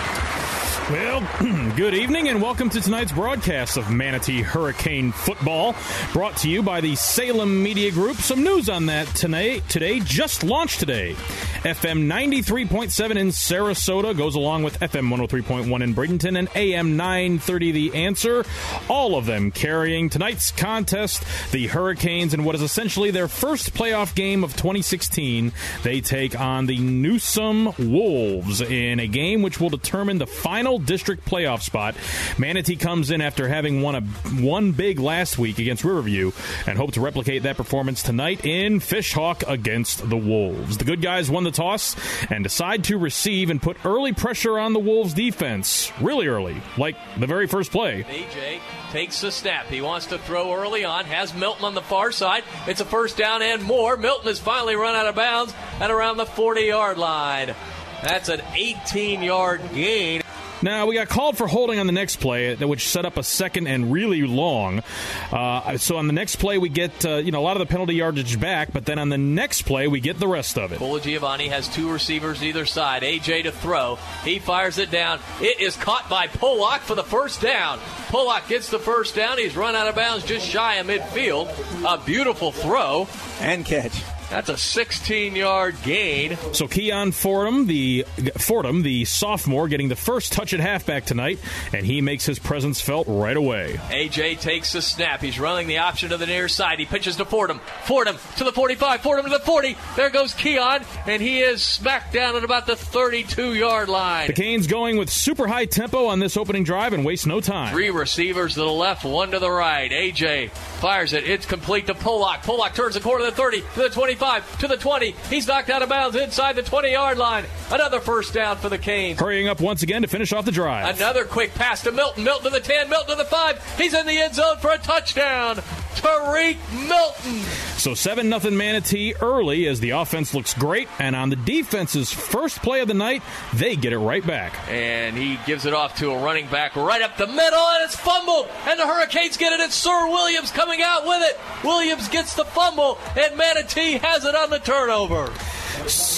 Well, good evening and welcome to tonight's broadcast of Manatee Hurricane Football, brought to you by the Salem Media Group. Some news on that today, today just launched today. FM 93.7 in Sarasota goes along with FM 103.1 in Bradenton and AM 930 The Answer. All of them carrying tonight's contest, the Hurricanes, in what is essentially their first playoff game of 2016. They take on the Newsome Wolves in a game which will determine the final district playoff spot. Manatee comes in after having won a one big last week against Riverview and hope to replicate that performance tonight in Fishhawk against the Wolves. The good guys won the toss and decide to receive and put early pressure on the Wolves defense, really early, like the very first play. AJ takes the snap. He wants to throw early on, has Milton on the far side. It's a first down and more. Milton has finally run out of bounds at around the 40 yard line. That's an 18 yard gain. Now, we got called for holding on the next play, which set up a second and really long. Uh, so on the next play, we get uh, you know a lot of the penalty yardage back, but then on the next play, we get the rest of it. Giovanni has two receivers either side. AJ to throw. He fires it down. It is caught by Pollock for the first down. Pollock gets the first down. He's run out of bounds just shy of midfield. A beautiful throw. And catch. That's a 16 yard gain. So Keon Fordham, the Fordham, the sophomore, getting the first touch at halfback tonight, and he makes his presence felt right away. AJ takes the snap. He's running the option to the near side. He pitches to Fordham. Fordham to the 45. Fordham to the 40. There goes Keon, and he is smacked down at about the 32 yard line. The Canes going with super high tempo on this opening drive and waste no time. Three receivers to the left, one to the right. AJ fires it. It's complete to Pollock. Pollock turns the corner to the 30 to the 25 to the 20. He's knocked out of bounds inside the 20 yard line. Another first down for the Canes. Hurrying up once again to finish off the drive. Another quick pass to Milton. Milton to the 10, Milton to the 5. He's in the end zone for a touchdown. Tariq Milton. So 7 0 Manatee early as the offense looks great. And on the defense's first play of the night, they get it right back. And he gives it off to a running back right up the middle, and it's fumbled. And the Hurricanes get it. It's Sir Williams coming out with it. Williams gets the fumble, and Manatee has it on the turnover.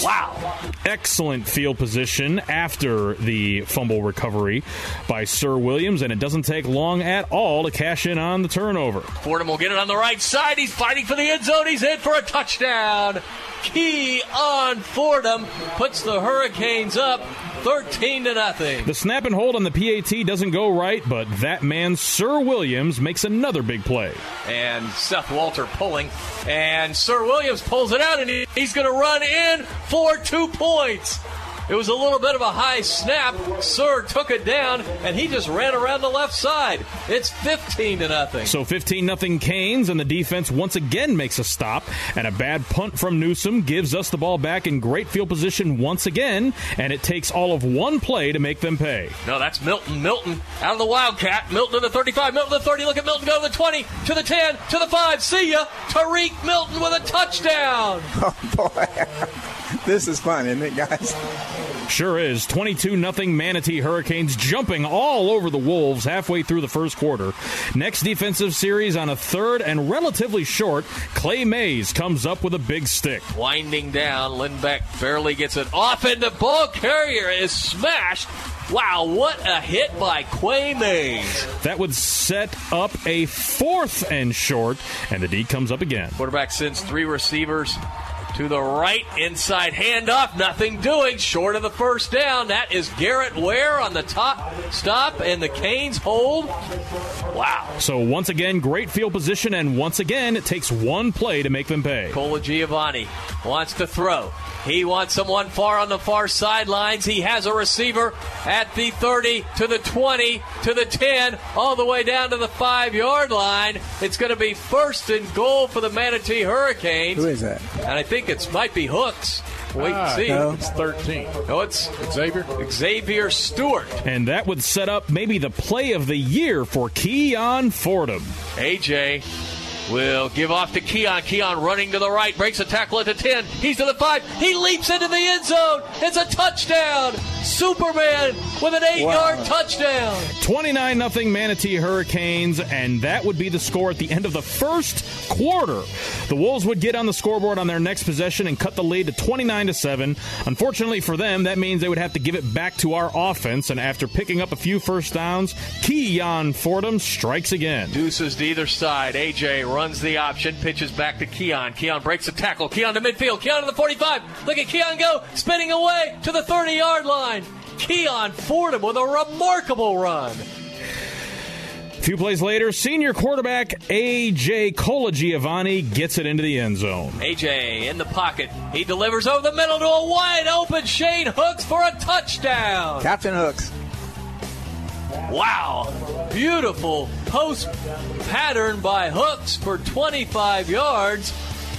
Wow. Excellent field position after the fumble recovery by Sir Williams, and it doesn't take long at all to cash in on the turnover. Fordham will get it on the right side. He's fighting for the end zone. He's in for a touchdown. Key on Fordham puts the Hurricanes up 13 to nothing. The snap and hold on the PAT doesn't go right, but that man, Sir Williams, makes another big play. And Seth Walter pulling, and Sir Williams pulls it out, and he's going to run in for two points. It was a little bit of a high snap. Sir took it down, and he just ran around the left side. It's 15 to nothing. So 15 nothing Canes, and the defense once again makes a stop. And a bad punt from Newsome gives us the ball back in great field position once again, and it takes all of one play to make them pay. No, that's Milton. Milton out of the Wildcat. Milton to the 35. Milton to the 30. Look at Milton go to the 20, to the 10, to the 5. See ya. Tariq Milton with a touchdown. Oh, boy. this is fun, isn't it, guys? Sure is. 22 nothing Manatee Hurricanes jumping all over the Wolves halfway through the first quarter. Next defensive series on a third and relatively short, Quay Mays comes up with a big stick. Winding down, Lindbeck barely gets it off, and the ball carrier is smashed. Wow, what a hit by Quay Mays. That would set up a fourth and short, and the D comes up again. Quarterback sends three receivers to the right inside handoff. Nothing doing short of the first down. That is Garrett Ware on the top stop, and the Canes hold. Wow. So once again, great field position, and once again, it takes one play to make them pay. Cola Giovanni wants to throw. He wants someone far on the far sidelines. He has a receiver at the 30 to the 20 to the 10, all the way down to the five yard line. It's going to be first and goal for the Manatee Hurricanes. Who is that? And I think it might be Hooks. Wait ah, and see. No. It's 13. No, it's Xavier. Xavier Stewart. And that would set up maybe the play of the year for Keon Fordham. AJ will give off to Keon. Keon running to the right, breaks a tackle at the 10. He's to the 5. He leaps into the end zone. It's a touchdown. Superman with an eight Wow. yard touchdown. 29 0 Manatee Hurricanes, and that would be the score at the end of the first quarter. The Wolves would get on the scoreboard on their next possession and cut the lead to 29 7. Unfortunately for them, that means they would have to give it back to our offense, and after picking up a few first downs, Keon Fordham strikes again. Deuces to either side. AJ runs the option, pitches back to Keon. Keon breaks the tackle. Keon to midfield. Keon to the 45. Look at Keon go, spinning away to the 30 yard line. Keon Fordham with a remarkable run. A few plays later, senior quarterback A.J. Colagiovanni gets it into the end zone. AJ in the pocket. He delivers over the middle to a wide open Shane Hooks for a touchdown. Captain Hooks. Wow. Beautiful post pattern by Hooks for 25 yards.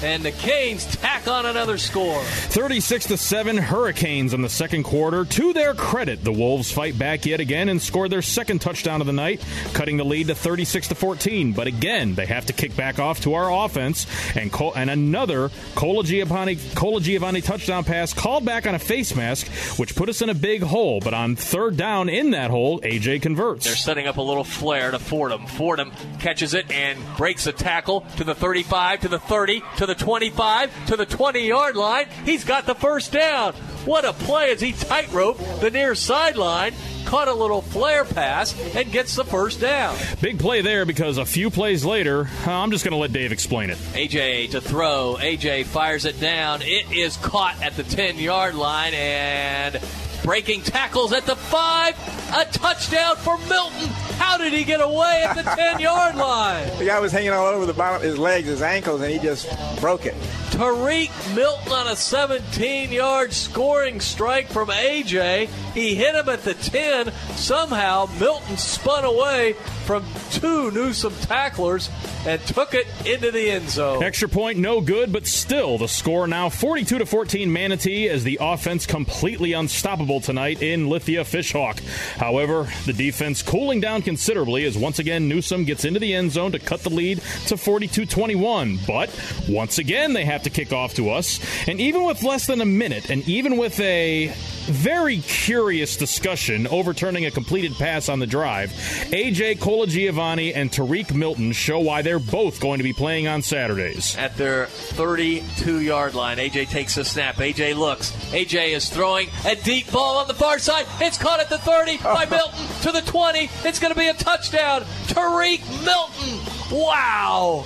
And the Canes tack on another score. 36 to 7 Hurricanes in the second quarter. To their credit, the Wolves fight back yet again and score their second touchdown of the night, cutting the lead to 36 to 14. But again, they have to kick back off to our offense and Col- and another Colagiovanni, Cola Giovanni touchdown pass called back on a face mask, which put us in a big hole. But on third down in that hole, AJ converts. They're setting up a little flare to Fordham. Fordham catches it and breaks a tackle to the 35, to the 30, to the 25, to the 20 yard line. He's got the first down. What a play as he tightrope the near sideline, caught a little flare pass, and gets the first down. Big play there because a few plays later, uh, I'm just going to let Dave explain it. AJ to throw. AJ fires it down. It is caught at the 10 yard line and breaking tackles at the 5. A touchdown for Milton. How did he get away at the 10 yard line? The guy was hanging all over the bottom of his legs, his ankles, and he just broke it. Tariq Milton on a 17 yard scoring strike from AJ. He hit him at the 10. Somehow, Milton spun away from two Newsome tacklers and took it into the end zone. Extra point, no good, but still the score now 42 to 14 Manatee as the offense completely unstoppable tonight in Lithia Fishhawk. However, the defense cooling down considerably as once again Newsome gets into the end zone to cut the lead to 42 21. But once again, they have to kick off to us. And even with less than a minute, and even with a very curious discussion overturning a completed pass on the drive, AJ Colagiovanni and Tariq Milton show why they're both going to be playing on Saturdays. At their 32 yard line, AJ takes a snap. AJ looks. AJ is throwing a deep ball on the far side. It's caught at the 30 by Milton to the 20. It's going to be a touchdown. Tariq Milton. Wow.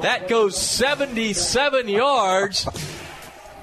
That goes 77 yards.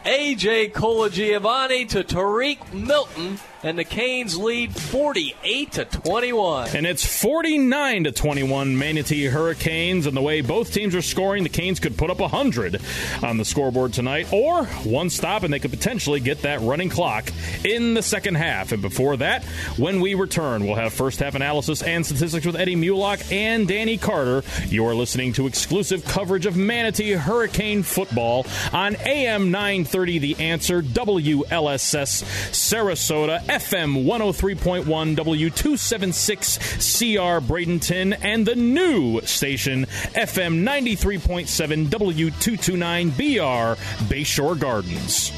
AJ Colagiovanni to Tariq Milton, and the Canes lead 48 to 21. And it's 49 to 21 Manatee Hurricanes. And the way both teams are scoring, the Canes could put up 100 on the scoreboard tonight, or one stop, and they could potentially get that running clock in the second half. And before that, when we return, we'll have first half analysis and statistics with Eddie Mulock and Danny Carter. You're listening to exclusive coverage of Manatee Hurricane football on AM 930 The Answer, WLSS Sarasota, FM 103.1, W276 CR Bradenton, and the new station, FM 93.7, W229 BR Bayshore Gardens.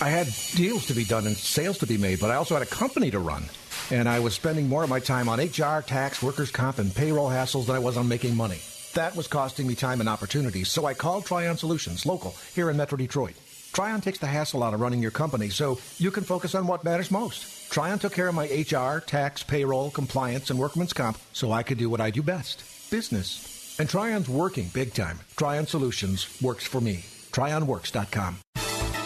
I had deals to be done and sales to be made, but I also had a company to run. And I was spending more of my time on HR, tax, workers' comp, and payroll hassles than I was on making money. That was costing me time and opportunities, so I called Tryon Solutions, local, here in Metro Detroit. Tryon takes the hassle out of running your company so you can focus on what matters most. Tryon took care of my HR, tax, payroll, compliance, and workman's comp so I could do what I do best business. And Tryon's working big time. Tryon Solutions works for me. TryonWorks.com.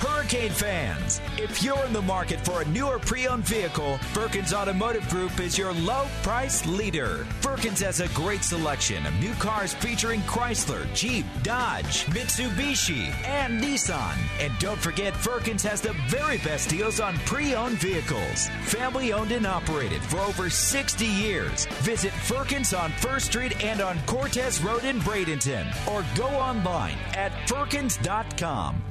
Hurricane fans, if you're in the market for a newer pre-owned vehicle, Firkins Automotive Group is your low price leader. Firkins has a great selection of new cars featuring Chrysler, Jeep, Dodge, Mitsubishi, and Nissan. And don't forget, Firkins has the very best deals on pre-owned vehicles. Family owned and operated for over 60 years. Visit Firkins on First Street and on Cortez Road in Bradenton, or go online at firkins.com.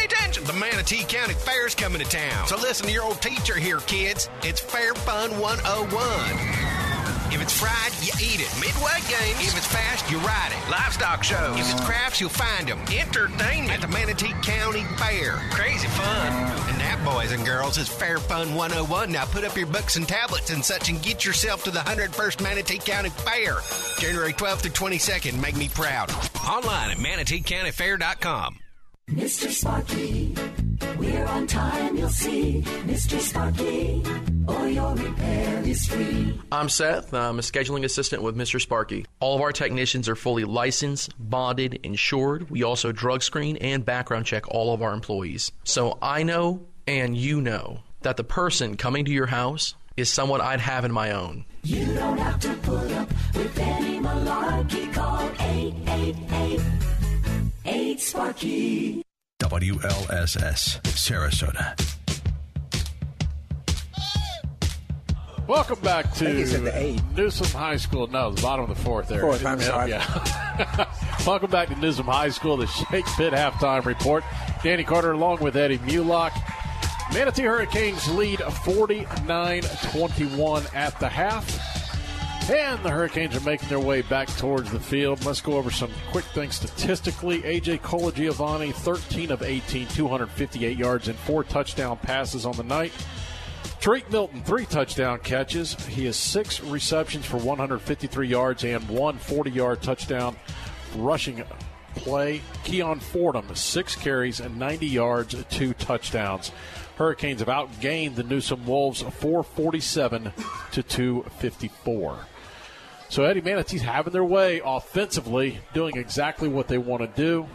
Pay attention, the Manatee County Fair's coming to town. So listen to your old teacher here, kids. It's Fair Fun 101. If it's fried, you eat it. Midway games. If it's fast, you ride it. Livestock shows. If it's crafts, you'll find them. Entertainment at the Manatee County Fair. Crazy fun. And that, boys and girls, is Fair Fun 101. Now put up your books and tablets and such and get yourself to the 101st Manatee County Fair. January 12th through 22nd. Make me proud. Online at manateecountyfair.com. Mr. Sparky, we're on time, you'll see. Mr. Sparky, or your repair is free. I'm Seth. I'm a scheduling assistant with Mr. Sparky. All of our technicians are fully licensed, bonded, insured. We also drug screen and background check all of our employees. So I know and you know that the person coming to your house is someone I'd have in my own. You don't have to put up with any malarkey. Call 888 8 Sparky. WLSS, Sarasota. Welcome back I think he said the to eight. Newsome High School. No, the bottom of the fourth there. Fourth, I'm Yeah, sorry. yeah. Welcome back to Newsome High School, the Shake Pit halftime report. Danny Carter along with Eddie Mulock. Manatee Hurricanes lead 49-21 at the half. And the Hurricanes are making their way back towards the field. Let's go over some quick things statistically. AJ Colagiovanni, 13 of 18, 258 yards and four touchdown passes on the night. Tariq Milton, three touchdown catches. He has six receptions for 153 yards and one 40 yard touchdown rushing play. Keon Fordham, six carries and 90 yards, two touchdowns. Hurricanes have outgained the Newsome Wolves 447 to 254. So Eddie Manatee's having their way offensively, doing exactly what they want to do.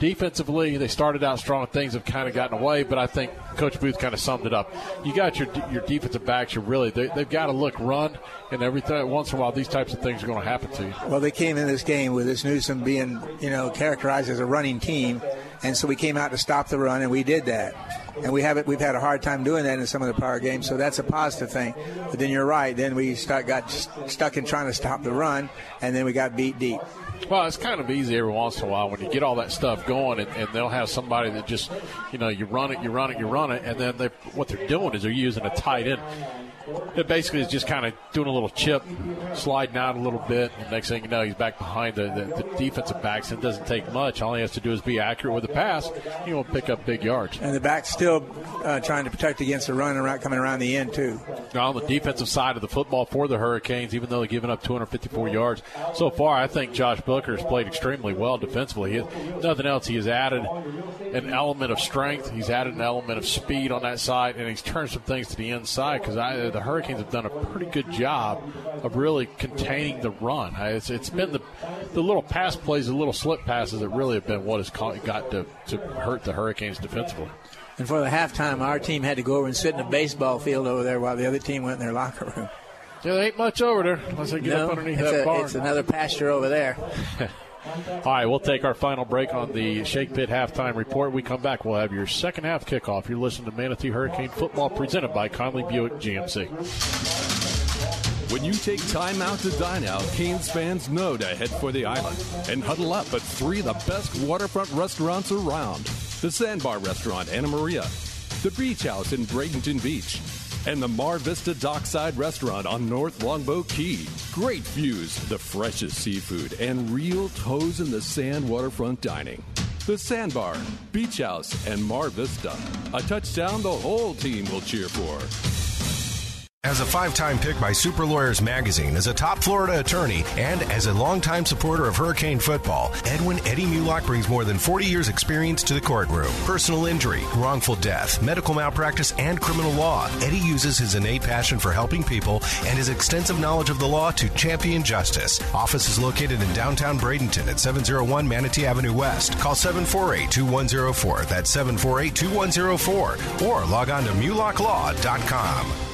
Defensively, they started out strong. Things have kind of gotten away, but I think Coach Booth kind of summed it up. You got your your defensive backs. You really they, they've got to look run, and everything. Once in a while, these types of things are going to happen to you. Well, they came in this game with this Newsome being, you know, characterized as a running team, and so we came out to stop the run, and we did that. And we haven't. We've had a hard time doing that in some of the power games, so that's a positive thing. But then you're right. Then we stuck, got stuck in trying to stop the run, and then we got beat deep. Well, it's kind of easy every once in a while when you get all that stuff going, and, and they'll have somebody that just, you know, you run it, you run it, you run it, and then they, what they're doing is they're using a tight end. It basically is just kind of doing a little chip, sliding out a little bit, and next thing you know, he's back behind the, the, the defensive backs. It doesn't take much. All he has to do is be accurate with the pass. He will pick up big yards. And the back's still uh, trying to protect against the run around coming around the end too. Now, on the defensive side of the football for the Hurricanes, even though they've given up 254 yards so far, I think Josh Booker has played extremely well defensively. He, nothing else, he has added an element of strength. He's added an element of speed on that side, and he's turned some things to the inside because the Hurricanes have done a pretty good job of really containing the run. Uh, it's, it's been the the little pass plays, the little slip passes that really have been what has caught, got to, to hurt the Hurricanes defensively. And for the halftime, our team had to go over and sit in a baseball field over there while the other team went in their locker room. Yeah, there ain't much over there unless they get No, up underneath that a- barn. it's another pasture over there. All right, we'll take our final break on the Shake Pit halftime report. We come back, we'll have your second half kickoff. You're listening to Manatee Hurricane Football presented by Conley Buick GMC. When you take time out to dine out, Canes fans know to head for the island and huddle up at three of the best waterfront restaurants around the Sandbar Restaurant, Anna Maria, the Beach House in Bradenton Beach, and the Mar Vista Dockside Restaurant on North Longboat Key. Great views, the freshest seafood, and real toes in the sand waterfront dining. the Sandbar, Beach House, and Mar Vista. A touchdown the whole team will cheer for. As a five time pick by Super Lawyers Magazine, as a top Florida attorney, and as a longtime supporter of Hurricane football, Edwin Eddie Mulock brings more than 40 years' experience to the courtroom. Personal injury, wrongful death, medical malpractice, and criminal law. Eddie uses his innate passion for helping people and his extensive knowledge of the law to champion justice. Office is located in downtown Bradenton at 701 Manatee Avenue West. Call 748 2104. That's 748 2104. Or log on to mulocklaw.com.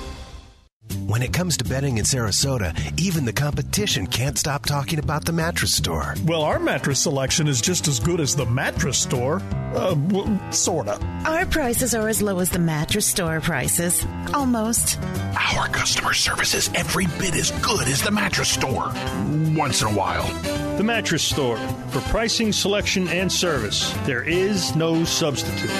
When it comes to betting in Sarasota, even the competition can't stop talking about the mattress store. Well, our mattress selection is just as good as the mattress store. Uh, well, sorta. Our prices are as low as the mattress store prices. Almost. Our customer service is every bit as good as the mattress store. Once in a while. The mattress store. For pricing, selection, and service, there is no substitute.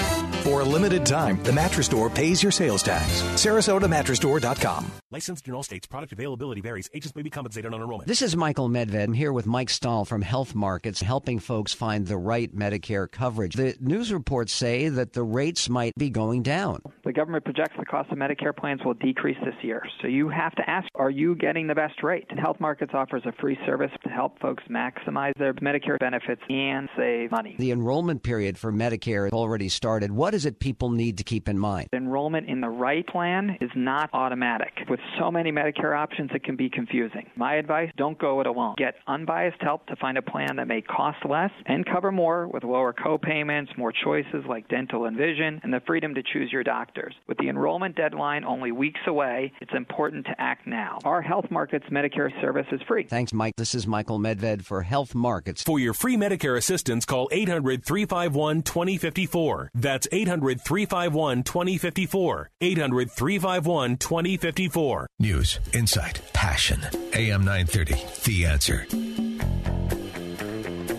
For a limited time, the mattress store pays your sales tax. SarasotaMattressStore.com. Licensed in all states. Product availability varies. Agents may be compensated on enrollment. This is Michael Medved. I'm here with Mike Stahl from Health Markets, helping folks find the right Medicare coverage. The news reports say that the rates might be going down. The government projects the cost of Medicare plans will decrease this year. So you have to ask, are you getting the best rate? And Health Markets offers a free service to help folks maximize their Medicare benefits and save money. The enrollment period for Medicare has already started. What is it people need to keep in mind? Enrollment in the right plan is not automatic. With so many Medicare options, it can be confusing. My advice don't go it alone. Get unbiased help to find a plan that may cost less and cover more with lower co-payments, more choices like dental and vision, and the freedom to choose your doctors. With the enrollment deadline only weeks away, it's important to act now. Our Health Markets Medicare service is free. Thanks, Mike. This is Michael Medved for Health Markets. For your free Medicare assistance, call 800 351 2054. That's 800 351 2054. 800 351 2054. News, insight, passion. AM 930, The Answer.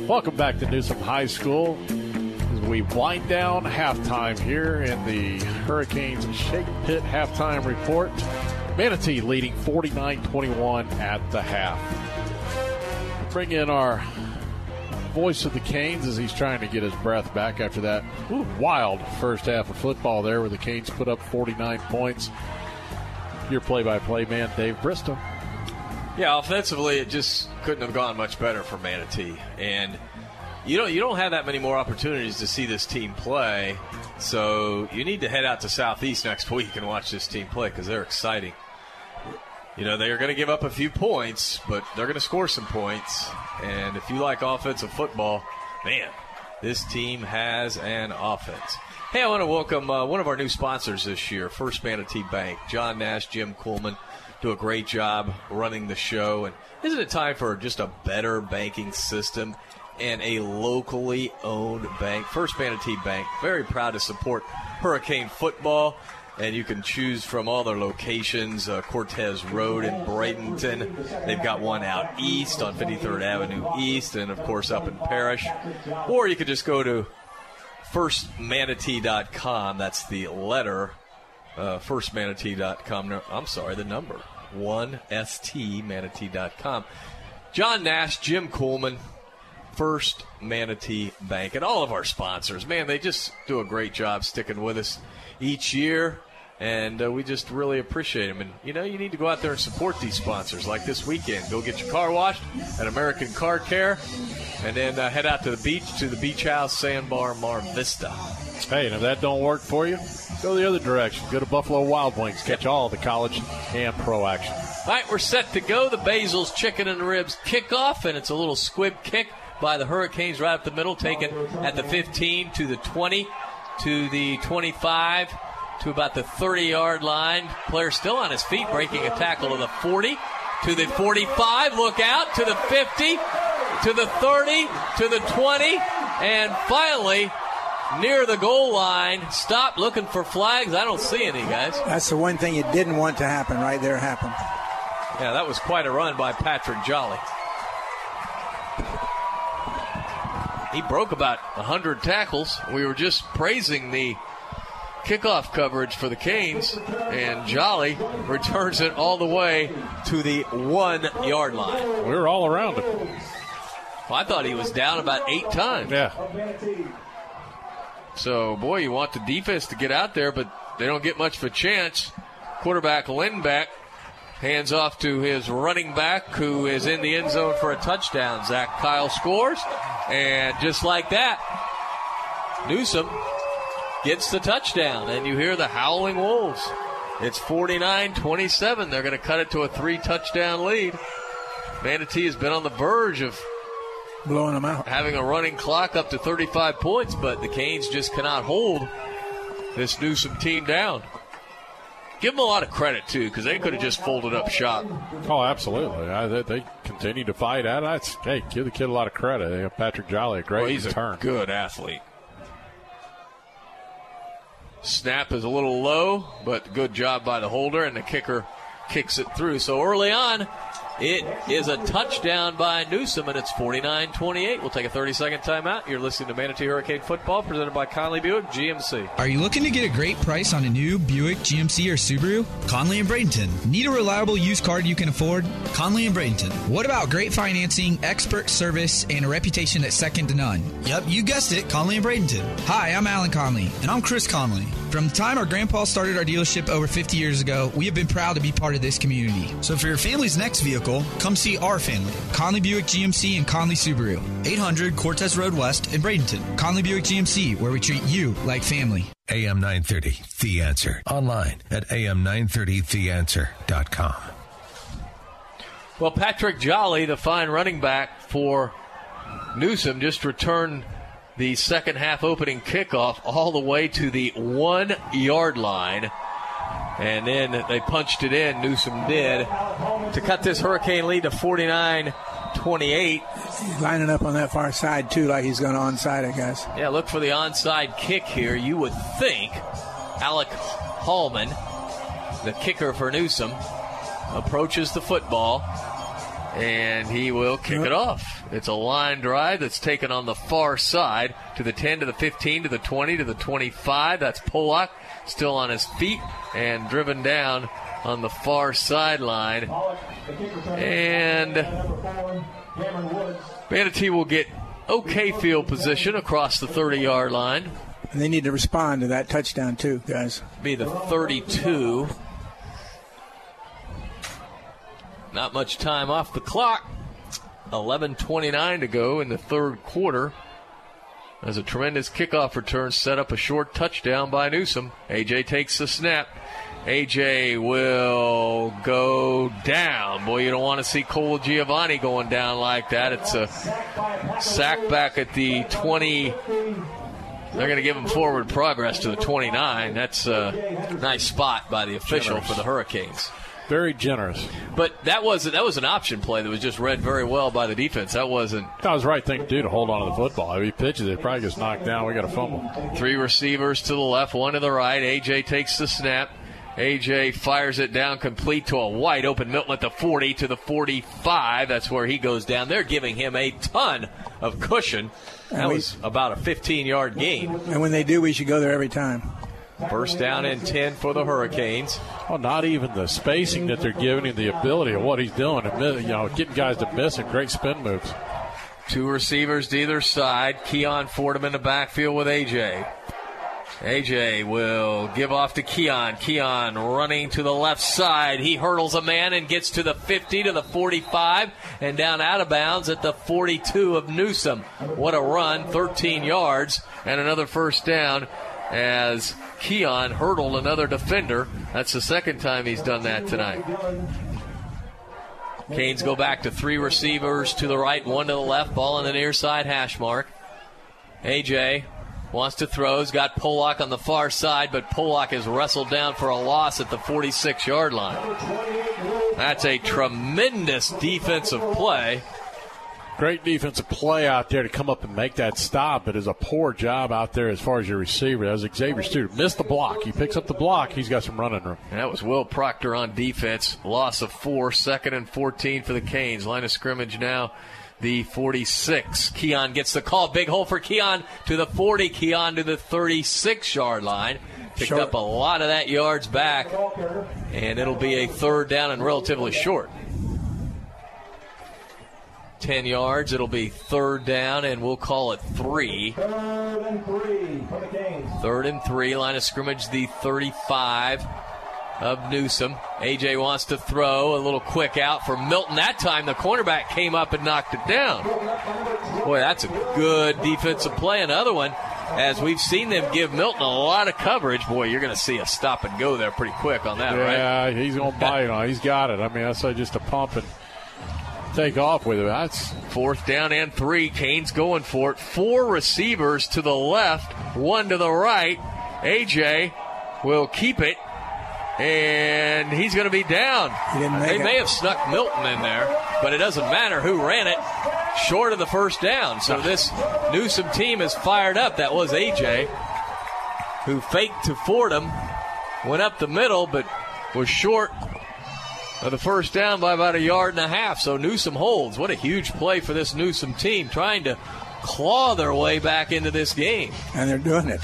Welcome back to Newsome High School. As we wind down halftime here in the Hurricanes Shake Pit halftime report. Manatee leading 49 21 at the half. Bring in our voice of the Canes as he's trying to get his breath back after that wild first half of football there where the Canes put up 49 points. Your play by play man, Dave Bristow. Yeah, offensively, it just couldn't have gone much better for Manatee, and you don't you don't have that many more opportunities to see this team play. So you need to head out to Southeast next week and watch this team play because they're exciting. You know they are going to give up a few points, but they're going to score some points. And if you like offensive football, man, this team has an offense. Hey, I want to welcome uh, one of our new sponsors this year, First Manatee Bank. John Nash, Jim Coolman do a great job running the show. And isn't it time for just a better banking system and a locally owned bank? First Manatee Bank, very proud to support Hurricane football. And you can choose from all their locations uh, Cortez Road in Bradenton. They've got one out east on 53rd Avenue East, and of course up in Parish. Or you could just go to firstmanatee.com. That's the letter uh, firstmanatee.com. No, I'm sorry, the number. 1stmanatee.com. John Nash, Jim Coolman, First Manatee Bank, and all of our sponsors. Man, they just do a great job sticking with us each year, and uh, we just really appreciate them. And, you know, you need to go out there and support these sponsors like this weekend. Go get your car washed at American Car Care, and then uh, head out to the beach, to the beach house, Sandbar, Mar Vista. Hey, and if that don't work for you, go the other direction. Go to Buffalo Wild Wings. Catch all the college and pro action. All right, we're set to go. The Basil's Chicken and Ribs kickoff, and it's a little squib kick by the Hurricanes right up the middle, taken at the 15 to the 20 to the 25 to about the 30 yard line. Player still on his feet, breaking a tackle to the 40 to the 45. Look out to the 50 to the 30 to the 20, and finally near the goal line. Stop looking for flags. I don't see any, guys. That's the one thing you didn't want to happen right there happened. Yeah, that was quite a run by Patrick Jolly. He broke about 100 tackles. We were just praising the kickoff coverage for the Canes, and Jolly returns it all the way to the one yard line. We were all around him. Well, I thought he was down about eight times. Yeah. So, boy, you want the defense to get out there, but they don't get much of a chance. Quarterback Lindbeck hands off to his running back, who is in the end zone for a touchdown. Zach Kyle scores, and just like that, Newsome gets the touchdown, and you hear the howling wolves. It's 49 27. They're going to cut it to a three touchdown lead. Manatee has been on the verge of blowing them out, having a running clock up to 35 points, but the Canes just cannot hold this Newsome team down. Give them a lot of credit too, because they could have just folded up shop. Oh, absolutely. I, they, they continue to fight at it. Hey, give the kid a lot of credit. Patrick Jolly, a great well, he's return. a good athlete. Snap is a little low, but good job by the holder, and the kicker kicks it through. So early on, it is a touchdown by Newsome, and it's 49 28. We'll take a 30 second timeout. You're listening to Manatee Hurricane Football, presented by Conley Buick GMC. Are you looking to get a great price on a new Buick, GMC, or Subaru? Conley and Bradenton. Need a reliable used car you can afford? Conley and Bradenton. What about great financing, expert service, and a reputation that's second to none? Yep, you guessed it, Conley and Bradenton. Hi, I'm Alan Conley. And I'm Chris Conley. From the time our grandpa started our dealership over 50 years ago, we have been proud to be part of this community. So for your family's next vehicle, come see our family. Conley Buick GMC and Conley Subaru. 800 Cortez Road West in Bradenton. Conley Buick GMC, where we treat you like family. AM 930, The Answer. Online at am930theanswer.com. Well, Patrick Jolly, the fine running back for Newsome, just returned the second half opening kickoff all the way to the one yard line. And then they punched it in, Newsome did, to cut this Hurricane lead to 49 28. He's Lining up on that far side, too, like he's going onside, I guess. Yeah, look for the onside kick here. You would think Alec Hallman, the kicker for Newsome, approaches the football and he will kick it off. It's a line drive that's taken on the far side to the 10, to the 15, to the 20, to the 25. That's Pollock still on his feet and driven down on the far sideline. And Manatee will get okay field position across the 30 yard line. And they need to respond to that touchdown, too, guys. Be the 32. Not much time off the clock. 11:29 to go in the third quarter. As a tremendous kickoff return set up a short touchdown by Newsome. AJ takes the snap. AJ will go down. Boy, you don't want to see Colagiovanni going down like that. It's a sack back at the 20. They're going to give him forward progress to the 29. That's a nice spot by the official for the Hurricanes. Very generous. But that was that was an option play that was just read very well by the defense. That wasn't. That was the right thing to do to hold on to the football. If he pitches it, probably gets knocked down. We got a fumble. Three receivers to the left, one to the right. AJ takes the snap. AJ fires it down complete to a wide open Milton at the 40 to the 45. That's where he goes down. They're giving him a ton of cushion. That we- was about a 15 yard gain. And when they do, we should go there every time. First down and 10 for the Hurricanes. Well, not even the spacing that they're giving him, the ability of what he's doing, you know, getting guys to miss and great spin moves. Two receivers to either side. Keon Fordham in the backfield with AJ. AJ will give off to Keon. Keon running to the left side. He hurdles a man and gets to the 50 to the 45 and down out of bounds at the 42 of Newsome. What a run, 13 yards and another first down as Keon hurdled another defender. That's the second time he's done that tonight. Canes go back to three receivers to the right, one to the left, ball on the near side hash mark. AJ wants to throw. He's got Pollock on the far side, but Pollock is wrestled down for a loss at the 46 yard line. That's a tremendous defensive play. Great defensive play out there to come up and make that stop, but is a poor job out there as far as your receiver. That was Xavier Stewart. Missed the block. He picks up the block. He's got some running room. And that was Will Proctor on defense. Loss of four, second and 14 for the Canes. Line of scrimmage now, the 46. Keon gets the call. Big hole for Keon to the 40. Keon to the 36 yard line. Picked Short. up a lot of that yards back, and it'll be a third down and relatively short. 10 yards. It'll be third down, and we'll call it three. Third and three for the Canes. Third and three. Line of scrimmage, the 35 of Newsome. AJ wants to throw a little quick out for Milton. That time the cornerback came up and knocked it down. Boy, that's a good defensive play. Another one, as we've seen them give Milton a lot of coverage. Boy, you're going to see a stop and go there pretty quick on that, right? Yeah, he's going to bite on. it. He's got it. I mean, that's just a pump and take off with it. That's Fourth down and three. Canes going for it. Four receivers to the left, one to the right. AJ will keep it, and he's going to be down. they it. may have snuck Milton in there, but it doesn't matter who ran it. Short of the first down. So this Newsome team is fired up. That was AJ, who faked to Fordham, went up the middle, but was short of the first down by about a yard and a half. So Newsome holds. What a huge play for this Newsome team trying to claw their way back into this game. And they're doing it.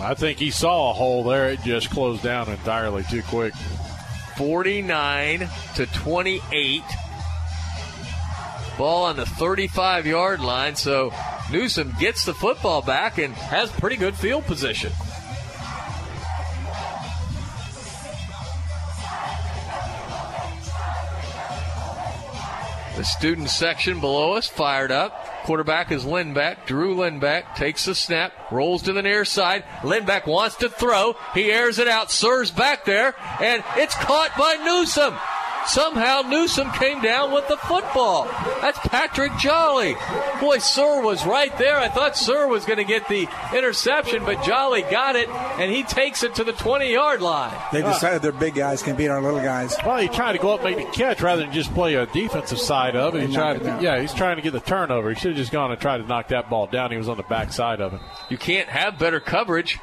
I think he saw a hole there. It just closed down entirely too quick. 49 to 28. Ball on the 35 yard line. So Newsome gets the football back and has pretty good field position. The student section below us fired up. Quarterback is Lindbeck. Drew Lindbeck takes the snap, rolls to the near side. Lindbeck wants to throw. He airs it out. serves back there, and it's caught by Newsome. Somehow Newsome came down with the football. That's Patrick Jolly. Boy, Sir was right there. I thought Sir was going to get the interception, but Jolly got it, and he takes it to the 20 yard line. They decided their big guys can beat our little guys. Well, he tried to go up and make the catch rather than just play a defensive side of it. He tried it to, yeah, he's trying to get the turnover. He should have just gone and tried to knock that ball down. He was on the back side of it. You can't have better coverage.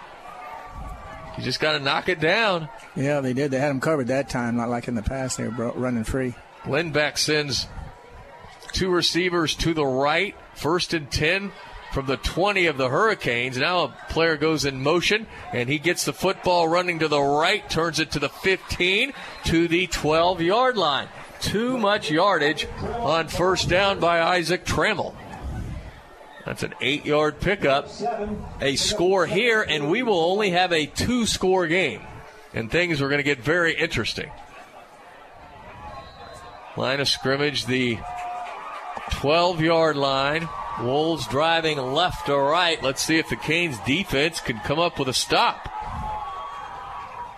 You just got to knock it down. Yeah, they did. They had them covered that time, not like in the past. They were bro- running free. Lindbeck sends two receivers to the right, first and 10 from the 20 of the Hurricanes. Now a player goes in motion, and he gets the football running to the right, turns it to the 15, to the 12 yard line. Too much yardage on first down by Isaac Trammell. That's an eight yard pickup. A score here, and we will only have a two score game. And things are going to get very interesting. Line of scrimmage, the 12 yard line. Wolves driving left to right. Let's see if the Canes defense can come up with a stop.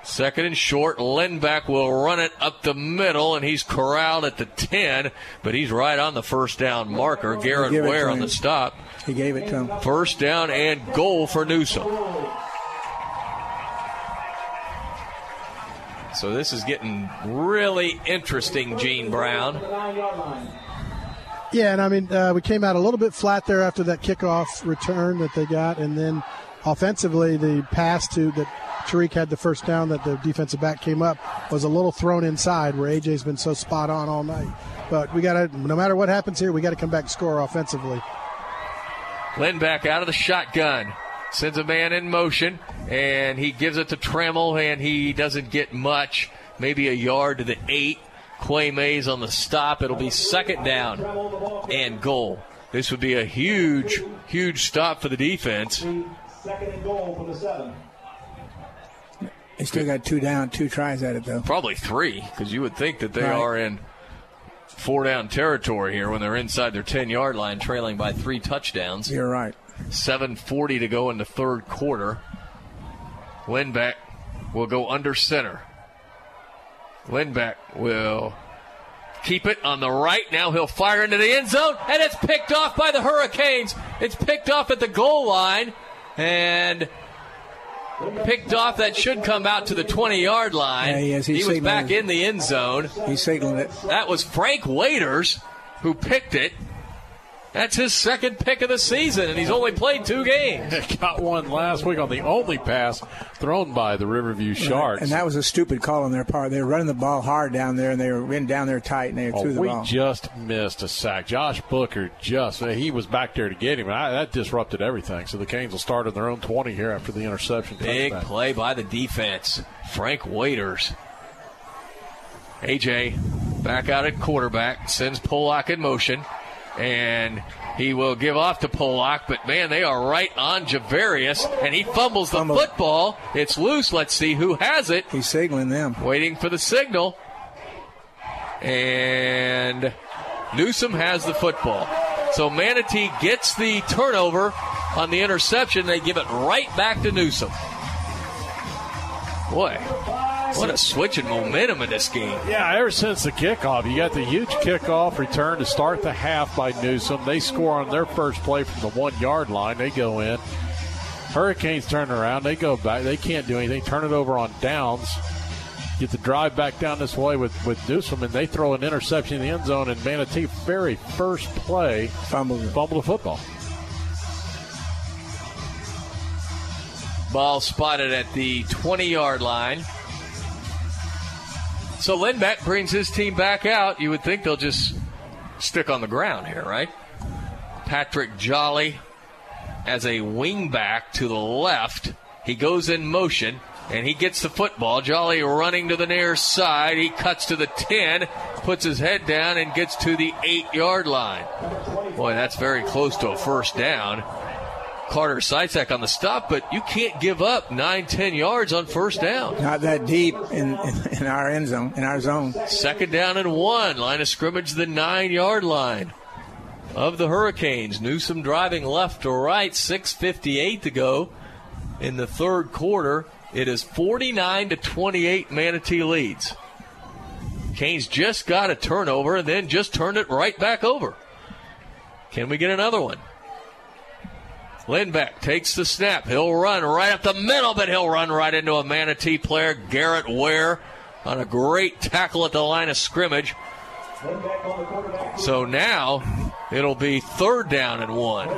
Second and short. Lindbeck will run it up the middle, and he's corralled at the 10, but he's right on the first down marker. Garrett Ware on the stop. He gave it to him. First down and goal for Newsome. So this is getting really interesting, Gene Brown. Yeah, and I mean, uh, we came out a little bit flat there after that kickoff return that they got, and then offensively, the pass to that Tariq had the first down that the defensive back came up was a little thrown inside where AJ's been so spot on all night. But we got to, no matter what happens here, we got to come back and score offensively. Lindbeck out of the shotgun. Sends a man in motion, and he gives it to Trammell, and he doesn't get much. Maybe a yard to the eight. Quay Mays on the stop. It'll be second down and goal. This would be a huge, huge stop for the defense. Second and goal for the seven. They still got two down, two tries at it though. Probably three, because you would think that they Right. are in four down territory here when they're inside their 10 yard line, trailing by three touchdowns. You're right. 7.40 to go in the third quarter. Lindbeck will go under center. Lindbeck will keep it on the right. Now he'll fire into the end zone, and it's picked off by the Hurricanes. It's picked off at the goal line, and picked off. That should come out to the 20 yard line. Yeah, he is. He's he was back it. in the end zone. He's signaling it. That was Frank Waiters who picked it. That's his second pick of the season, and he's only played two games. Got one last week on the only pass thrown by the Riverview Sharks. And that was a stupid call on their part. They were running the ball hard down there, and they were in down there tight, and they Oh, threw the we ball. just missed a sack. Josh Booker just uh, he was back there to get him, and I, that disrupted everything. So the Canes will start on their own twenty here after the interception. Big touchback. play by the defense. Frank Waiters. AJ back out at quarterback, sends Pollock in motion, and he will give off to Pollock, but man, they are right on Javarius, and he fumbles the football. It's loose. Let's see who has it. He's signaling them. Waiting for the signal. And Newsome has the football. So Manatee gets the turnover on the interception. They give it right back to Newsome. Boy, what a switch in momentum in this game. Yeah, ever since the kickoff, you got the huge kickoff return to start the half by Newsome. They score on their first play from the one yard line. They go in. Hurricanes turn around. They go back. They can't do anything. Turn it over on downs. Get the drive back down this way with, with Newsome, and they throw an interception in the end zone. And Manatee, very first play, fumble, fumble the football. Ball spotted at the 20 yard line. So Lindbeck brings his team back out. You would think they'll just stick on the ground here, right? Patrick Jolly as a wingback to the left. He goes in motion and he gets the football. Jolly running to the near side. He cuts to the 10, puts his head down, and gets to the 8 yard line. Boy, that's very close to a first down. Carter Seitzak on the stop, but you can't give up 9, 10 yards on first down. Not that deep in, in, in our end zone, in our zone. Second down and one. Line of scrimmage, the nine yard line of the Hurricanes. Newsome driving left to right, 6.58 to go in the third quarter. It is 49 to 28 Manatee leads. Canes just got a turnover and then just turned it right back over. Can we get another one? Lindbeck takes the snap. He'll run right up the middle, but he'll run right into a Manatee player, Garrett Ware, on a great tackle at the line of scrimmage. So now it'll be third down and one.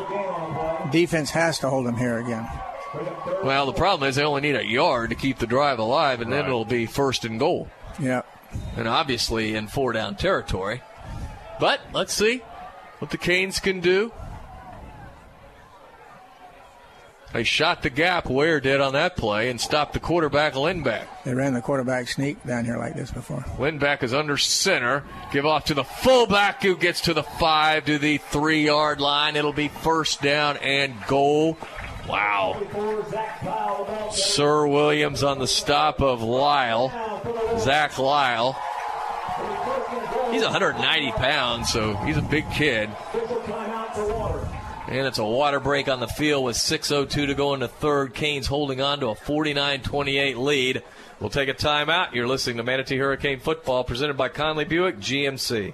Defense has to hold him here again. Well, the problem is they only need a yard to keep the drive alive, and then it'll be first and goal. Yeah. And obviously in four down territory. But let's see what the Canes can do. They shot the gap, Ware did on that play, and stopped the quarterback, Lindbeck. They ran the quarterback sneak down here like this before. Lindbeck is under center. Give off to the fullback who gets to the five to the three yard line. It'll be first down and goal. Wow. Sir Williams on the stop of Lyle. Zach Lyle. He's 190 pounds, so he's a big kid. And it's a water break on the field with 6.02 to go into third. Canes holding on to a 49 28 lead. We'll take a timeout. You're listening to Manatee Hurricane Football presented by Conley Buick GMC.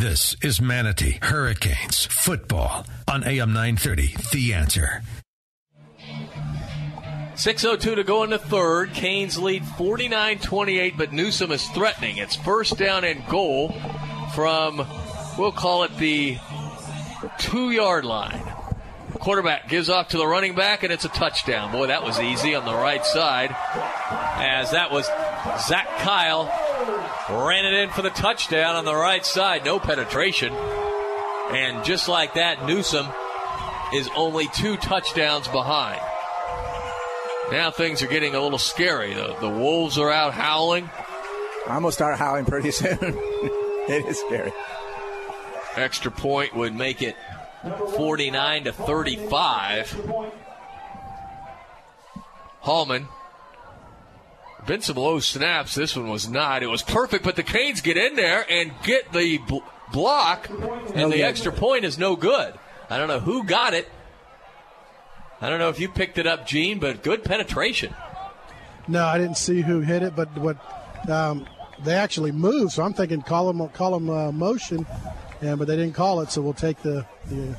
This is Manatee Hurricanes football on AM 930. The answer. 6.02 to go in the third. Canes lead 49 28, but Newsome is threatening. It's first down and goal from, we'll call it the two yard line. Quarterback gives off to the running back, and it's a touchdown. Boy, that was easy on the right side, as that was Zach Kyle ran it in for the touchdown on the right side. No penetration. And just like that, Newsome is only two touchdowns behind. Now things are getting a little scary. The, the Wolves are out howling. I'm going to start howling pretty soon. it is scary. Extra point would make it 49 to 35. Hallman. Been some low snaps. This one was not. It was perfect, but the Canes get in there and get the bl- block, and the extra point is no good. I don't know who got it. I don't know if you picked it up, Gene, but good penetration. No, I didn't see who hit it, but what um, they actually moved. So I'm thinking call them call them uh, motion, and but they didn't call it. So we'll take the, the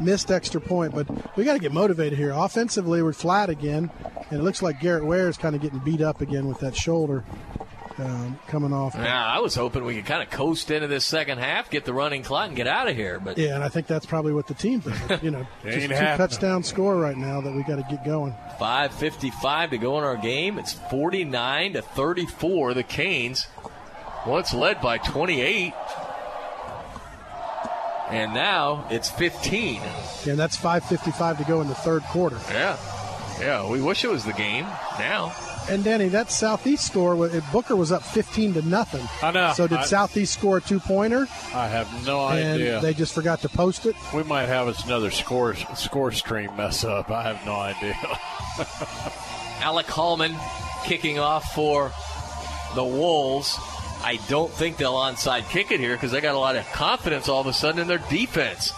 missed extra point. But we got to get motivated here. Offensively, we're flat again, and it looks like Garrett Ware is kind of getting beat up again with that shoulder. um, coming off. Yeah, I was hoping we could kind of coast into this second half, get the running clock, and get out of here. But Yeah, and I think that's probably what the team thinks. You know, just two happening. touchdown score right now that we got to get going. 5:55 to go in our game. It's 49 to 34. The Canes once led by 28, and now it's 15. And that's 5:55 to go in the third quarter. Yeah, yeah. We wish it was the game now. And Danny, that Southeast score, Booker was up 15 to nothing. I know. So did I- Southeast score a two pointer? I have no and idea. they just forgot to post it. we might have another score score stream mess up. I have no idea. Alec Hallman kicking off for the Wolves. I don't think they'll onside kick it here because they got a lot of confidence all of a sudden in their defense.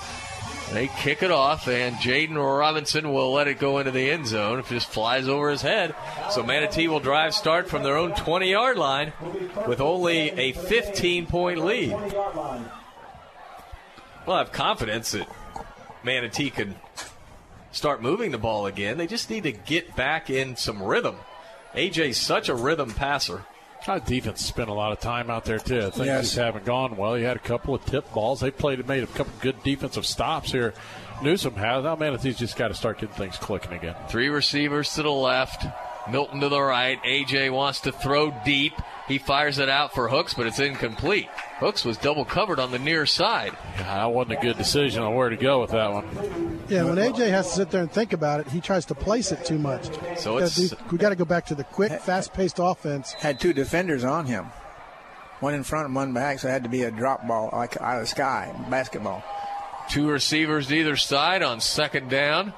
They kick it off, and Jaden Robinson will let it go into the end zone. If it just flies over his head. So Manatee will drive start from their own 20 yard line with only a 15 point lead. Well, I have confidence that Manatee can start moving the ball again. They just need to get back in some rhythm. AJ's such a rhythm passer. Our defense spent a lot of time out there too. Things Yes. just haven't gone well. You had a couple of tip balls. They played, and made a couple good defensive stops here. Newsome has. Oh, now Manatee's just got to start getting things clicking again. Three receivers to the left, Milton to the right. AJ wants to throw deep. He fires it out for Hooks, but it's incomplete. Hooks was double covered on the near side. Yeah, that wasn't a good decision on where to go with that one. Yeah, when AJ has to sit there and think about it, he tries to place it too much. So Yeah, it's- dude, we got to go back to the quick, fast-paced offense. Had two defenders on him, one in front and one back, so it had to be a drop ball like out of the sky, basketball. Two receivers to either side on second down.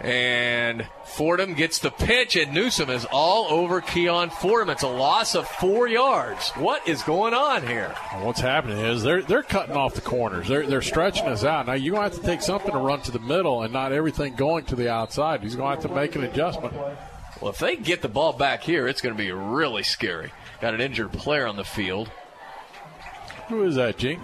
And Fordham gets the pitch, and Newsome is all over Keon Fordham. It's a loss of four yards. What is going on here? What's happening is they're they're cutting off the corners. They're they're stretching us out. Now you're going to have to take something to run to the middle and not everything going to the outside. He's going to have to make an adjustment. Well, if they get the ball back here, it's going to be really scary. Got an injured player on the field. Who is that, Gene?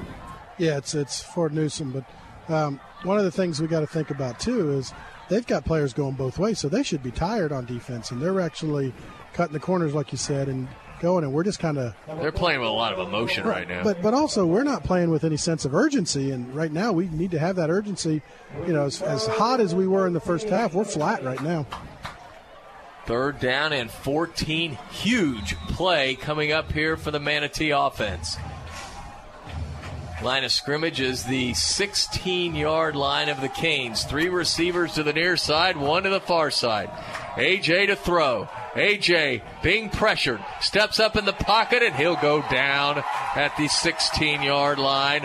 Yeah, it's it's Ford Newsome. But um, one of the things we got to think about too is they've got players going both ways, so they should be tired on defense, and they're actually cutting the corners, like you said, and going. And we're just kind of They're playing with a lot of emotion right now. But but also we're not playing with any sense of urgency, and right now we need to have that urgency. You know, as, as hot as we were in the first half, we're flat right now. Third down and 14. Huge play coming up here for the Manatee offense. Line of scrimmage is the 16 yard line of the Canes. Three receivers to the near side, one to the far side. AJ to throw. AJ being pressured, steps up in the pocket, and he'll go down at the 16 yard line.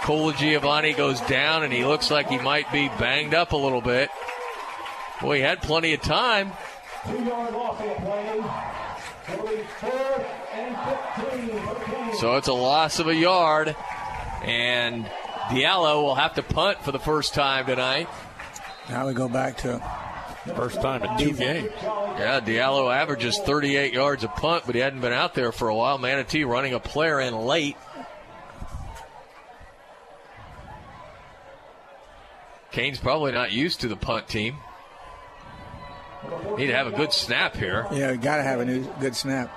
Colagiovanni goes down, and he looks like he might be banged up a little bit. Well, he had plenty of time. So it's a loss of a yard, and Diallo will have to punt for the first time tonight. Now we go back to first time in two games. Yeah, Diallo averages 38 yards a punt, but he hadn't been out there for a while. Manatee running a player in late. Kane's probably not used to the punt team. Need to have a good snap here. Yeah, got to have a new good snap.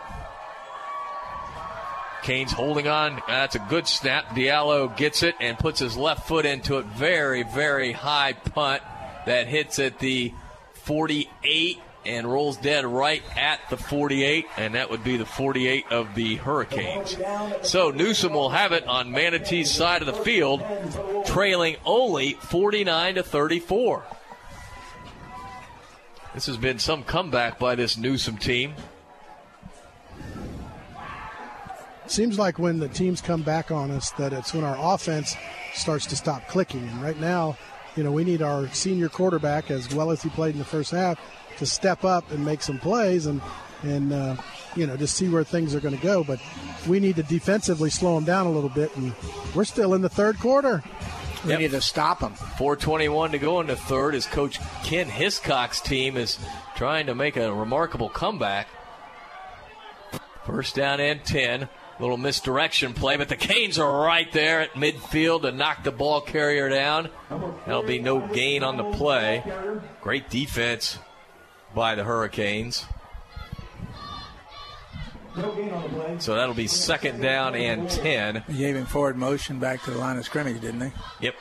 Kane's holding on. That's a good snap. Diallo gets it and puts his left foot into it. Very, very high punt that hits at the 48 and rolls dead right at the 48, and that would be the 48 of the Hurricanes. So Newsome will have it on Manatee's side of the field, trailing only 49 to 34. This has been some comeback by this Newsome team. Seems like when the teams come back on us that it's when our offense starts to stop clicking. And right now you know we need our senior quarterback as well as he played in the first half to step up and make some plays and and uh, you know just see where things are going to go. But we need to defensively slow them down a little bit and we're still in the third quarter. We need to stop them 421 to go in the third as coach ken hiscock's team is trying to make a remarkable comeback. First down and 10 Little misdirection play, but the Canes are right there at midfield to knock the ball carrier down. That'll be no gain on the play. Great defense by the Hurricanes. So that'll be second down and 10. He gave him forward motion back to the line of scrimmage, didn't he? Yep.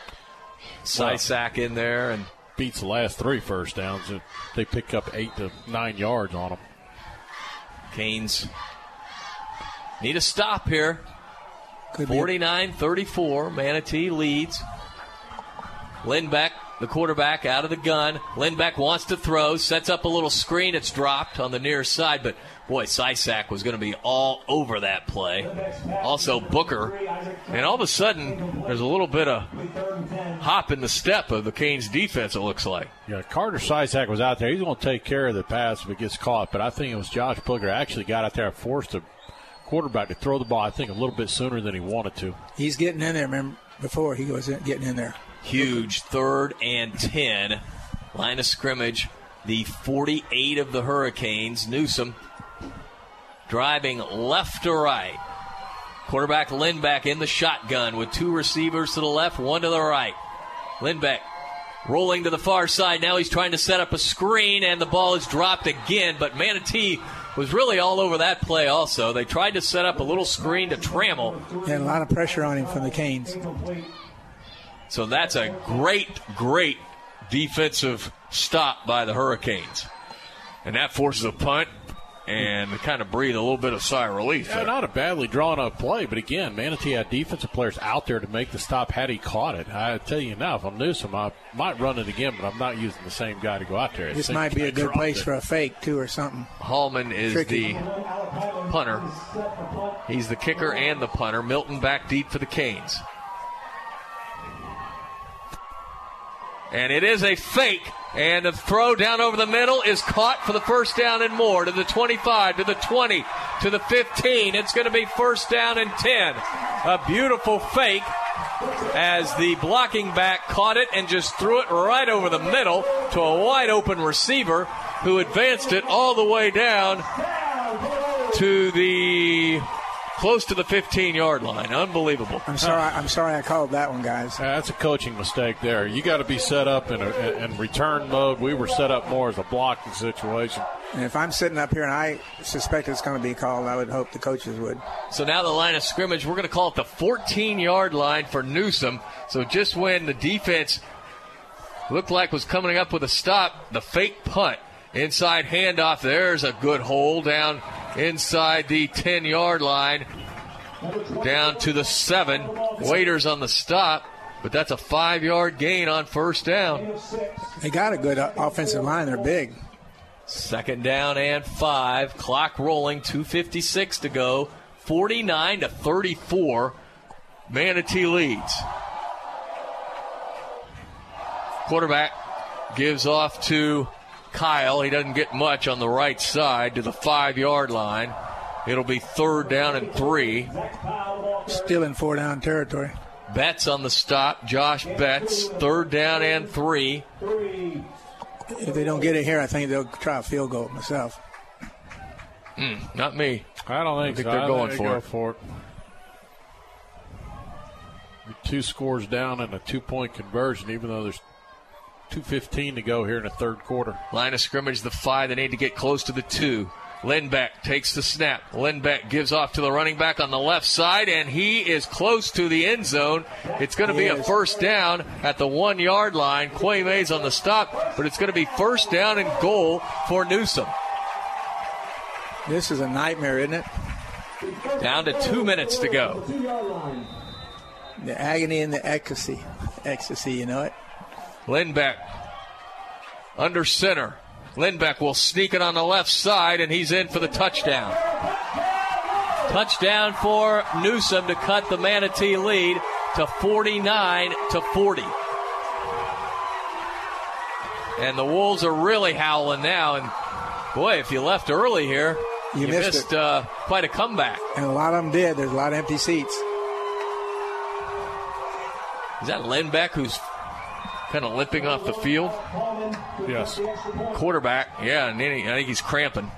Sisak in there and beats the last three first downs. They pick up eight to nine yards on them. Canes need a stop here. 49 34. Manatee leads. Lindbeck, the quarterback, out of the gun. Lindbeck wants to throw, sets up a little screen. It's dropped on the near side, but boy, Sisak was going to be all over that play. Also, Booker. And all of a sudden, there's a little bit of hop in the step of the Canes defense, it looks like. Yeah, Carter Sisak was out there. He's going to take care of the pass if it gets caught, but I think it was Josh Booker actually got out there and forced the quarterback to throw the ball, I think, a little bit sooner than he wanted to. He's getting in there, man. before he was getting in there. Huge third and 10. Line of scrimmage. The 48 of the Hurricanes. Newsom driving left to right. Quarterback Lindbeck in the shotgun with two receivers to the left, one to the right. Lindbeck rolling to the far side. Now he's trying to set up a screen, and the ball is dropped again. But Manatee was really all over that play also. They tried to set up a little screen to Trammell. And a lot of pressure on him from the Canes. So that's a great, great defensive stop by the Hurricanes. And that forces a punt and kind of breathe a little bit of sigh of relief. Yeah, not a badly drawn up play, but again, Manatee had defensive players out there to make the stop had he caught it. I tell you now, if I'm Newsome, I might run it again, but I'm not using the same guy to go out there. This might be a good place it. for a fake too, or something. Hallman is Tricky. the punter. He's the kicker and the punter. Milton back deep for the Canes. And it is a fake. And the throw down over the middle is caught for the first down and more to the 25, to the 20, to the 15. It's going to be first down and 10. A beautiful fake as the blocking back caught it and just threw it right over the middle to a wide open receiver who advanced it all the way down to the close to the 15 yard line. Unbelievable. I'm sorry. I'm sorry I called that one, guys. Yeah, that's a coaching mistake there. You got to be set up in, a, in return mode. We were set up more as a blocking situation. And if I'm sitting up here and I suspect it's going to be called, I would hope the coaches would. So now the line of scrimmage, we're going to call it the 14 yard line for Newsome. So just when the defense looked like was coming up with a stop, the fake punt. Inside handoff. There's a good hole down inside the 10 yard line. Down to the seven. Waiters on the stop, but that's a five yard gain on first down. They got a good uh, offensive line. They're big. Second down and five. Clock rolling. 2.56 to go. 49 to 34. Manatee leads. Quarterback gives off to Kyle. He doesn't get much on the right side to the five yard line. It'll be third down and three. Still in four down territory. Betts on the stop. Josh Betts, third down and three. If they don't get it here, I think they'll try a field goal myself. Mm, not me. I don't think, I think so. they're I going think for go it. for it. Two scores down and a two point conversion, even though there's 2.15 to go here in the third quarter. Line of scrimmage, the five. They need to get close to the two. Lindbeck takes the snap. Lindbeck gives off to the running back on the left side, and he is close to the end zone. It's going to be a first down at the one yard line. Quay Mays on the stop, but it's going to be first down and goal for Newsome. This is a nightmare, isn't it? Down to two minutes to go. The agony and the ecstasy. Ecstasy, you know it? Lindbeck under center. Lindbeck will sneak it on the left side, and he's in for the touchdown. Touchdown for Newsome to cut the Manatee lead to 49 to 40. And the Wolves are really howling now. And boy, if you left early here, You you, missed missed, uh, quite a comeback. And a lot of them did. There's a lot of empty seats. Is that Lindbeck who's kind of limping off the field? Yes. Quarterback, yeah, and I think he's cramping.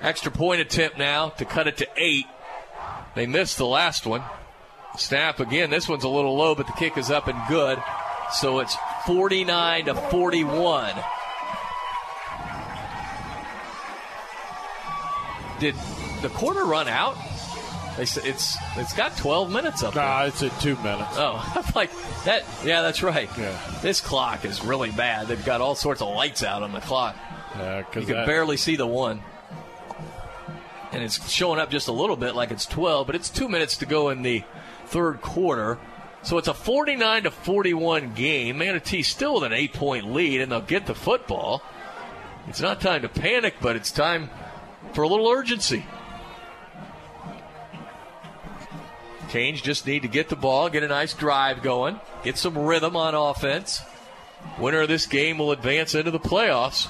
Extra point attempt now to cut it to eight. They missed the last one. Snap again. This one's a little low, but the kick is up and good. So it's 49 to 41. Did the quarter run out? They it's it's got 12 minutes up. Nah, there. it's at two minutes. Oh, I'm like that. Yeah, that's right. Yeah. This clock is really bad. They've got all sorts of lights out on the clock. Yeah, You can barely see the one. And it's showing up just a little bit like it's 12, but it's two minutes to go in the third quarter. So it's a 49 to 41 game. Manatee still with an eight point lead, and they'll get the football. It's not time to panic, but it's time for a little urgency. Canes just need to get the ball, get a nice drive going, get some rhythm on offense. Winner of this game will advance into the playoffs.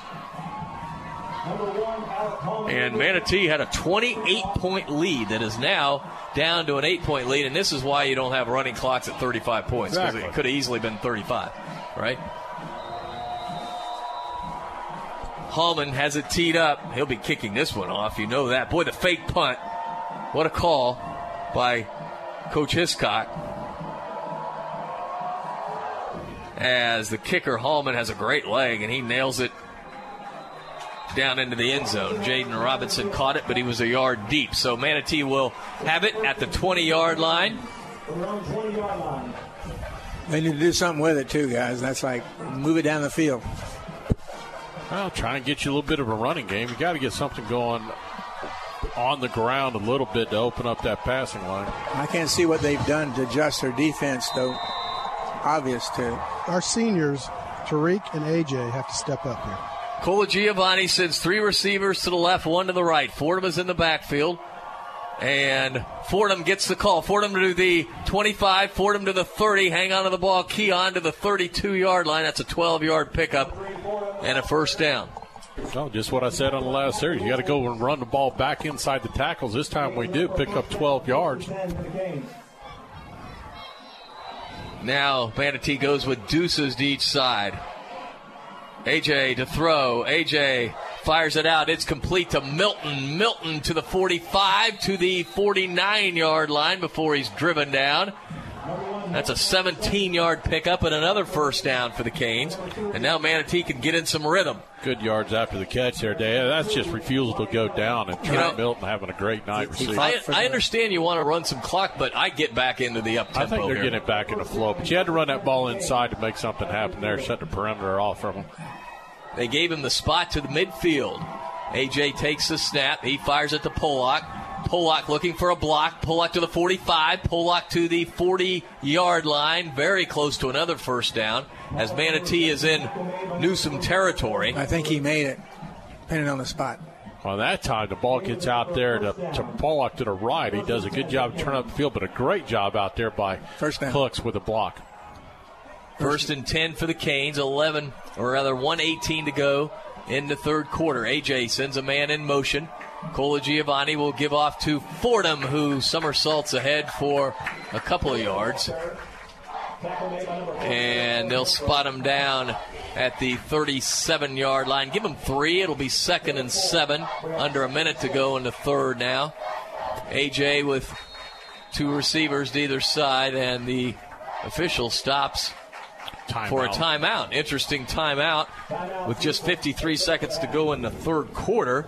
And Manatee had a 28 point lead that is now down to an 8 point lead, and this is why you don't have running clocks at 35 points because Exactly. it could have easily been 35, right? Hallman has it teed up. He'll be kicking this one off. You know that. Boy, the fake punt. What a call by Coach Hiscock. As the kicker, Hallman, has a great leg and he nails it down into the end zone. Jaden Robinson caught it, but he was a yard deep. So Manatee will have it at the 20 yard line. They need to do something with it too, guys. That's like move it down the field. Well, try and get you a little bit of a running game. You got to get something going on the ground a little bit to open up that passing line. I can't see what they've done to adjust their defense, though. Obvious too. Our seniors, Tariq and AJ, have to step up here. Colagiovanni sends three receivers to the left, one to the right. Fordham is in the backfield. And Fordham gets the call. Fordham to the 25, Fordham to the 30. Hang on to the ball. Keon to the 32 yard line. That's a 12 yard pickup and a first down. No, just what I said on the last series. You got to go and run the ball back inside the tackles. This time we do pick up 12 yards. Now Manatee goes with deuces to each side. AJ to throw. AJ fires it out. It's complete to Milton. Milton to the 45 to the 49 yard line before he's driven down. That's a 17 yard pickup and another first down for the Canes. And now Manatee can get in some rhythm. Good yards after the catch there, Dave. That's just refusal to go down. And Trent You know- Milton having a great night receiving. I, I understand you want to run some clock, but I get back into the up tempo. I think they're here. getting it back in the flow. But you had to run that ball inside to make something happen there, shut the perimeter off from them. They gave him the spot to the midfield. AJ takes the snap. He fires it to Pollock. Pollock looking for a block. Pollock to the 45. Pollock to the 40 yard line. Very close to another first down as Manatee is in Newsome territory. I think he made it, depending on the spot. On that time the ball gets out there to, to Pollock to the right. He does a good job turning up the field, but a great job out there by First down. Cooks with a block. First and 10 for the Canes. 11, or rather 118 to go in the third quarter. AJ sends a man in motion. Colagiovanni will give off to Fordham, who somersaults ahead for a couple of yards. And they'll spot him down at the 37 yard line. Give him three. It'll be second and seven. Under a minute to go in the third now. AJ with two receivers to either side, and the official stops for a timeout. Interesting timeout with just 53 seconds to go in the third quarter.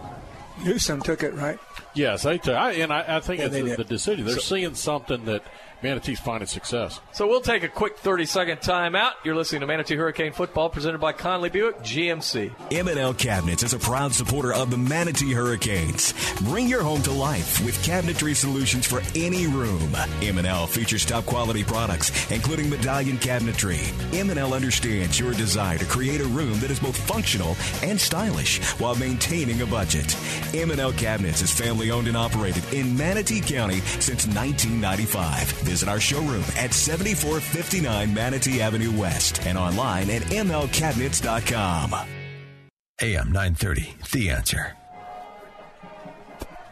Newsome took it right. Yes, I, I and I, I think Yeah, it's they the, the decision. They're So- seeing something that Manatee's finding success. So we'll take a quick 30 second timeout. You're listening to Manatee Hurricane Football presented by Conley Buick GMC. M&L Cabinets is a proud supporter of the Manatee Hurricanes. Bring your home to life with cabinetry solutions for any room. M&L features top quality products, including medallion cabinetry. M&L understands your desire to create a room that is both functional and stylish while maintaining a budget. M&L Cabinets is family owned and operated in Manatee County since 1995. Visit our showroom at 7459 Manatee Avenue West and online at mlcabinets.com. AM 930, The Answer.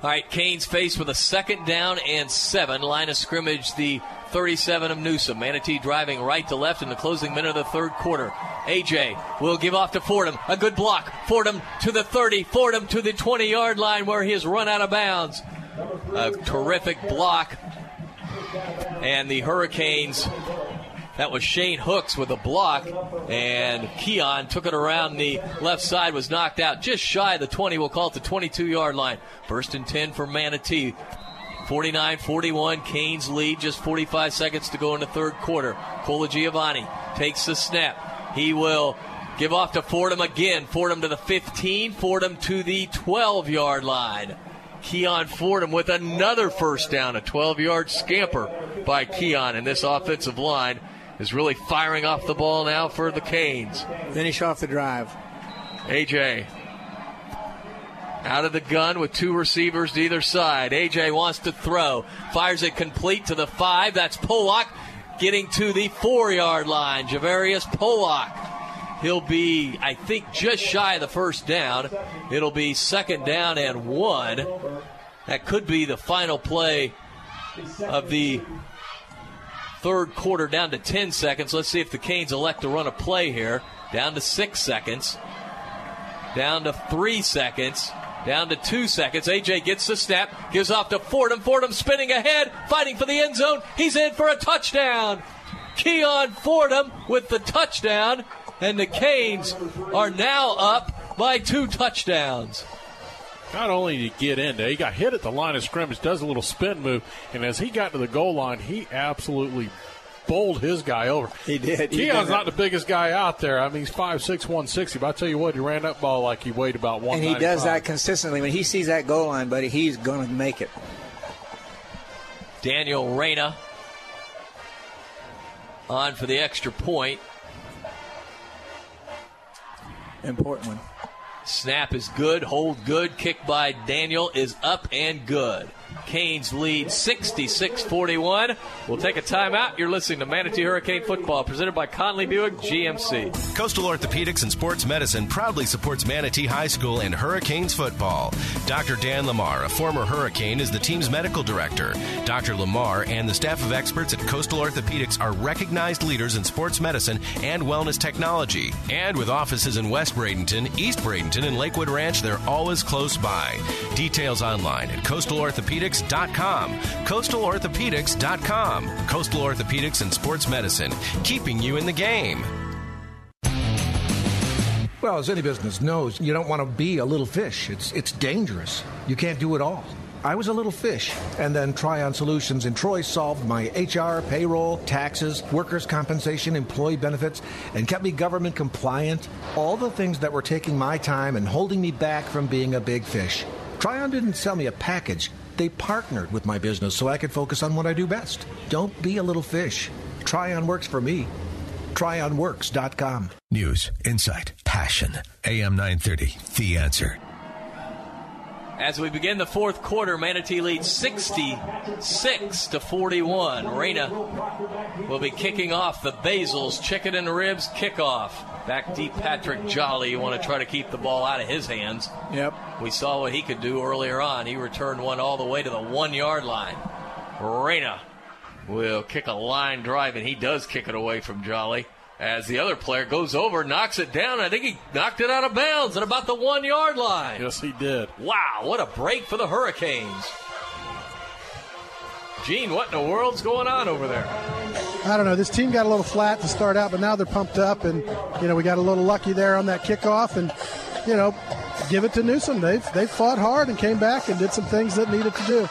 All right, Canes faced with a second down and seven. Line of scrimmage, the 37 of Newsome. Manatee driving right to left in the closing minute of the third quarter. AJ will give off to Fordham. A good block. Fordham to the 30. Fordham to the 20 yard line where he has run out of bounds. A terrific block. And the Hurricanes That was Shane Hooks with a block, and Keon took it around the left side, was knocked out just shy of the 20. We'll call it the 22 yard line. First and 10 for Manatee. 49 41, Canes lead, just 45 seconds to go in the third quarter. Colagiovanni takes the snap. He will give off to Fordham again. Fordham to the 15, Fordham to the 12 yard line. Keon Fordham with another first down, a 12 yard scamper by Keon, and this offensive line is really firing off the ball now for the Canes. Finish off the drive. AJ out of the gun with two receivers to either side. AJ wants to throw, fires it complete to the five. That's Pollock getting to the four yard line. Javarius Pollock. He'll be, I think, just shy of the first down. It'll be second down and one. That could be the final play of the third quarter down to 10 seconds. Let's see if the Canes elect to run a play here. Down to six seconds. Down to three seconds. Down to two seconds. AJ gets the snap, gives off to Fordham. Fordham spinning ahead, fighting for the end zone. He's in for a touchdown. Keon Fordham with the touchdown, and the Canes are now up by two touchdowns. Not only did he get in there, he got hit at the line of scrimmage, does a little spin move, and as he got to the goal line, he absolutely bowled his guy over. He did. He Keon's did not the biggest guy out there. I mean, he's 5'6", 160, but I tell you what, he ran that ball like he weighed about one. And he does that consistently. When he sees that goal line, buddy, he's going to make it. Daniel Reyna on for the extra point. Important one. Snap is good, hold good. Kick by Daniel is up and good. Canes lead 66 41. We'll take a timeout. You're listening to Manatee Hurricane Football, presented by Conley Buick GMC. Coastal Orthopedics and Sports Medicine proudly supports Manatee High School and Hurricanes football. Dr. Dan Lamar, a former Hurricane, is the team's medical director. Dr. Lamar and the staff of experts at Coastal Orthopedics are recognized leaders in sports medicine and wellness technology. And with offices in West Bradenton, East Bradenton, and Lakewood Ranch, they're always close by. Details online at coastalorthopedics.com. Coastalorthopedics.com. Coastal Orthopedics and Sports Medicine, keeping you in the game. Well, as any business knows, you don't want to be a little fish. It's it's dangerous. You can't do it all. I was a little fish, and then Tryon Solutions in Troy solved my HR, payroll, taxes, workers' compensation, employee benefits, and kept me government compliant. All the things that were taking my time and holding me back from being a big fish. Tryon didn't sell me a package. They partnered with my business so I could focus on what I do best. Don't be a little fish. Tryon works for me. TryonWorks.com. News, insight, passion. AM 930, The Answer. As we begin the fourth quarter, Manatee leads 66 to 41. Reyna will be kicking off the Basil's chicken and ribs kickoff. Back deep, Patrick Jolly. You want to try to keep the ball out of his hands. Yep. We saw what he could do earlier on. He returned one all the way to the one yard line. Reyna will kick a line drive, and he does kick it away from Jolly. As the other player goes over, knocks it down. I think he knocked it out of bounds at about the one yard line. Yes, he did. Wow, what a break for the Hurricanes. Gene, what in the world's going on over there? I don't know. This team got a little flat to start out, but now they're pumped up, and you know we got a little lucky there on that kickoff, and you know, give it to Newsome. They've they fought hard and came back and did some things that needed to do.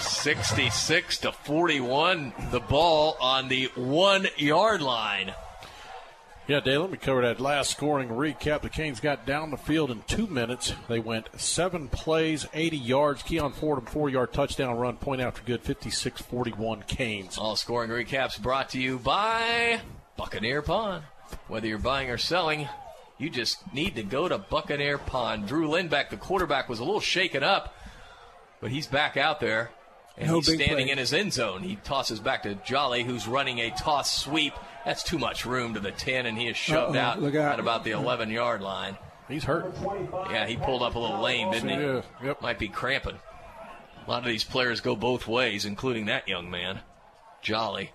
66 to 41, the ball on the one yard line. Yeah, Dave, let me cover that last scoring recap. The Canes got down the field in two minutes. They went seven plays, 80 yards. Keon Fordham, four yard touchdown run, point after good, 56 41 Canes. All scoring recaps brought to you by Buccaneer Pawn. Whether you're buying or selling, you just need to go to Buccaneer Pawn. Drew Lindbeck, the quarterback, was a little shaken up, but he's back out there. And No he's standing play. in his end zone. He tosses back to Jolly, who's running a toss sweep. That's too much room to the 10, and he is shoved Uh-oh, out look out. at about the 11 yard line. He's hurt. Yeah, he pulled up a little lame, didn't he? Yeah, yep. Might be cramping. A lot of these players go both ways, including that young man, Jolly.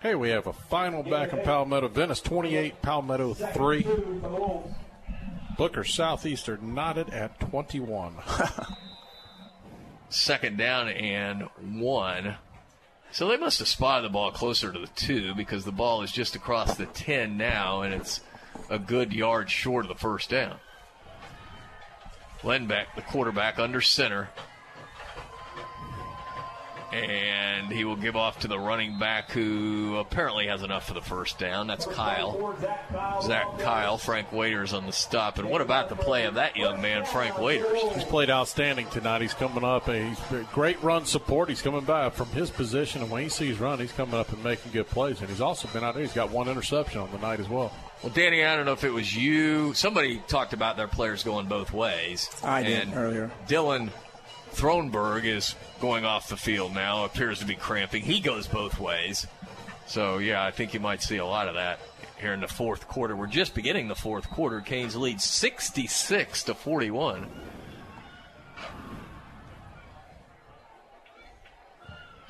Hey, we have a final back in Palmetto. Venice 28, Palmetto 3. Booker Southeastern knotted at 21. Second down and one. So they must have spotted the ball closer to the two because the ball is just across the 10 now, and it's a good yard short of the first down. Lindbeck, the quarterback, under center. And he will give off to the running back who apparently has enough for the first down. That's Kyle. Zach Kyle. Frank Waiters on the stop. And what about the play of that young man, Frank Waiters? He's played outstanding tonight. He's coming up. And he's great run support. He's coming back from his position. And when he sees run, he's coming up and making good plays. And he's also been out there. He's got one interception on the night as well. Well, Danny, I don't know if it was you. Somebody talked about their players going both ways. I did and earlier. Dylan Thronberg is going off the field now. Appears to be cramping. He goes both ways. So, yeah, I think you might see a lot of that here in the fourth quarter. We're just beginning the fourth quarter. Canes lead 66 to 41.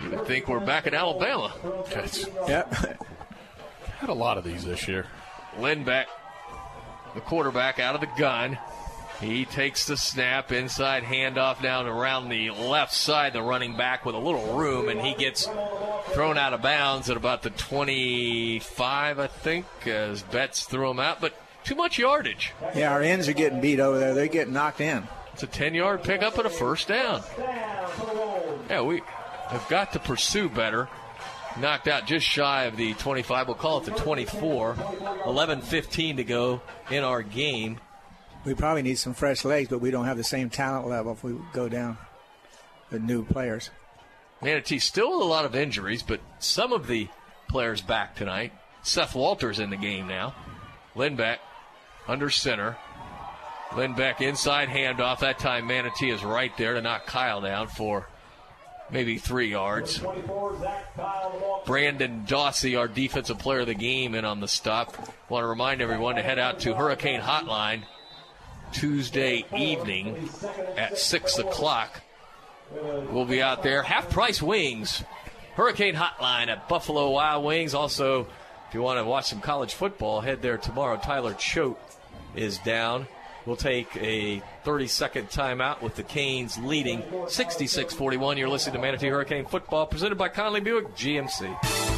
You would think we're back in Alabama. Yep. Had a lot of these this year. Lindbeck, the quarterback, out of the gun. He takes the snap, inside handoff down around the left side, the running back with a little room, and he gets thrown out of bounds at about the 25, I think, as Betts threw him out, but too much yardage. Yeah, our ends are getting beat over there. They're getting knocked in. It's a 10 yard pickup and a first down. Yeah, we have got to pursue better. Knocked out just shy of the 25. We'll call it the 24. 11 15 to go in our game. We probably need some fresh legs, but we don't have the same talent level if we go down with new players. Manatee still with a lot of injuries, but some of the players back tonight. Seth Walters in the game now. Lindbeck under center. Lindbeck inside handoff. That time Manatee is right there to knock Kyle down for maybe three yards. Brandon Dawsey, our defensive player of the game, in on the stop. Want to remind everyone to head out to Hurricane Hotline Tuesday evening at 6 o'clock. We'll be out there. Half price wings. Hurricane Hotline at Buffalo Wild Wings. Also, if you want to watch some college football, head there tomorrow. Tyler Choate is down. We'll take a 30 second timeout with the Canes leading 66 41. You're listening to Manatee Hurricane Football presented by Conley Buick GMC.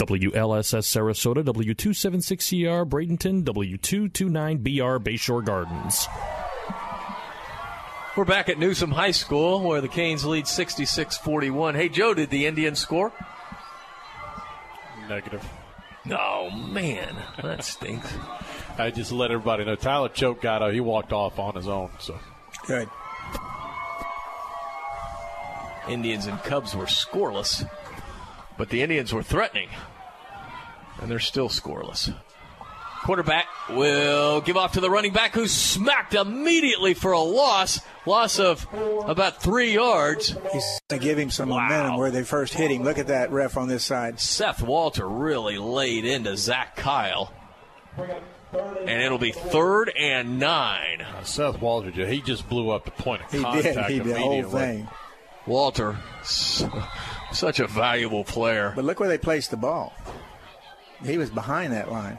WLSS Sarasota, W276CR Bradenton, W229BR Bayshore Gardens. We're back at Newsome High School where the Canes lead 66 41. Hey, Joe, did the Indians score? Negative. Oh, man. That stinks. I just let everybody know. Tyler Choate got out. He walked off on his own. So Good. Indians and Cubs were scoreless, but the Indians were threatening, and they're still scoreless. Quarterback will give off to the running back who smacked immediately for a loss. Loss of about three yards. He's going to give him some momentum where they first hit him. Look at that ref on this side. Seth Walter really laid into Zach Kyle. And it'll be third and nine. Uh, Seth Walter, he just blew up the point of contact He did. He did the whole thing. Walter, s- such a valuable player. But look where they placed the ball. He was behind that line.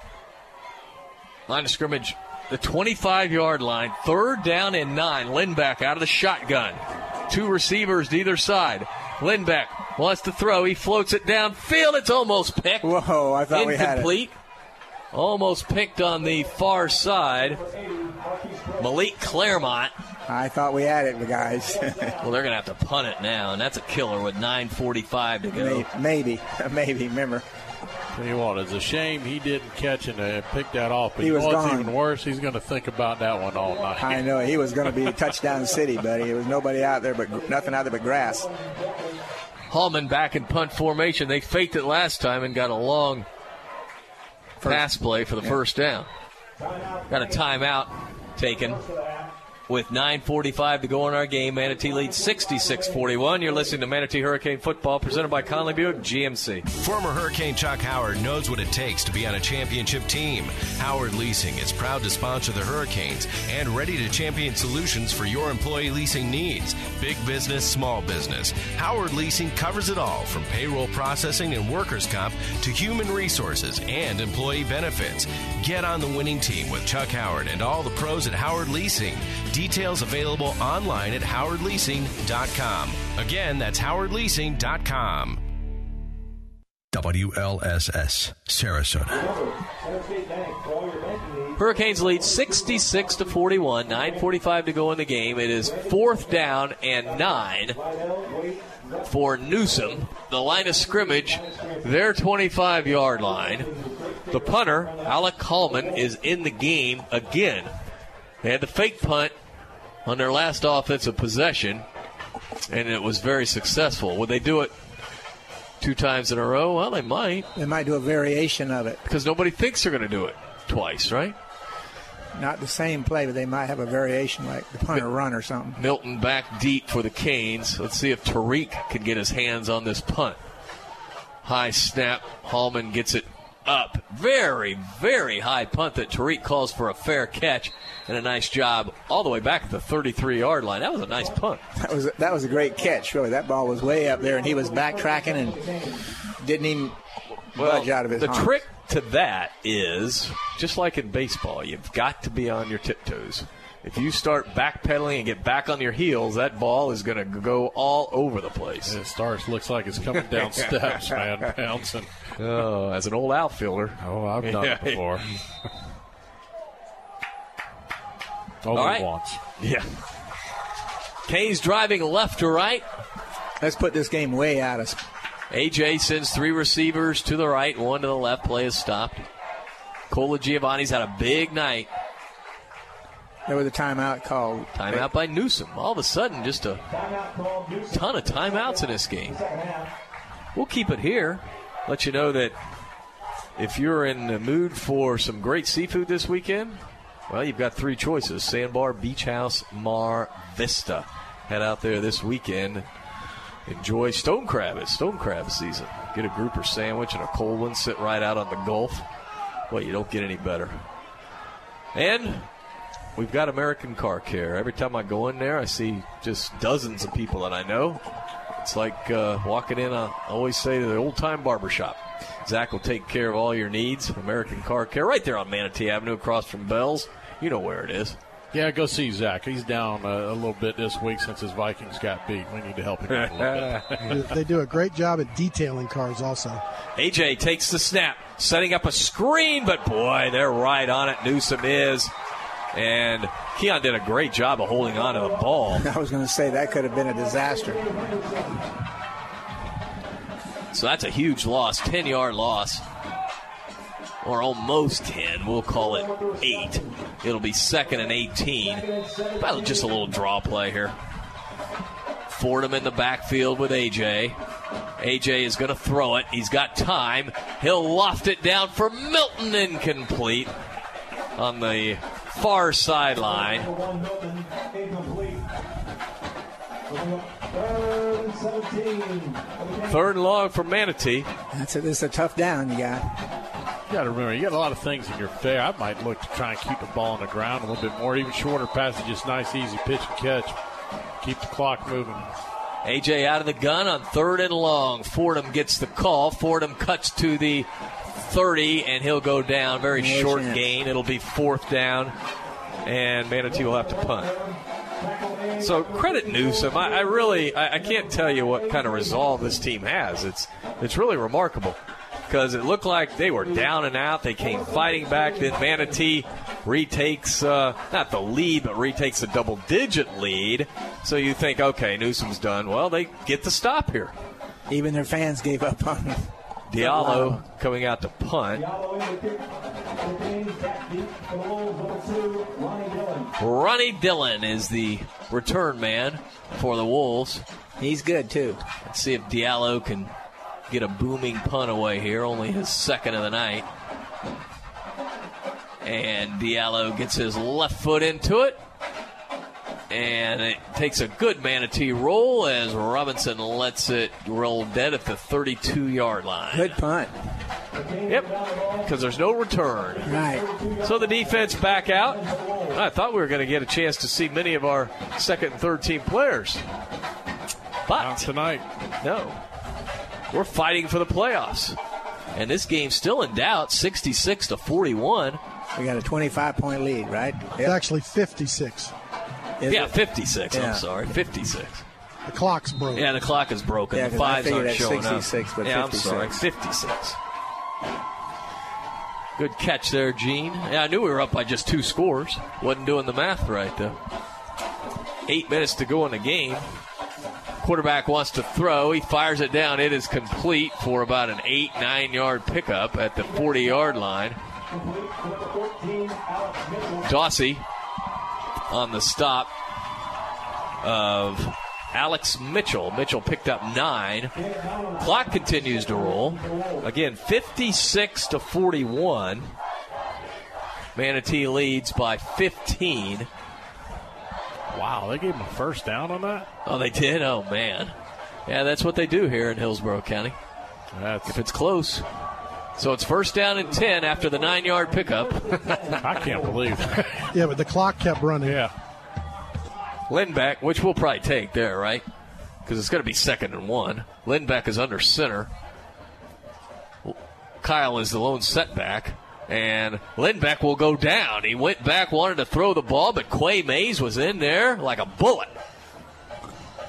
Line of scrimmage, the 25 yard line, third down and nine. Lindbeck out of the shotgun. Two receivers to either side. Lindbeck wants to throw. He floats it downfield. It's almost picked. Whoa, I thought we had it. Incomplete. Almost picked on the far side. Malik Claremont. I thought we had it, guys. Well, they're going to have to punt it now, and that's a killer with 9.45 to go. maybe, maybe. Remember, Tell you what, it's a shame he didn't catch and uh, pick that off. But He was gone. even worse? He's going to think about that one all night. I know he was going to be a touchdown city, buddy. There was nobody out there, but nothing out there but grass. Hallman back in punt formation. They faked it last time and got a long pass play for the first down. Got a timeout taken. With 9.45 to go in our game. Manatee leads 66 41. You're listening to Manatee Hurricane Football presented by Conley Buick GMC. Former Hurricane Chuck Howard knows what it takes to be on a championship team. Howard Leasing is proud to sponsor the Hurricanes and ready to champion solutions for your employee leasing needs. Big business, small business. Howard Leasing covers it all from payroll processing and workers' comp to human resources and employee benefits. Get on the winning team with Chuck Howard and all the pros at Howard Leasing. Details available online at howardleasing.com. Again, that's howardleasing.com. WLSS, Sarasota. Hurricanes lead 66 to 41. 9:45 to go in the game. It is fourth down and nine for Newsome. The line of scrimmage, their 25-yard line. The punter, Alec Coleman, is in the game again. They had the fake punt on their last offensive possession, and it was very successful. Would they do it two times in a row? Well, they might. They might do a variation of it. Because nobody thinks they're going to do it twice, right? Not the same play, but they might have a variation like the punter run or something. Milton back deep for the Canes. Let's see if Tariq can get his hands on this punt. High snap. Hallman gets it up. Very, very high punt that Tariq calls for a fair catch and a nice job all the way back at the 33 yard line. That was a nice punt. That was that was a great catch. Really, that ball was way up there, and he was backtracking and didn't even budge out of his. The arms. trick to that is just like in baseball, you've got to be on your tiptoes. If you start backpedaling and get back on your heels, that ball is going to go all over the place. It starts looks like it's coming down steps, man, bouncing. Oh, as an old outfielder. Oh, I've done it before. All Only right. once. Yeah. Canes driving left to right. Let's put this game way out of. AJ sends three receivers to the right, one to the left. Play is stopped. Colagiovanni's had a big night. There was a timeout called. Timeout by Newsome. All of a sudden, just a ton of timeouts in this game. We'll keep it here. Let you know that if you're in the mood for some great seafood this weekend, well, you've got three choices Sandbar, Beach House, Mar Vista. Head out there this weekend. Enjoy stone crab. It's stone crab season. Get a grouper sandwich and a cold one. Sit right out on the Gulf. Well, you don't get any better. And we've got American Car Care. Every time I go in there, I see just dozens of people that I know. It's like uh, walking in, a, I always say, to the old time barber shop. Zach will take care of all your needs. American Car Care, right there on Manatee Avenue across from Bell's. You know where it is. Yeah, go see Zach. He's down uh, a little bit this week since his Vikings got beat. We need to help him out a little bit. they do a great job at detailing cars also. AJ takes the snap, setting up a screen, but boy, they're right on it. Newsome is. And Keon did a great job of holding on to the ball. I was going to say that could have been a disaster. So that's a huge loss, 10 yard loss. Or almost 10. We'll call it 8. It'll be second and 18. Well, just a little draw play here. Fordham in the backfield with AJ. AJ is going to throw it. He's got time. He'll loft it down for Milton, incomplete on the far sideline. Third and long for Manatee. That's a, this is a tough down you got. You got to remember, you got a lot of things in your favor. I might look to try and keep the ball on the ground a little bit more, even shorter passes, just nice, easy pitch and catch. Keep the clock moving. AJ out of the gun on third and long. Fordham gets the call. Fordham cuts to the 30, and he'll go down. Very No short chance. gain. It'll be fourth down, and Manatee will have to punt. So credit Newsome. I, I really, I, I can't tell you what kind of resolve this team has. It's, it's really remarkable because it looked like they were down and out. They came fighting back. Then Manatee retakes uh, not the lead, but retakes a double-digit lead. So you think, okay, Newsome's done. Well, they get the stop here. Even their fans gave up on him. Diallo coming out to punt. Ronnie Dillon is the return man for the Wolves. He's good too. Let's see if Diallo can get a booming punt away here. Only his second of the night. And Diallo gets his left foot into it. And it takes a good manatee roll as Robinson lets it roll dead at the 32 yard line. Good punt. Yep, because there's no return. Right. So the defense back out. I thought we were going to get a chance to see many of our second and third team players. But Not tonight. No. We're fighting for the playoffs. And this game's still in doubt, 66 to 41. We got a 25 point lead, right? It's actually 56. Is yeah, it? 56. Yeah. I'm sorry, 56. The clock's broken. Yeah, the clock is broken. Yeah, the 'cause I fives figured aren't at showing 66, up. but yeah, 56. I'm sorry, 56. Good catch there, Gene. Yeah, I knew we were up by just two scores. Wasn't doing the math right though. Eight minutes to go in the game. Quarterback wants to throw. He fires it down. It is complete for about an eight, nine yard pickup at the 40 yard line. Dawsey on the stop of Alex Mitchell. Mitchell picked up nine. Clock continues to roll. Again, 56 to 41. Manatee leads by 15. Wow, they gave him a first down on that? Oh, they did? Oh, man. Yeah, that's what they do here in Hillsborough County. That's if it's close. So it's first down and 10 after the nine yard pickup. I can't believe that. Yeah, but the clock kept running. Yeah. Lindbeck, which we'll probably take there, right? Because it's going to be second and one. Lindbeck is under center. Kyle is the lone setback. And Lindbeck will go down. He went back, wanted to throw the ball, but Quay Mays was in there like a bullet.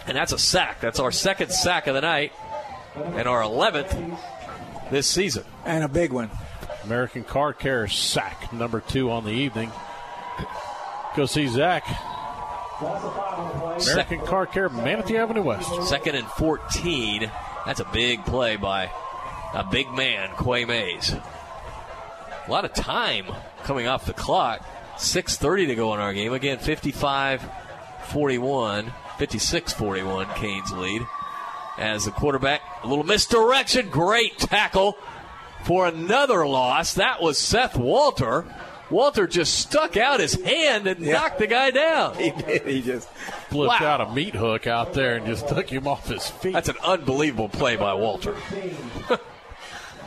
And that's a sack. That's our second sack of the night and our 11th this season. And a big one. American Car Care sack number two on the evening. Go see Zach. American Car Care, Manatee Avenue West. Second and 14. That's a big play by a big man, Quay Mays. A lot of time coming off the clock. 6.30 to go in our game. Again, 55 41, 56 41, Canes lead. As the quarterback, a little misdirection. Great tackle for another loss. That was Seth Walter. Walter just stuck out his hand and knocked the guy down. He did. He just Flipped Wow. out a meat hook out there and just took him off his feet. That's an unbelievable play by Walter.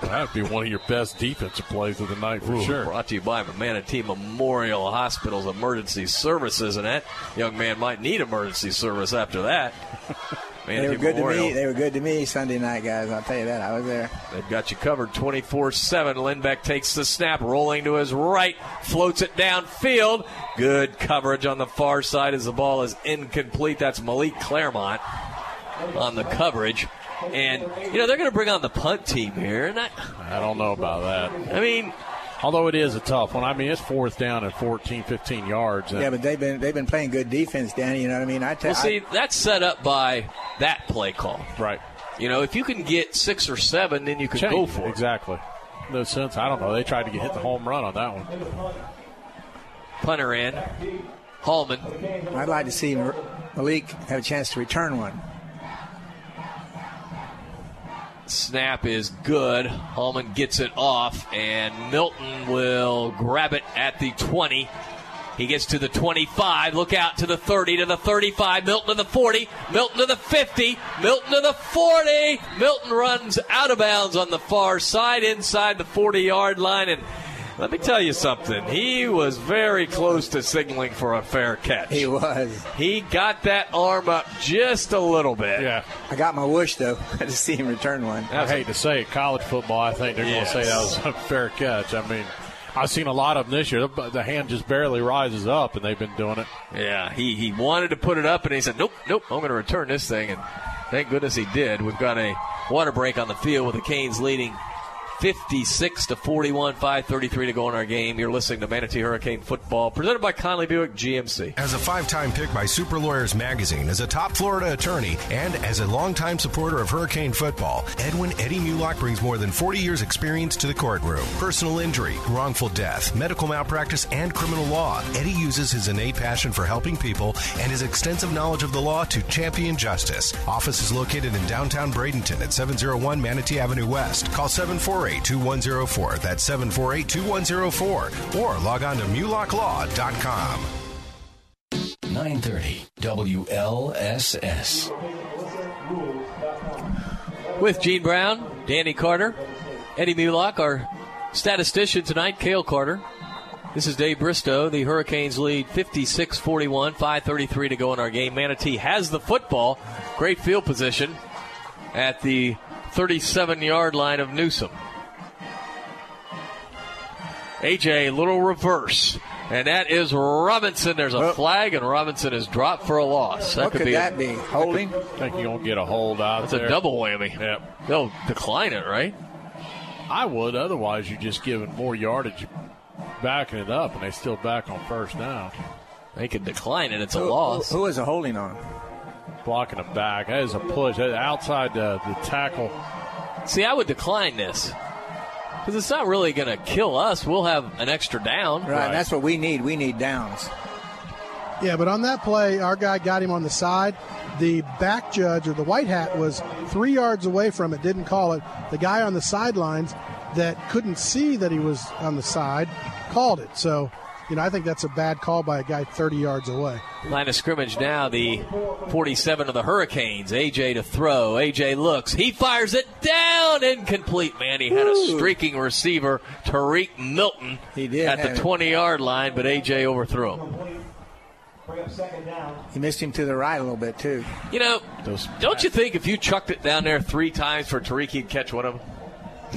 That would be one of your best defensive plays of the night for Ooh, sure. Brought to you by Manatee Memorial Hospital's Emergency Services, and that young man might need emergency service after that. they were good Memorial. to me. They were good to me Sunday night, guys. I'll tell you that. I was there. They've got you covered 24 7. Lindbeck takes the snap, rolling to his right, floats it downfield. Good coverage on the far side as the ball is incomplete. That's Malik Claremont on the coverage. And, you know, they're going to bring on the punt team here. And I, I don't know about that. I mean, Although it is a tough one. I mean, it's fourth down at 14, 15 yards. and- Yeah, but they've been they've been playing good defense, Danny. You know what I mean? I tell Well, see, that's set up by that play call. Right. You know, if you can get six or seven, then you can Change. go for it. Exactly. No sense. I don't know. They tried to get hit the home run on that one. Punter in. Hallman. I'd like to see Malik have a chance to return one. Snap is good. Hallman gets it off, and Milton will grab it at the 20. He gets to the 25. Look out to the 30, to the 35. Milton to the 40. Milton to the 50. Milton to the 40. Milton runs out of bounds on the far side, inside the 40 yard line. And let me tell you something. He was very close to signaling for a fair catch. He was. He got that arm up just a little bit. Yeah. I got my wish though to see him return one. I hate to say it, college football, I think they're Yes. going to say that was a fair catch. I mean, I've seen a lot of them this year. The the hand just barely rises up, and they've been doing it. Yeah, he, he wanted to put it up, and he said, nope, nope, I'm going to return this thing. And thank goodness he did. We've got a water break on the field with the Canes leading 56 to 41, 5.33 to go in our game. You're listening to Manatee Hurricane Football, presented by Conley Buick GMC. As a five time pick by Super Lawyers Magazine, as a top Florida attorney, and as a longtime supporter of Hurricane football, Edwin Eddie Mulock brings more than 40 years' experience to the courtroom. Personal injury, wrongful death, medical malpractice, and criminal law. Eddie uses his innate passion for helping people and his extensive knowledge of the law to champion justice. Office is located in downtown Bradenton at 701 Manatee Avenue West. Call 748 2104. That's 748 2104. Or log on to mulocklaw.com. 930 WLSS. With Gene Brown, Danny Carter, Eddie Mulock, our statistician tonight, Cale Carter. This is Dave Bristow. The Hurricanes lead 56 41, 5.33 to go in our game. Manatee has the football. Great field position at the 37 yard line of Newsome. AJ, little reverse. And that is Robinson. There's a flag, and Robinson is dropped for a loss. That what could could be that a, be? Holding? I think you're going to get a hold out That's there. a double whammy. Yep. They'll decline it, right? I would. Otherwise, you're just giving more yardage, backing it up, and they still back on first down. They could decline it. It's a Who- loss. Who is a holding on? Blocking them back. That is a push. That outside the, the tackle. See, I would decline this because it's not really going to kill us. We'll have an extra down. Right, that's what we need. We need downs. Yeah, but on that play, our guy got him on the side. The back judge or the white hat was three yards away from it, didn't call it. The guy on the sidelines that couldn't see that he was on the side called it. So, you know, I think that's a bad call by a guy 30 yards away. Line of scrimmage now, the 47 of the Hurricanes. AJ to throw. AJ looks. He fires it down. Incomplete, man. He had a streaking receiver, Tariq Milton, He did at the 20 yard line, but AJ overthrew him. He missed him to the right a little bit too. You know, don't you think if you chucked it down there three times for Tariq, he'd catch one of them?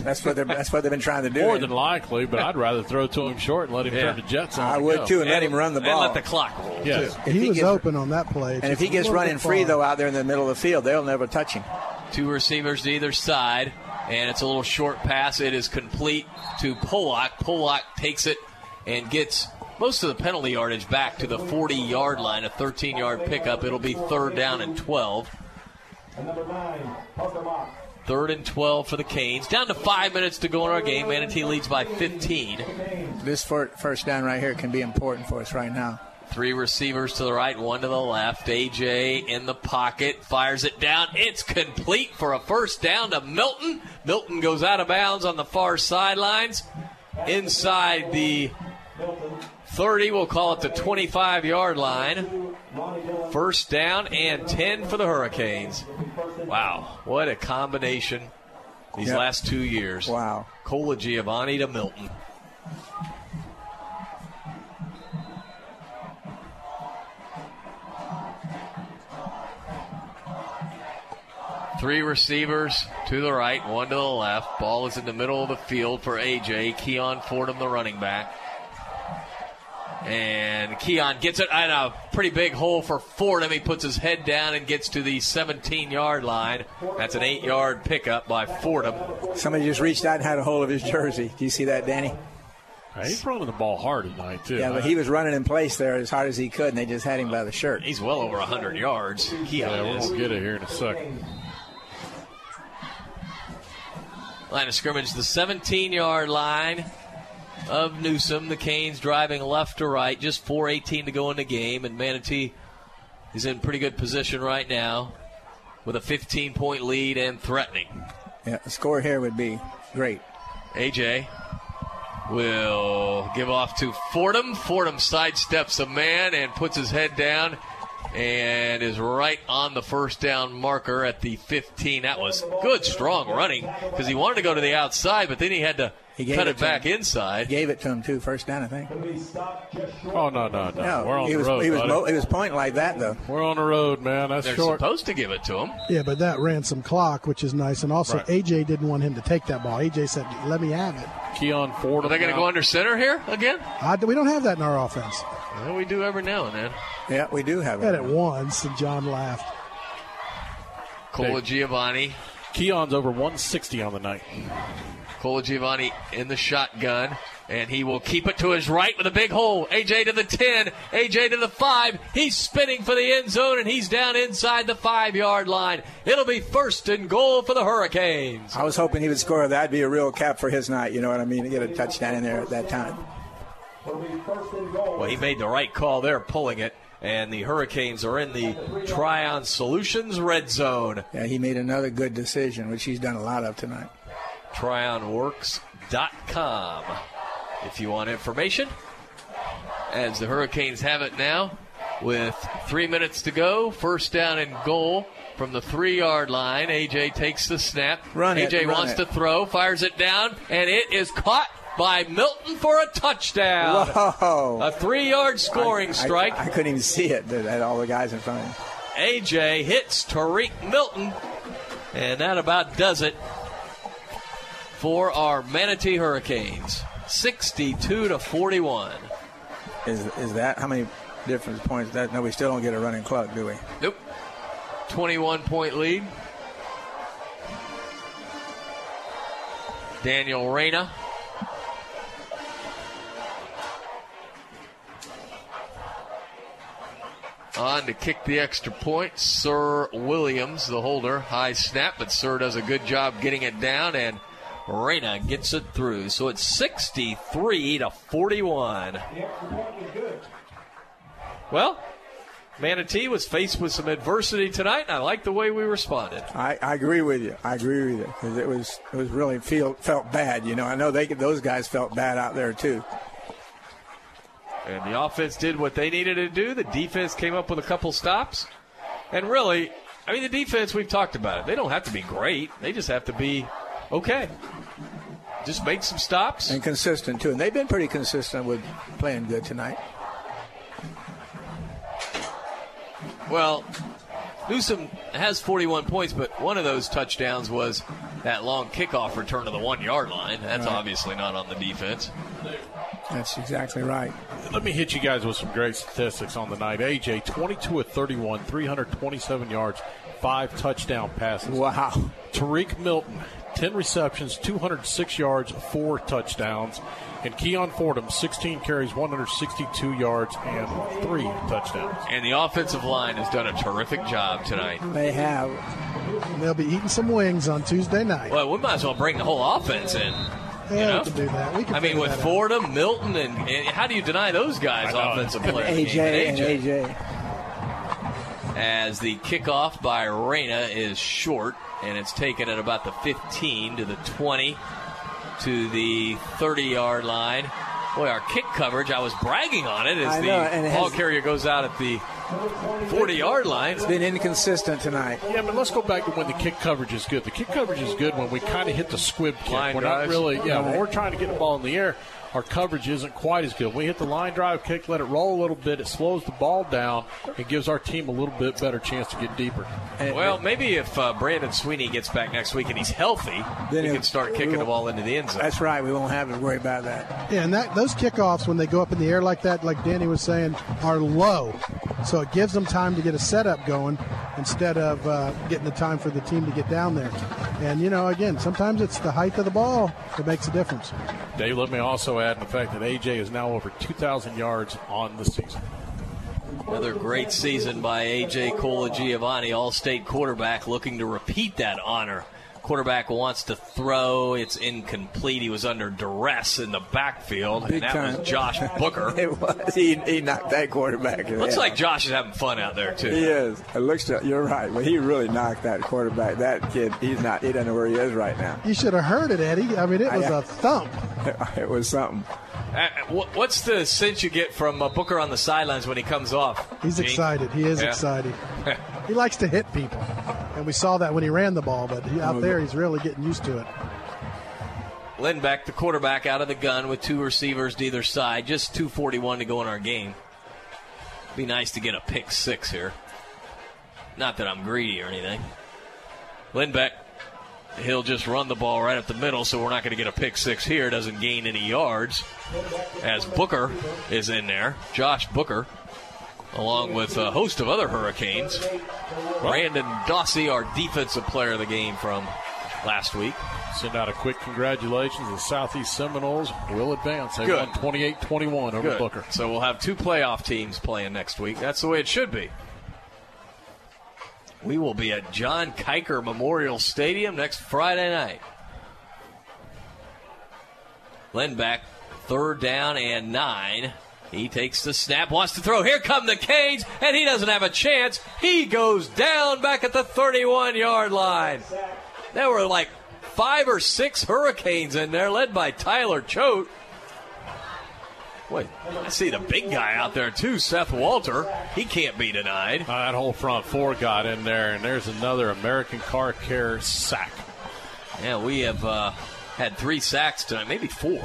That's what they're, that's what they've been trying to do. More than likely, but I'd rather throw to him short and let him Yeah. turn the Jets on. I would go. too, and let him run the ball And let the clock roll. Yes. If he, he was gets- open on that play. And if he gets running free though out there in the middle of the field, they'll never touch him. Two receivers to either side, and it's a little short pass. It is complete to Pollock. Pollock takes it and gets most of the penalty yardage back to the 40 yard line, a 13 yard pickup. It'll be third down and 12. Third and 12 for the Canes. Down to five minutes to go in our game. Manatee leads by 15. This first down right here can be important for us right now. Three receivers to the right, one to the left. AJ in the pocket, fires it down. It's complete for a first down to Milton. Milton goes out of bounds on the far sidelines. Inside the 30, we'll call it the 25 yard line. First down and 10 for the Hurricanes. Wow, what a combination these Yep. last two years. Wow. Colagiovanni to Milton. Three receivers to the right, one to the left. Ball is in the middle of the field for AJ. Keon Fordham, the running back. And Keon gets it in a pretty big hole for Fordham. He puts his head down and gets to the 17 yard line. That's an eight yard pickup by Fordham. Somebody just reached out and had a hold of his jersey. Do you see that, Danny? He's running the ball hard tonight too. Yeah, but he was running in place there as hard as he could, and they just had him by the shirt. He's well over 100 yards. Keon Yeah, we'll is. get it here in a second. Line of scrimmage, the 17 yard line of Newsome. The Canes driving left to right, just 4.18 to go in the game, and Manatee is in pretty good position right now with a 15 point lead and threatening. Yeah, a score here would be great. AJ will give off to Fordham. Fordham sidesteps a man and puts his head down and is right on the first down marker at the 15. That was good, strong running because he wanted to go to the outside, but then he had to He gave cut it it back him. inside. Gave it to him too, first down, I think. Oh no, no, no. No, We're on he the was road, he was buddy. mo- he was pointing like that though. We're on the road, man. That's They're short. supposed to give it to him. Yeah, but that ran some clock, which is nice. And also, Right. AJ didn't want him to take that ball. AJ said, let me have it. Keon Ford. Are they going to go under center here again? I, we don't have that in our offense. Well, we do every now and then. Yeah, we do have it. had it. it once, and John laughed. Colagiovanni. Keon's over 160 on the night. Colagiovanni in the shotgun, and he will keep it to his right with a big hole. AJ to the 10, AJ to the 5. He's spinning for the end zone, and he's down inside the five yard line. It'll be first and goal for the Hurricanes. I was hoping he would score. That'd be a real cap for his night. You know what I mean? To get a touchdown in there at that time. Well, he made the right call there, pulling it. And the Hurricanes are in the Tryon Solutions red zone. Yeah, he made another good decision, which he's done a lot of tonight. TryonWorks.com if you want information. As the Hurricanes have it now, with three minutes to go. First down and goal from the three yard line. AJ takes the snap. Run it, AJ run wants it. to throw, fires it down, and it is caught by Milton for a touchdown. Whoa. A three yard scoring I- I- strike. I, couldn't even see it. Had all the guys in front of him. AJ hits Tariq Milton, and that about does it for our Manatee Hurricanes. 62 to 41. Is is that how many different points? That no, we still don't get a running clock, do we? Nope. 21 point lead. Daniel Reyna. On to kick the extra point, Sir Williams, the holder. High snap, but Sir does a good job getting it down, and Reyna gets it through. So it's 63 to 41. Well, Manatee was faced with some adversity tonight, and I like the way we responded. I, I agree with you. I agree with you because it was it was really feel felt bad. You know, I know they those guys felt bad out there too. And the offense did what they needed to do. The defense came up with a couple stops. And really, I mean, the defense, we've talked about it. They don't have to be great, they just have to be okay. Just make some stops. And consistent too, and they've been pretty consistent with playing good tonight. Well, Newsome has 41 points, but one of those touchdowns was that long kickoff return to the one yard line. That's Right. obviously not on the defense. That's exactly right. Let me hit you guys with some great statistics on the night. AJ, 22 of 31, 327 yards, five touchdown passes. Wow. Tariq Milton, 10 receptions, 206 yards, four touchdowns. And Keon Fordham, 16 carries, 162 yards, and three touchdowns. And the offensive line has done a terrific job tonight. They have. They'll be eating some wings on Tuesday night. Well, we might as well bring the whole offense in. Yeah, you know? we can do that. We can I mean, with that out. Fordham, Milton, and, and how do you deny those guys I know. offensive And players? AJ and AJ. As the kickoff by Reyna is short, and it's taken at about the 15 to the 20 to the 30 yard line. Boy, our kick coverage, I was bragging on it as I the know, and it ball has- carrier goes out at the 40 yard line. It's been inconsistent tonight. Yeah, but let's go back to when the kick coverage is good. The kick coverage is good when we kind of hit the squib kick. Line we're drives. not really, yeah, Yeah. when we're trying to get the ball in the air, our coverage isn't quite as good. We hit the line drive kick, let it roll a little bit, it slows the ball down, and gives our team a little bit better chance to get deeper. Well, maybe if uh, Brandon Sweeney gets back next week and he's healthy, Then we can start kicking the ball into the end zone. That's right. We won't have to worry about that. Yeah, and that those kickoffs when they go up in the air like that, like Danny was saying, are low. So it gives them time to get a setup going instead of uh, getting the time for the team to get down there. And you know, again, sometimes it's the height of the ball that makes a difference. Dave, let me also add the fact that AJ is now over 2,000 yards on the season. Another great season by A.J. Colagiovanni, All State quarterback, looking to repeat that honor. Quarterback wants to throw. It's incomplete. He was under duress in the backfield, Big and that time. was Josh Booker. it was. He, he knocked that quarterback. Looks Yeah. like Josh is having fun out there too. He is. It looks. To, you're right, but he really knocked that quarterback. That kid. He's not. He doesn't know where he is right now. You should have heard it, Eddie. I mean, it was I- a thump. It was something. Uh, what's the sense you get from uh, Booker on the sidelines when he comes off? He's Gene? excited. He is Yeah. excited. He likes to hit people, and we saw that when he ran the ball. But he, out mm-hmm. there, he's really getting used to it. Lindbeck, the quarterback, out of the gun with two receivers to either side. Just 241 to go in our game. Be nice to get a pick six here. Not that I'm greedy or anything. Lindbeck, he'll just run the ball right up the middle, so we're not going to get a pick six here. Doesn't gain any yards. As Booker is in there, Josh Booker, along with a host of other Hurricanes. Brandon Dossie, our defensive player of the game from last week. Send out a quick congratulations. The Southeast Seminoles will advance. They Good. won 28 21 over Good. Booker. So we'll have two playoff teams playing next week. That's the way it should be. We will be at John Kiker Memorial Stadium next Friday night. Lindbeck, third down and nine. He takes the snap, wants to throw. Here come the Canes, and he doesn't have a chance. He goes down back at the 31 yard line. There were like five or six Hurricanes in there, led by Tyler Choate. Wait, I see the big guy out there too, Seth Walter. He can't be denied. Uh, that whole front four got in there, and there's another American Car Care sack. Yeah, we have uh, had three sacks tonight, maybe four,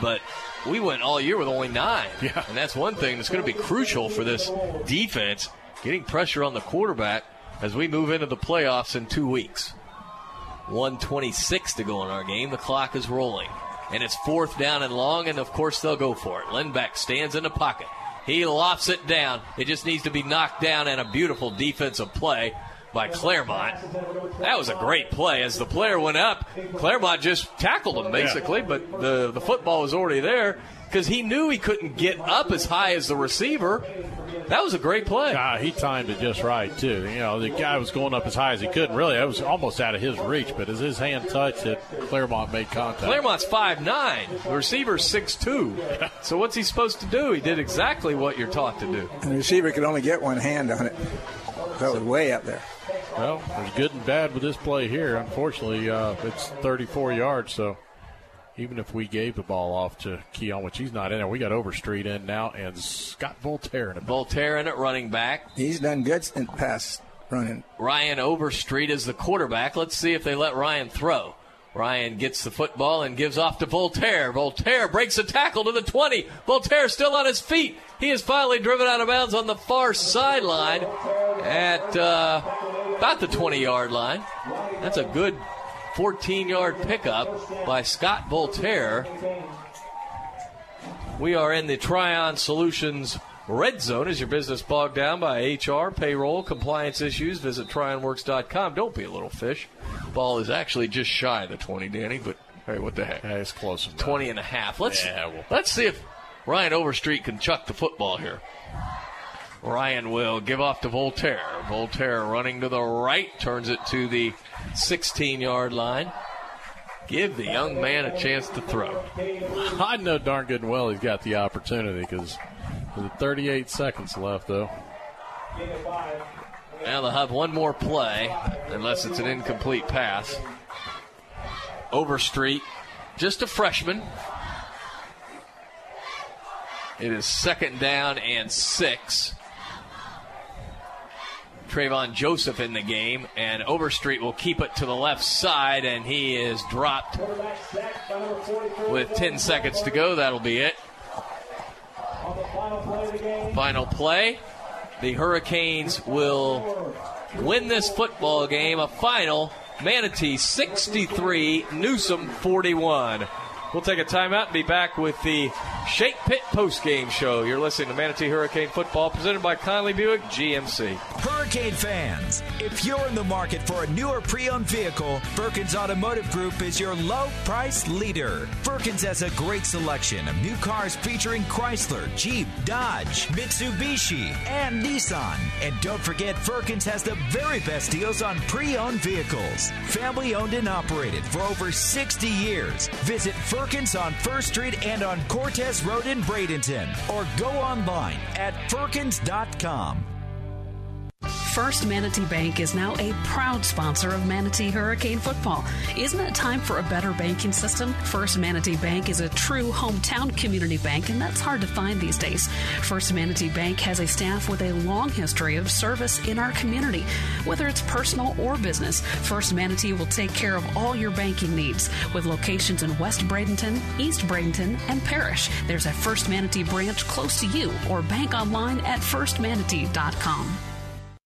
but we went all year with only nine. Yeah. And that's one thing that's going to be crucial for this defense, getting pressure on the quarterback as we move into the playoffs in two weeks. 126 to go in our game. The clock is rolling. And it's fourth down and long, and of course they'll go for it. Lindbeck stands in the pocket. He lofts it down. It just needs to be knocked down, and a beautiful defensive play by Claremont. That was a great play. As the player went up, Claremont just tackled him basically, but the, the football was already there because he knew he couldn't get up as high as the receiver. That was a great play. Ah, he timed it just right too. You know, the guy was going up as high as he could. Really, it was almost out of his reach. But as his hand touched it, Claremont made contact. Claremont's five nine. The receiver's six two. So what's he supposed to do? He did exactly what you're taught to do. And the receiver could only get one hand on it. That was way up there. Well, there's good and bad with this play here. Unfortunately, uh, it's 34 yards, so even if we gave the ball off to Keon, which he's not in there, we got Overstreet in now and Scott Voltaire in it. Voltaire in at running back. He's done good in pass running. Ryan Overstreet is the quarterback. Let's see if they let Ryan throw. Ryan gets the football and gives off to Voltaire. Voltaire breaks a tackle to the 20. Voltaire still on his feet. He is finally driven out of bounds on the far sideline at uh, about the 20 yard line. That's a good 14 yard pickup by Scott Voltaire. We are in the Tryon Solutions red zone. Is your business bogged down by HR, payroll, compliance issues? Visit tryonworks.com. Don't be a little fish. Ball is actually just shy of the 20, Danny, but hey, what the heck? It's close enough. 20 and a half. Let's, Yeah, well- let's see if Ryan Overstreet can chuck the football here. Ryan will give off to Voltaire. Voltaire running to the right, turns it to the 16 yard line. Give the young man a chance to throw. I know darn good and well he's got the opportunity because with 38 seconds left, though. Now they'll have one more play, unless it's an incomplete pass. Overstreet, just a freshman. It is second down and six. Trayvon Joseph in the game, and Overstreet will keep it to the left side, and he is dropped with 10 seconds to go. That'll be it. Final play. The Hurricanes will win this football game. A final Manatee 63, Newsome 41. We'll take a timeout and be back with the Shake Pit postgame show. You're listening to Manatee Hurricane Football presented by Conley Buick GMC. Hurricane fans, if you're in the market for a new or pre-owned vehicle, Firkins Automotive Group is your low price leader. Firkins has a great selection of new cars featuring Chrysler, Jeep, Dodge, Mitsubishi, and Nissan. And don't forget, Firkins has the very best deals on pre-owned vehicles. Family owned and operated for over 60 years. Visit on First Street and on Cortez Road in Bradenton, or go online at firkins.com. First Manatee Bank is now a proud sponsor of Manatee Hurricane Football. Isn't it time for a better banking system? First Manatee Bank is a true hometown community bank, and that's hard to find these days. First Manatee Bank has a staff with a long history of service in our community. Whether it's personal or business, First Manatee will take care of all your banking needs. With locations in West Bradenton, East Bradenton, and Parrish. there's a First Manatee branch close to you or bank online at firstmanatee.com.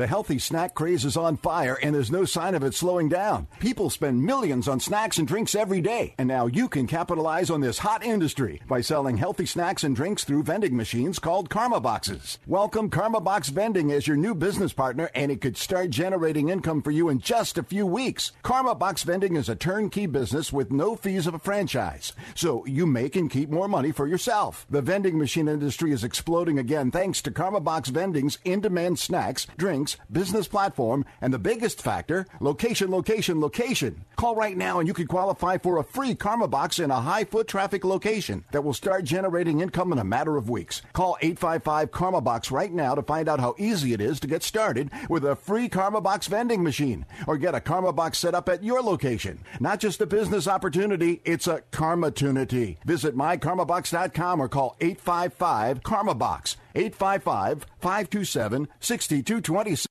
The healthy snack craze is on fire and there's no sign of it slowing down. People spend millions on snacks and drinks every day, and now you can capitalize on this hot industry by selling healthy snacks and drinks through vending machines called Karma Boxes. Welcome Karma Box Vending as your new business partner, and it could start generating income for you in just a few weeks. Karma Box Vending is a turnkey business with no fees of a franchise, so you make and keep more money for yourself. The vending machine industry is exploding again thanks to Karma Box Vending's in demand snacks, drinks, business platform, and the biggest factor location, location, location. Call right now and you can qualify for a free Karma Box in a high foot traffic location that will start generating income in a matter of weeks. Call 855 Karma Box right now to find out how easy it is to get started with a free Karma Box vending machine or get a Karma Box set up at your location. Not just a business opportunity, it's a karma karmatunity. Visit mykarmabox.com or call 855 Karma Box. 855 527 6226.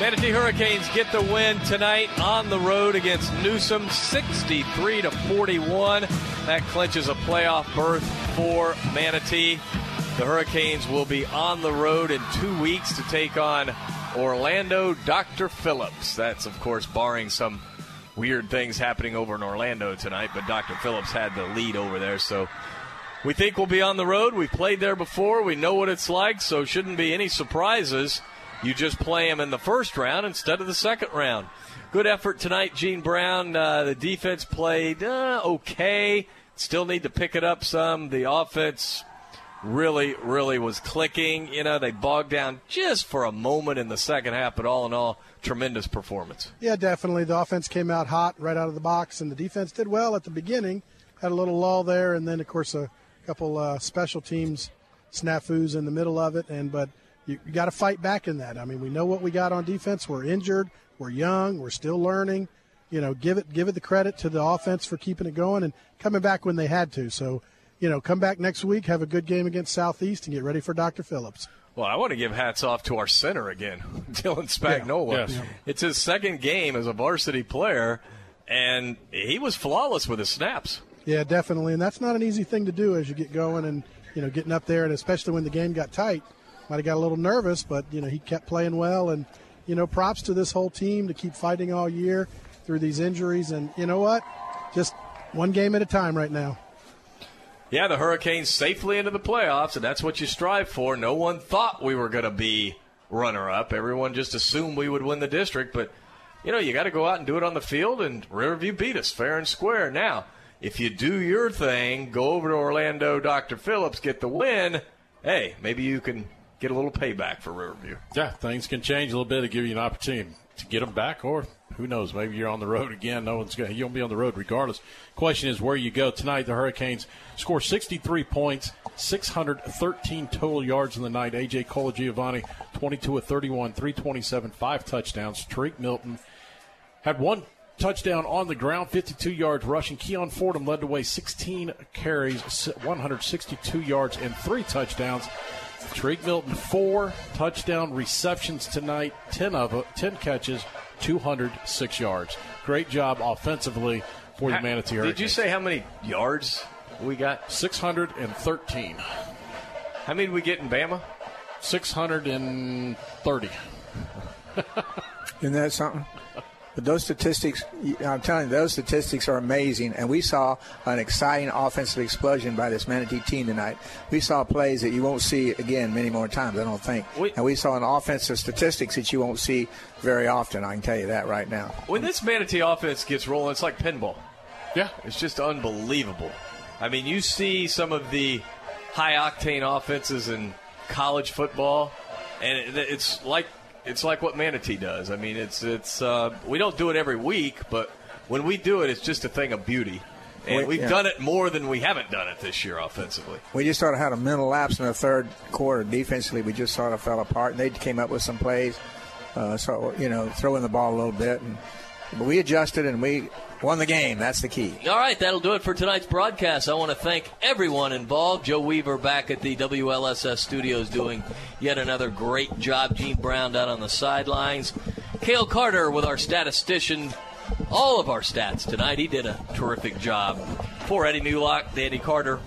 Manatee Hurricanes get the win tonight on the road against Newsome, 63 to 41. That clinches a playoff berth for Manatee. The Hurricanes will be on the road in two weeks to take on Orlando Dr. Phillips. That's, of course, barring some weird things happening over in Orlando tonight, but Dr. Phillips had the lead over there, so we think we'll be on the road. We've played there before. We know what it's like, so shouldn't be any surprises. You just play them in the first round instead of the second round. Good effort tonight, Gene Brown. Uh, the defense played uh, okay. Still need to pick it up some. The offense really, really was clicking. You know, they bogged down just for a moment in the second half, but all in all, tremendous performance. Yeah, definitely. The offense came out hot right out of the box, and the defense did well at the beginning. Had a little lull there, and then of course a couple uh, special teams snafus in the middle of it. And but you, you got to fight back in that. I mean, we know what we got on defense. We're injured. We're young. We're still learning. You know, give it give it the credit to the offense for keeping it going and coming back when they had to. So, you know, come back next week, have a good game against Southeast, and get ready for Dr. Phillips. Well, I want to give hats off to our center again, Dylan Spagnola. Yeah. Yes. It's his second game as a varsity player, and he was flawless with his snaps. Yeah, definitely, and that's not an easy thing to do as you get going and you know getting up there, and especially when the game got tight. Might have got a little nervous, but you know he kept playing well, and you know props to this whole team to keep fighting all year through these injuries, and you know what, just one game at a time right now. Yeah, the Hurricanes safely into the playoffs, and that's what you strive for. No one thought we were going to be runner up. Everyone just assumed we would win the district, but you know, you got to go out and do it on the field, and Riverview beat us fair and square. Now, if you do your thing, go over to Orlando, Dr. Phillips, get the win, hey, maybe you can get a little payback for Riverview. Yeah, things can change a little bit to give you an opportunity to get them back, or who knows? Maybe you're on the road again. No one's going. You'll be on the road regardless. Question is where you go tonight. The Hurricanes score 63 points, 613 total yards in the night. AJ Colagiovanni, 22 of 31, 327, five touchdowns. Tariq Milton had one touchdown on the ground, 52 yards rushing. Keon Fordham led the way, 16 carries, 162 yards, and three touchdowns. Tariq Milton, four touchdown receptions tonight, 10 of 10 catches, 206 yards. Great job offensively for the Manatee Hurricanes. Did you say how many yards we got? 613. How many did we get in Bama? 630. Isn't that something? But those statistics, I'm telling you, those statistics are amazing. And we saw an exciting offensive explosion by this Manatee team tonight. We saw plays that you won't see again many more times, I don't think. and we saw an offensive statistics that you won't see very often. I can tell you that right now. When this Manatee offense gets rolling, it's like pinball. Yeah. It's just unbelievable. I mean, you see some of the high octane offenses in college football, and it's like it's like what Manatee does. I mean, it's it's uh, we don't do it every week, but when we do it, it's just a thing of beauty. And we've yeah. done it more than we haven't done it this year offensively. We just sort of had a mental lapse in the third quarter. Defensively, we just sort of fell apart, and they came up with some plays. Uh, so you know, throwing the ball a little bit, and we adjusted and we won the game. That's the key. All right, that'll do it for tonight's broadcast. I want to thank everyone involved. Joe Weaver back at the WLSS studios doing yet another great job. Gene Brown down on the sidelines. Cale Carter with our statistician. All of our stats tonight. He did a terrific job. For Eddie Mulock, Danny Carter,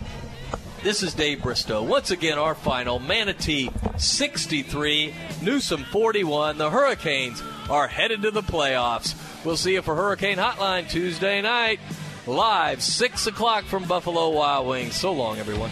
this is Dave Bristow. Once again, our final Manatee 63, Newsome 41. The Hurricanes are headed to the playoffs. We'll see you for Hurricane Hotline Tuesday night, live 6 o'clock from Buffalo Wild Wings. So long, everyone.